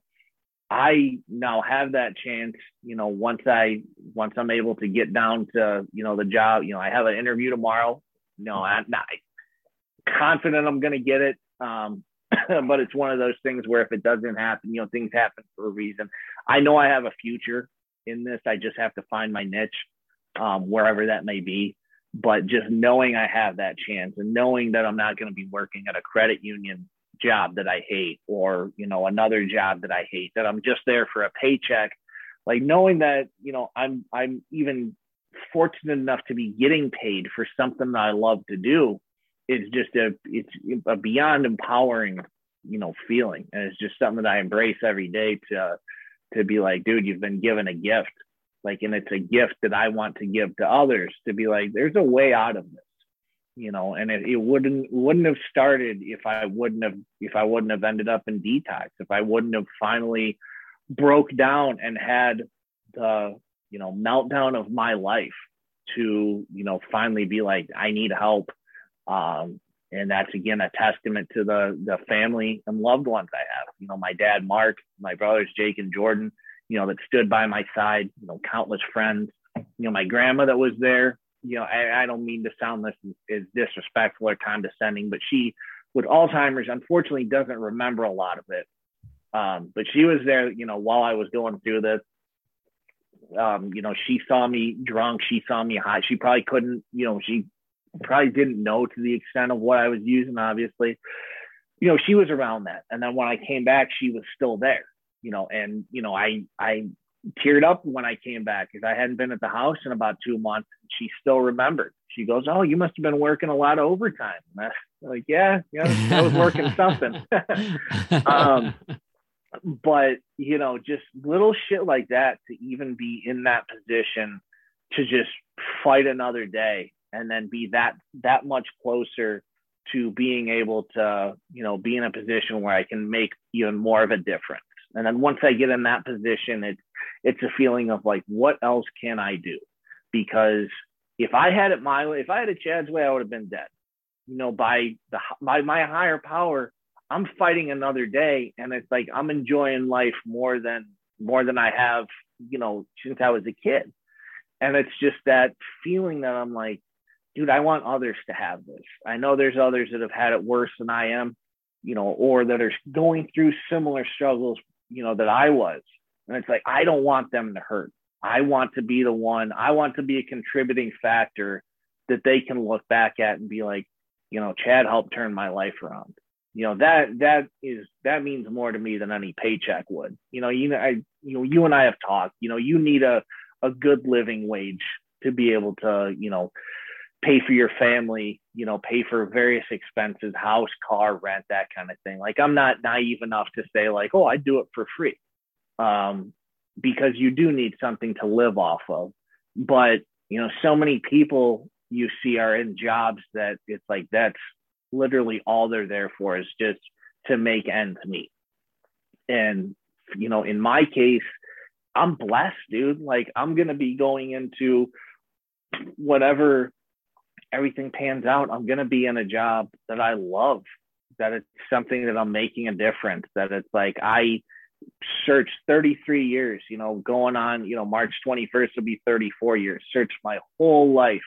I now have that chance, you know, once I once I'm able to get down to, you know, the job, you know, I have an interview tomorrow. Know, I'm not confident I'm gonna get it. Um, [clears throat] but it's one of those things where if it doesn't happen, you know, things happen for a reason. I know I have a future in this. I just have to find my niche, um, wherever that may be. But just knowing I have that chance and knowing that I'm not going to be working at a credit union job that I hate or, you know, another job that I hate, that I'm just there for a paycheck. Like knowing that, you know, I'm I'm even fortunate enough to be getting paid for something that I love to do is just a it's a beyond empowering, you know, feeling. And it's just something that I embrace every day to to be like, dude, you've been given a gift. Like, and it's a gift that I want to give to others to be like, there's a way out of this you know, and it, it wouldn't wouldn't have started if I wouldn't have if I wouldn't have ended up in detox, if I wouldn't have finally broke down and had the you know meltdown of my life to you know finally be like I need help, um, and that's again a testament to the the family and loved ones I have. You know, my dad Mark, my brothers Jake and Jordan, you know, that stood by my side. You know, countless friends. You know, my grandma that was there you know, I, I don't mean to sound this is disrespectful or condescending, but she with Alzheimer's unfortunately doesn't remember a lot of it. Um, but she was there, you know, while I was going through this. Um, you know, she saw me drunk, she saw me high. She probably couldn't, you know, she probably didn't know to the extent of what I was using, obviously. You know, she was around that. And then when I came back, she was still there, you know, and you know, I I teared up when I came back because I hadn't been at the house in about two months. She still remembered. She goes, "Oh, you must have been working a lot of overtime." I'm like, yeah, yeah, I was working something. [laughs] um, but you know, just little shit like that to even be in that position to just fight another day and then be that that much closer to being able to, you know, be in a position where I can make even more of a difference. And then once I get in that position, it's it's a feeling of like, what else can I do? Because if I had it my way, if I had it Chad's way, I would have been dead. You know, by the by my higher power, I'm fighting another day, and it's like I'm enjoying life more than more than I have, you know, since I was a kid. And it's just that feeling that I'm like, dude, I want others to have this. I know there's others that have had it worse than I am, you know, or that are going through similar struggles, you know, that I was. And it's like, I don't want them to hurt. I want to be the one, I want to be a contributing factor that they can look back at and be like, you know, Chad helped turn my life around. You know, that that is that means more to me than any paycheck would. You know, you know, I you know, you and I have talked, you know, you need a a good living wage to be able to, you know, pay for your family, you know, pay for various expenses, house, car, rent, that kind of thing. Like I'm not naive enough to say like, oh, I do it for free um, because you do need something to live off of. But you know, so many people you see are in jobs that it's like that's literally all they're there for is just to make ends meet. And you know, in my case, I'm blessed, dude. Like I'm gonna be going into whatever everything pans out. I'm gonna be in a job that I love, that it's something that I'm making a difference, that it's like I searched 33 years, you know, going on, you know, March 21st will be 34 years, searched my whole life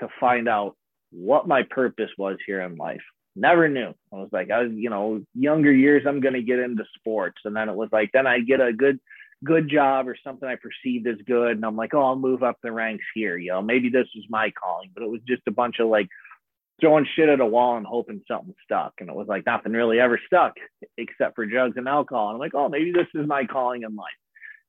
to find out what my purpose was here in life. Never knew. I was like, I was, you know, younger years, I'm going to get into sports. And then it was like, then I get a good, good job or something I perceived as good. And I'm like, oh, I'll move up the ranks here. You know, maybe this was my calling, but it was just a bunch of like throwing shit at a wall and hoping something stuck. And it was like nothing really ever stuck except for drugs and alcohol. And I'm like, oh, maybe this is my calling in life.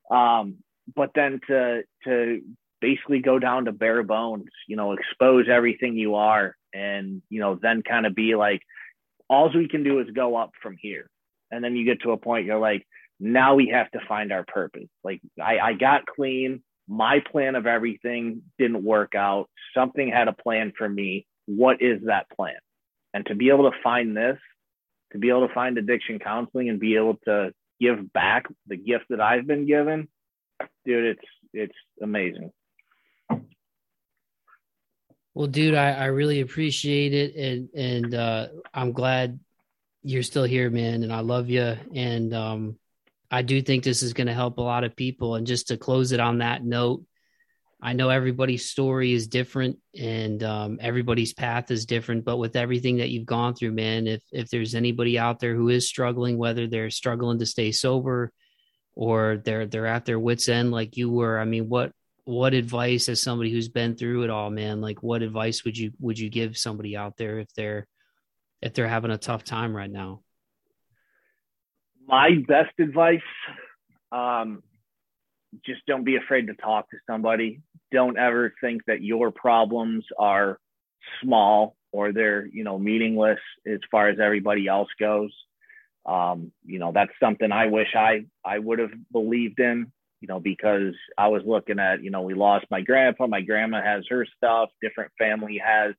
Um, but then to to basically go down to bare bones, you know, expose everything you are, and you know, then kind of be like, all we can do is go up from here. And then you get to a point you're like, now we have to find our purpose. Like I, I got clean. My plan of everything didn't work out. Something had a plan for me what is that plan? And to be able to find this, to be able to find addiction counseling and be able to give back the gift that I've been given, dude, it's it's amazing. Well, dude, I, I really appreciate it, and and uh, I'm glad you're still here, man. And I love you, and um, I do think this is going to help a lot of people. And just to close it on that note, I know everybody's story is different and um, everybody's path is different, but with everything that you've gone through, man, if if there's anybody out there who is struggling, whether they're struggling to stay sober or they're they're at their wits end like you were, I mean, what what advice as somebody who's been through it all, man, like what advice would you would you give somebody out there if they're if they're having a tough time right now? My best advice, um, just don't be afraid to talk to somebody. Don't ever think that your problems are small or they're, you know, meaningless as far as everybody else goes. Um, you know, that's something I wish I I would have believed in, you know, because I was looking at, you know, we lost my grandpa, my grandma has her stuff, different family has,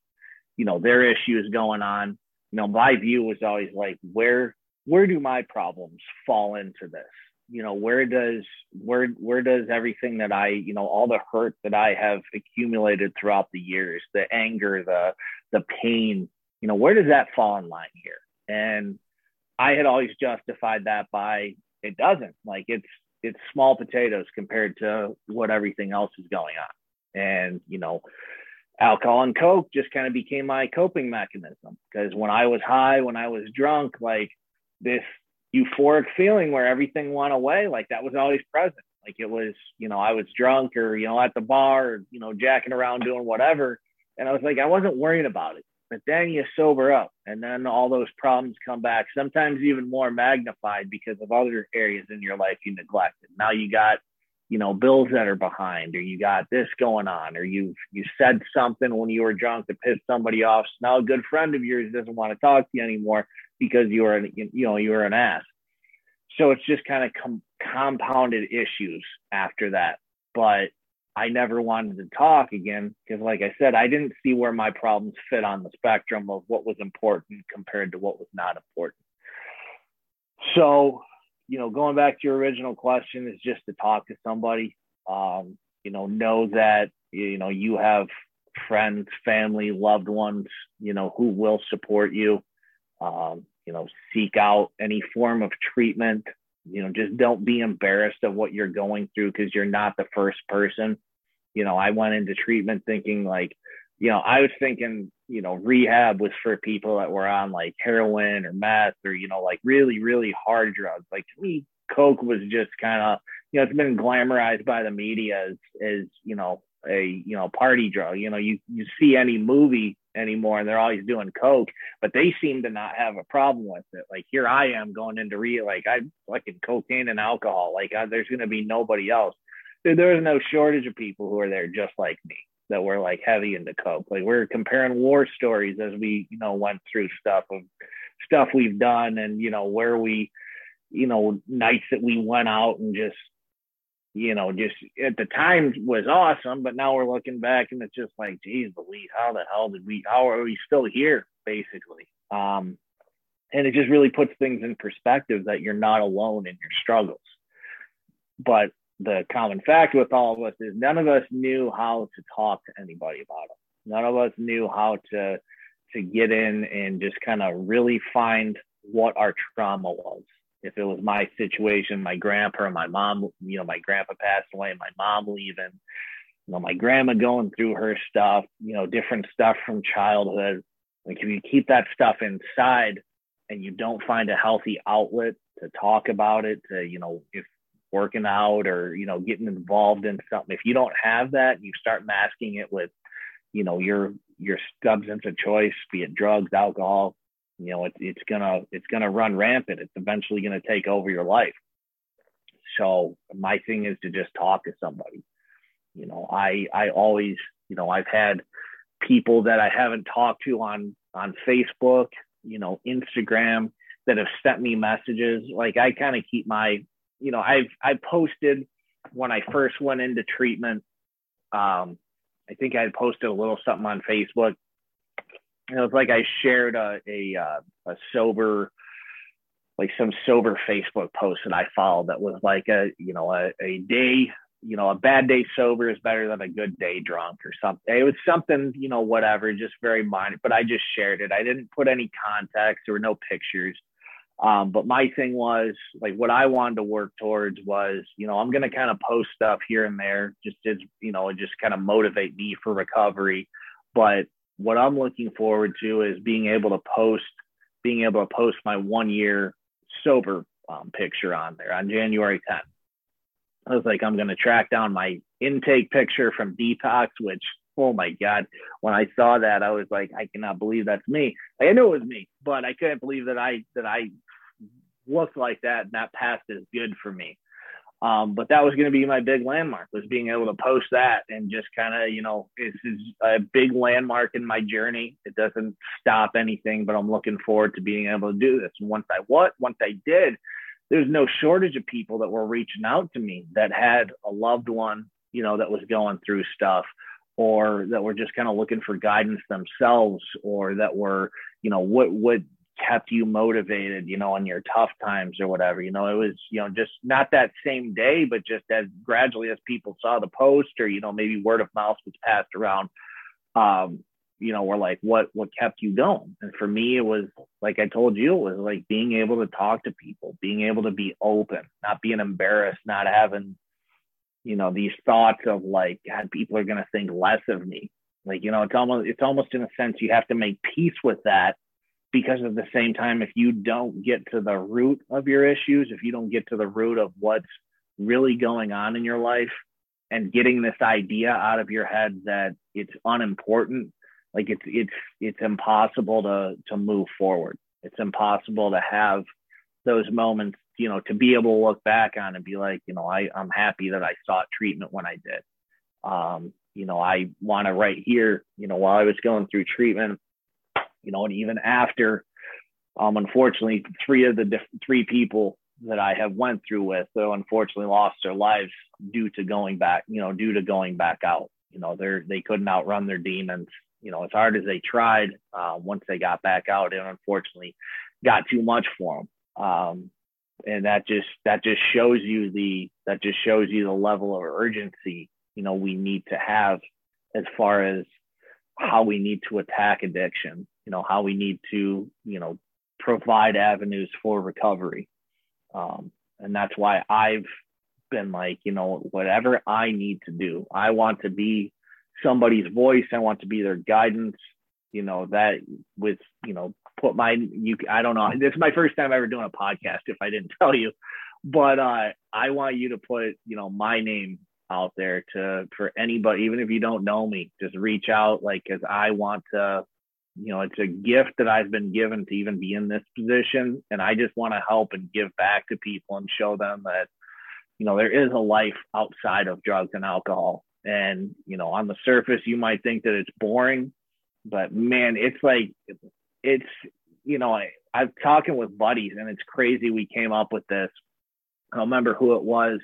you know, their issues going on. You know, my view was always like, where where do my problems fall into this? you know where does where where does everything that i you know all the hurt that i have accumulated throughout the years the anger the the pain you know where does that fall in line here? And i had always justified that by it doesn't. Like it's it's small potatoes compared to what everything else is going on. And you know alcohol and coke just kind of became my coping mechanism. Because when i was high when i was drunk like this euphoric feeling where everything went away. Like that was always present. Like it was, you know, I was drunk or, you know, at the bar, or, you know, jacking around doing whatever. And I was like, I wasn't worrying about it. But then you sober up and then all those problems come back, sometimes even more magnified because of other areas in your life you neglected. Now you got, you know, bills that are behind, or you got this going on, or you you said something when you were drunk to piss somebody off. So now a good friend of yours doesn't want to talk to you anymore because you are an, you know you were an ass. So it's just kind of com- compounded issues after that. But I never wanted to talk again because, like I said, I didn't see where my problems fit on the spectrum of what was important compared to what was not important. So, you know, going back to your original question is just to talk to somebody. Um, you know, know that you know you have friends, family, loved ones, you know, who will support you. Um, you know, seek out any form of treatment. You know, just don't be embarrassed of what you're going through because you're not the first person. You know, I went into treatment thinking like, you know, I was thinking, you know, rehab was for people that were on like heroin or meth or, you know, like really, really hard drugs. Like to me, Coke was just kind of, you know, it's been glamorized by the media as, as, you know, a, you know, party drug. You know, you, you see any movie anymore and they're always doing coke but they seem to not have a problem with it. Like here i am going into re like i'm fucking cocaine and alcohol. Like I, there's going to be nobody else. Dude, there's no shortage of people who are there just like me that were like heavy into coke. Like we're comparing war stories as we you know went through stuff of stuff we've done and you know where we you know nights that we went out and just you know, just at the time was awesome, but now we're looking back and it's just like, geez, Louise, how the hell did we, how are we still here, basically? Um, and it just really puts things in perspective that you're not alone in your struggles. But the common fact with all of us is none of us knew how to talk to anybody about it. None of us knew how to to get in and just kind of really find what our trauma was if it was my situation, my grandpa my mom, you know, my grandpa passed away, my mom leaving, you know, my grandma going through her stuff, you know, different stuff from childhood. Like if you keep that stuff inside and you don't find a healthy outlet to talk about it, to, you know, if working out or, you know, getting involved in something, if you don't have that, you start masking it with, you know, your your substance of choice, be it drugs, alcohol, you know it, it's gonna it's gonna run rampant. It's eventually gonna take over your life. So my thing is to just talk to somebody. You know i i always you know i've had people that i haven't talked to on on facebook you know instagram that have sent me messages. Like i kind of keep my you know i've i posted when i first went into treatment. Um i think i posted a little something on facebook it was like I shared a a, uh, a sober, like some sober Facebook post that I followed that was like a you know a, a day you know a bad day sober is better than a good day drunk or something. It was something you know whatever, just very minor. But I just shared it. I didn't put any context. There were no pictures. Um, but my thing was like what I wanted to work towards was, you know, I'm going to kind of post stuff here and there just as, you know, just kind of motivate me for recovery. But what I'm looking forward to is being able to post, being able to post my one year sober um, picture on there on January 10th. I was like, I'm going to track down my intake picture from Detox, which, oh my God, when I saw that, I was like, I cannot believe that's me. I knew it was me, but I couldn't believe that I, that I looked like that and that passed as good for me. Um, but that was going to be my big landmark was being able to post that and just kind of, you know, this is a big landmark in my journey. It doesn't stop anything, but I'm looking forward to being able to do this. And once I what, once I did, there's no shortage of people that were reaching out to me that had a loved one, you know, that was going through stuff or that were just kind of looking for guidance themselves or that were, you know, what what kept you motivated, you know, on your tough times or whatever. You know, it was, you know, just not that same day, but just as gradually as people saw the post or, you know, maybe word of mouth was passed around, um, you know, were like, what what kept you going? And for me, it was like I told you, it was like being able to talk to people, being able to be open, not being embarrassed, not having, you know, these thoughts of like, God, people are gonna think less of me. Like, you know, it's almost it's almost in a sense you have to make peace with that because at the same time, if you don't get to the root of your issues, if you don't get to the root of what's really going on in your life and getting this idea out of your head that it's unimportant, like it's it's it's impossible to to move forward. It's impossible to have those moments, you know, to be able to look back on and be like, you know, I, I'm happy that I sought treatment when I did. Um, you know, I want to right here, you know, while I was going through treatment, you know, and even after, um, unfortunately, three of the diff- three people that I have went through with, though, unfortunately lost their lives due to going back, you know, due to going back out. You know, they're they couldn't outrun their demons. You know, as hard as they tried, uh, once they got back out, it unfortunately got too much for them. Um, and that just that just shows you the that just shows you the level of urgency you know we need to have as far as how we need to attack addiction you know how we need to you know provide avenues for recovery. Um, and that's why i've been like you know whatever i need to do i want to be somebody's voice. I want to be their guidance you know that with you know put my you i don't know. This is my first time ever doing a podcast if i didn't [laughs] tell you. But uh i want you to put you know my name out there to for anybody even if you don't know me just reach out like because i want to you know, it's a gift that I've been given to even be in this position. And I just want to help and give back to people and show them that, you know, there is a life outside of drugs and alcohol. And, you know, on the surface, you might think that it's boring, but man, it's like, it's, you know, I, I'm talking with buddies and it's crazy. We came up with this. I don't remember who it was.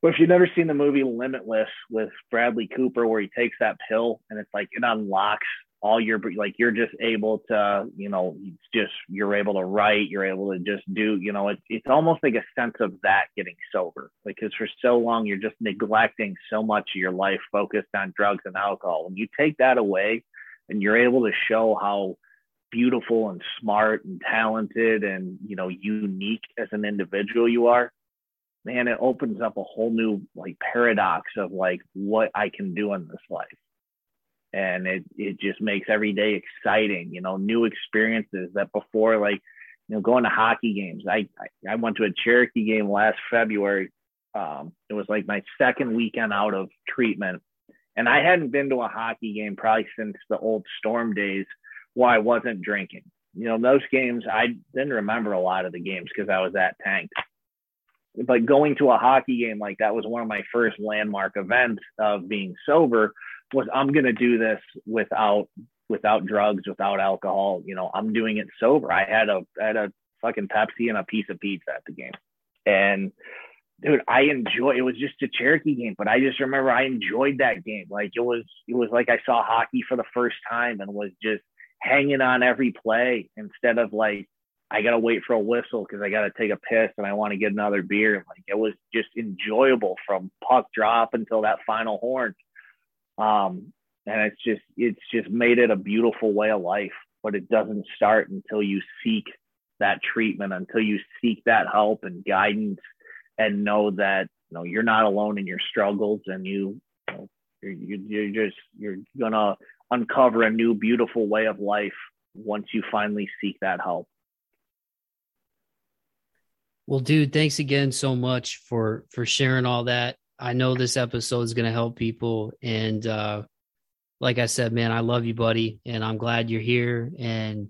But if you've never seen the movie Limitless with Bradley Cooper, where he takes that pill and it's like it unlocks all your like you're just able to you know it's just you're able to write you're able to just do you know it's it's almost like a sense of that getting sober. Because for so long you're just neglecting so much of your life focused on drugs and alcohol. When you take that away and you're able to show how beautiful and smart and talented and you know unique as an individual you are man it opens up a whole new like paradox of like what i can do in this life and it it just makes every day exciting you know new experiences that before like you know going to hockey games. I i, went to a cherokee game last february. Um, it was like my second weekend out of treatment. And i hadn't been to a hockey game probably since the old storm days where i wasn't drinking. You know those games i didn't remember a lot of the games because i was that tanked. But going to a hockey game like that was one of my first landmark events of being sober was I'm going to do this without without drugs, without alcohol. You know, I'm doing it sober. I had a I had a fucking Pepsi and a piece of pizza at the game, and dude, I enjoy. It was just a Cherokee game, but I just remember I enjoyed that game. Like it was it was like I saw hockey for the first time and was just hanging on every play instead of like I gotta wait for a whistle because I gotta take a piss and I want to get another beer. Like it was just enjoyable from puck drop until that final horn. Um, and it's just it's just made it a beautiful way of life. But it doesn't start until you seek that treatment until you seek that help and guidance and know that you know you're not alone in your struggles and you, you know, you're, you're just you're gonna uncover a new beautiful way of life once you finally seek that help well dude thanks again so much for for sharing all that i know this episode is going to help people and uh like i said man i love you buddy and i'm glad you're here and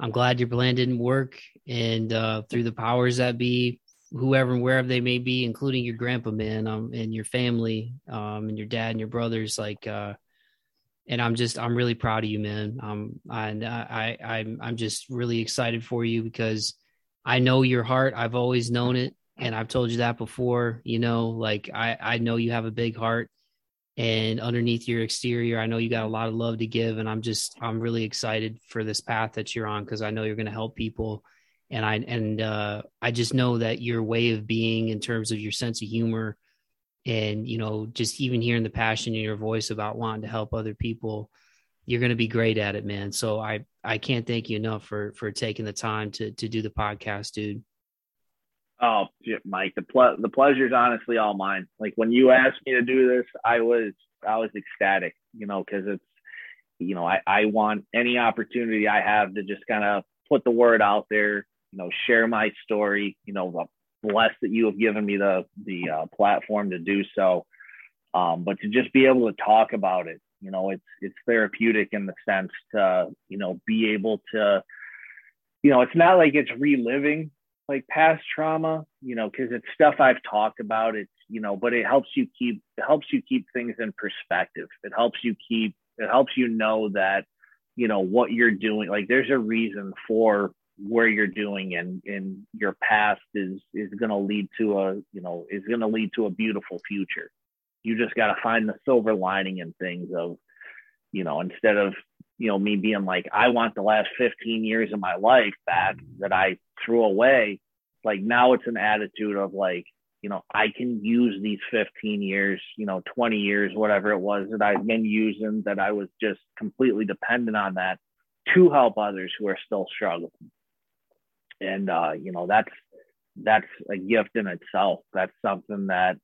i'm glad your plan didn't work and uh through the powers that be whoever and wherever they may be, including your grandpa, man, um, and your family, um, and your dad and your brothers, like, uh, and I'm just, I'm really proud of you, man. Um, and I, I, I'm, I'm just really excited for you because I know your heart. I've always known it. And I've told you that before, you know, like I, I know you have a big heart and underneath your exterior, I know you got a lot of love to give. And I'm just, I'm really excited for this path that you're on because I know you're going to help people and I and uh, I just know that your way of being, in terms of your sense of humor, and you know, just even hearing the passion in your voice about wanting to help other people, you're going to be great at it, man. So I I can't thank you enough for for taking the time to to do the podcast, dude. Oh, Mike, the ple- the pleasure is honestly all mine. Like when you asked me to do this, I was I was ecstatic, you know, because it's you know I I want any opportunity I have to just kind of put the word out there you know, share my story. You know, blessed that you have given me the the uh, platform to do so. Um, but to just be able to talk about it, you know, it's it's therapeutic in the sense to you know be able to, you know, it's not like it's reliving like past trauma, you know, because it's stuff I've talked about. It's you know, but it helps you keep it helps you keep things in perspective. It helps you keep it helps you know that you know what you're doing. Like there's a reason for where you're doing and and your past is is going to lead to a you know is going to lead to a beautiful future you just got to find the silver lining in things of you know instead of you know me being like i want the last 15 years of my life back that i threw away like now it's an attitude of like you know i can use these 15 years you know 20 years whatever it was that i've been using that i was just completely dependent on that to help others who are still struggling and uh, you know that's that's a gift in itself. That's something that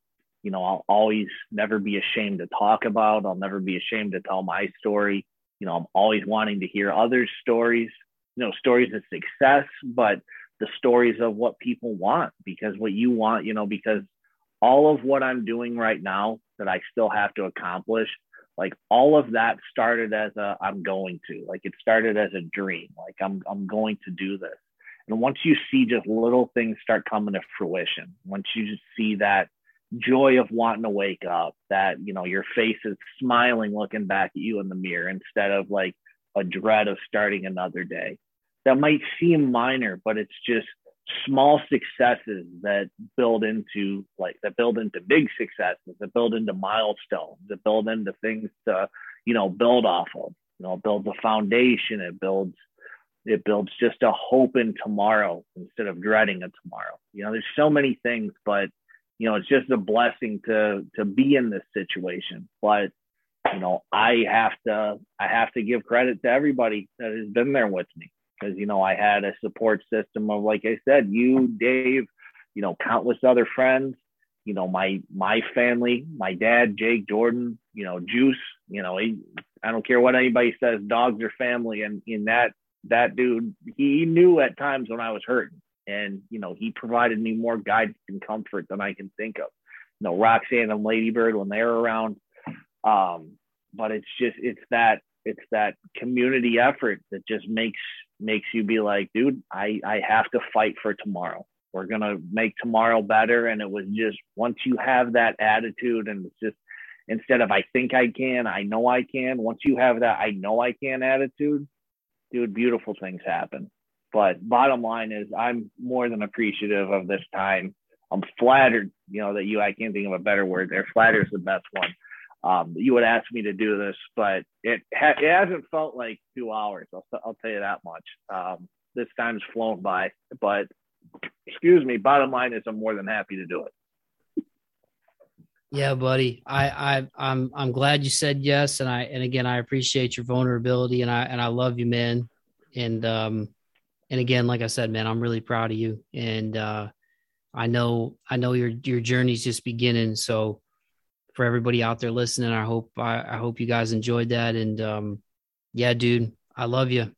you know I'll always never be ashamed to talk about. I'll never be ashamed to tell my story. You know, I'm always wanting to hear others' stories. You know, stories of success, but the stories of what people want because what you want, you know, because all of what I'm doing right now that I still have to accomplish, like all of that started as a I'm going to. Like it started as a dream. Like I'm I'm going to do this. And once you see just little things start coming to fruition, once you just see that joy of wanting to wake up, that, you know, your face is smiling looking back at you in the mirror instead of like a dread of starting another day. That might seem minor, but it's just small successes that build into like that build into big successes, that build into milestones, that build into things to, you know, build off of. You know, build the foundation, it builds it builds just a hope in tomorrow instead of dreading a tomorrow. You know, there's so many things, but you know, it's just a blessing to to be in this situation. But you know, I have to I have to give credit to everybody that has been there with me because you know I had a support system of like I said, you, Dave, you know, countless other friends. You know, my my family, my dad, Jake Jordan, you know, Juice. You know, he, I don't care what anybody says, dogs are family, and in that that dude, he knew at times when I was hurting. And, you know, he provided me more guidance and comfort than I can think of. You know, Roxanne and Ladybird when they're around. Um, but it's just it's that it's that community effort that just makes makes you be like, dude, I, I have to fight for tomorrow. We're gonna make tomorrow better. And it was just once you have that attitude and it's just instead of I think I can, I know I can. Once you have that I know I can attitude, dude, beautiful things happen. But bottom line is, I'm more than appreciative of this time. I'm flattered, you know, that you, I can't think of a better word there. Flattered is the best one. Um, you would ask me to do this, but it, ha- it hasn't felt like two hours. I'll, I'll tell you that much. Um, this time's flown by, but excuse me. Bottom line is, I'm more than happy to do it. Yeah, buddy. I, I I'm I'm glad you said yes, and I and again I appreciate your vulnerability, and I and I love you, man. And um, and again, like I said, man, I'm really proud of you. And uh, I know I know your your journey's just beginning. So for everybody out there listening, I hope I, I hope you guys enjoyed that. And um, yeah, dude, I love you.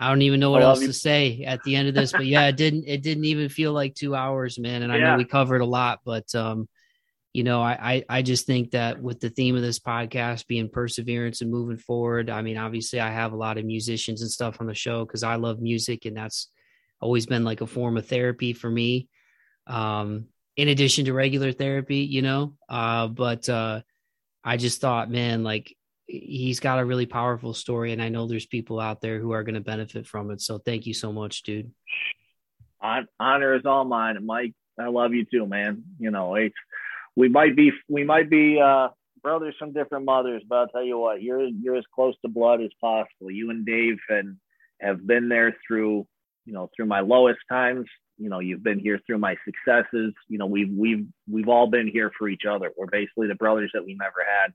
I don't even know what else you. to say at the end of this, but yeah, it didn't it didn't even feel like two hours, man. And I know we covered a lot, but um, you know, I, I I just think that with the theme of this podcast being perseverance and moving forward, I mean, obviously I have a lot of musicians and stuff on the show because I love music and that's always been like a form of therapy for me um, in addition to regular therapy, you know. Uh, but uh, I just thought, man, like he's got a really powerful story, and I know there's people out there who are going to benefit from it. So thank you so much, dude. Honor is all mine, Mike. I love you too, man. You know, it's we might be we might be uh, brothers from different mothers, but I'll tell you what, you're you're as close to blood as possible. You and Dave and have been there through you know through my lowest times you know you've been here through my successes. You know we've we've we've all been here for each other. We're basically the brothers that we never had.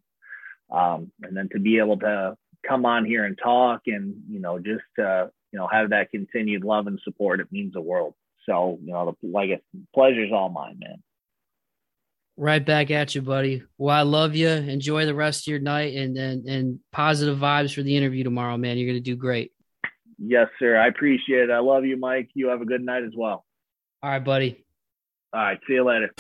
Um, and then to be able to come on here and talk and you know just uh, you know have that continued love and support it means the world. So you know the like pleasure's all mine man. Right back at you buddy. Well i love you. Enjoy the rest of your night and and, and positive vibes for the interview tomorrow man. You're going to do great. Yes, sir. I appreciate it. I love you, Mike. You have a good night as well. All right, buddy. All right. See you later.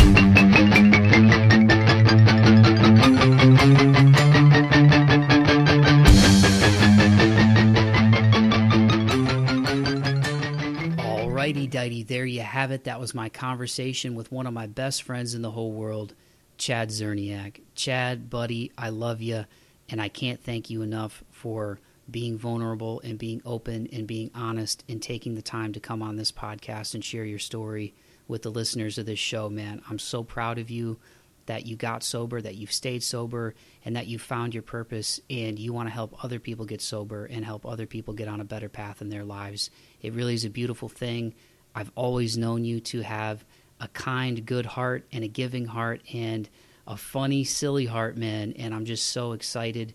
Alrighty, dighty. There you have it. That was my conversation with one of my best friends in the whole world, Chad Czerniak. Chad, buddy, I love you, and I can't thank you enough for being vulnerable and being open and being honest and taking the time to come on this podcast and share your story with the listeners of this show, man. I'm so proud of you that you got sober, that you've stayed sober, and that you found your purpose and you want to help other people get sober and help other people get on a better path in their lives. It really is a beautiful thing. I've always known you to have a kind, good heart and a giving heart and a funny, silly heart, man. And I'm just so excited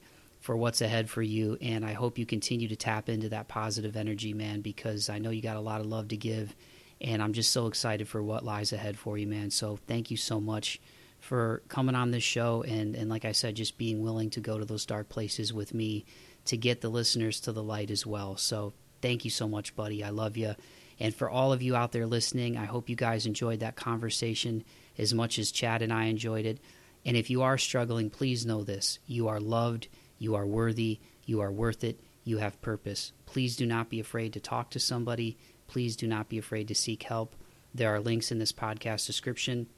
for what's ahead for you. And I hope you continue to tap into that positive energy, man, because I know you got a lot of love to give and I'm just so excited for what lies ahead for you, man. So thank you so much for coming on this show and and like I said, just being willing to go to those dark places with me to get the listeners to the light as well. So thank you so much, buddy. I love you. And for all of you out there listening, I hope you guys enjoyed that conversation as much as Chad and I enjoyed it. And if you are struggling, please know this. You are loved, you are worthy, you are worth it, you have purpose. Please do not be afraid to talk to somebody please do not be afraid to seek help. There are links in this podcast description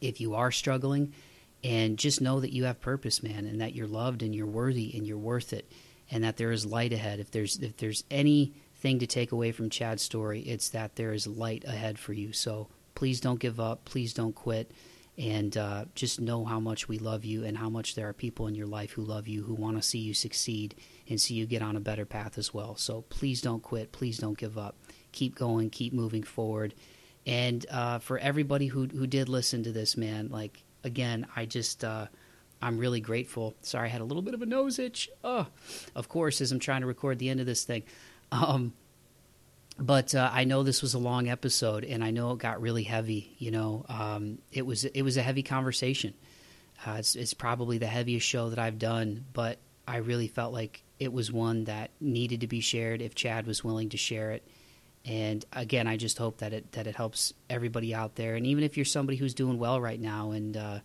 if you are struggling. And just know that you have purpose, man, and that you're loved and you're worthy and you're worth it, and that there is light ahead. If there's if there's anything to take away from Chad's story, it's that there is light ahead for you. So please don't give up. Please don't quit and uh, just know how much we love you and how much there are people in your life who love you who want to see you succeed and see you get on a better path as well. So please don't quit. Please don't give up. Keep going. Keep moving forward. And uh, for everybody who who did listen to this man like again i just uh, i'm really grateful. Sorry i had a little bit of a nose itch. Oh of course as i'm trying to record the end of this thing. Um, but uh, I know this was a long episode, and I know it got really heavy. You know, um, it was it was a heavy conversation. Uh, it's, it's probably the heaviest show that I've done, but I really felt like it was one that needed to be shared if Chad was willing to share it. And again, I just hope that it that it helps everybody out there. And even if you're somebody who's doing well right now, and uh,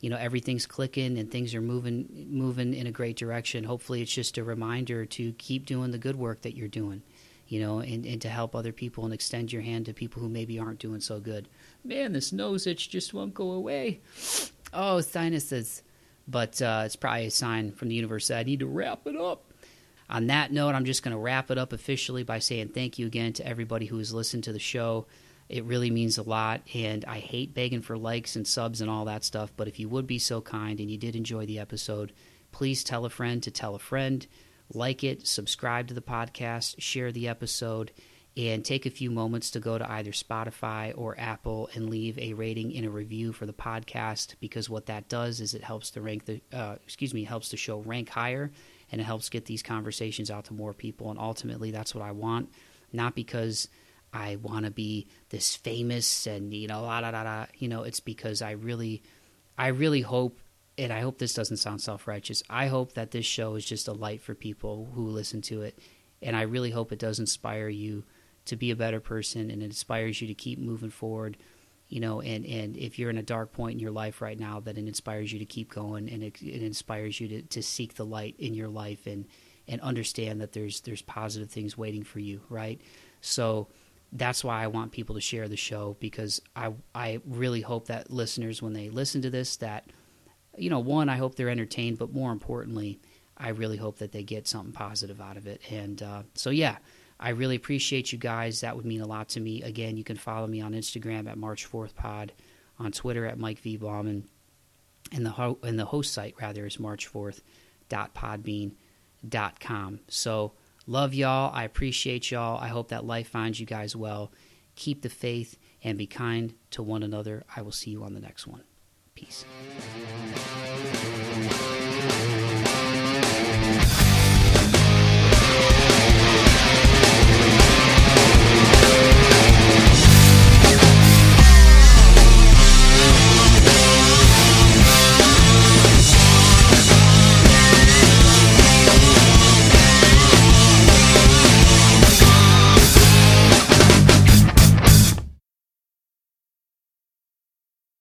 you know everything's clicking and things are moving moving in a great direction, hopefully it's just a reminder to keep doing the good work that you're doing you know, and, and to help other people and extend your hand to people who maybe aren't doing so good. Man, this nose itch just won't go away. [sniffs] Oh, sinuses. But uh, it's probably a sign from the universe that I need to wrap it up. On that note, I'm just going to wrap it up officially by saying thank you again to everybody who has listened to the show. It really means a lot, and I hate begging for likes and subs and all that stuff. But if you would be so kind and you did enjoy the episode, please tell a friend to tell a friend like it, subscribe to the podcast, share the episode, and take a few moments to go to either Spotify or Apple and leave a rating and a review for the podcast because what that does is it helps to rank the uh, excuse me helps the show rank higher and it helps get these conversations out to more people and ultimately that's what I want. not because I want to be this famous and you know la la la la. You know, it's because I really, I really hope, and I hope this doesn't sound self righteous. I hope that this show is just a light for people who listen to it, and I really hope it does inspire you to be a better person and it inspires you to keep moving forward you know and and if you're in a dark point in your life right now that it inspires you to keep going and it, it inspires you to, to seek the light in your life and and understand that there's there's positive things waiting for you right so that's why I want people to share the show because I I really hope that listeners when they listen to this that you know one I hope they're entertained but more importantly I really hope that they get something positive out of it and uh, so yeah I really appreciate you guys. That would mean a lot to me. Again, you can follow me on Instagram at March Forth Pod, on Twitter at Mike V. And the, ho- and the host site, rather, is march4th.podbean.com. So, love y'all. I appreciate y'all. I hope that life finds you guys well. Keep the faith and be kind to one another. I will see you on the next one. Peace.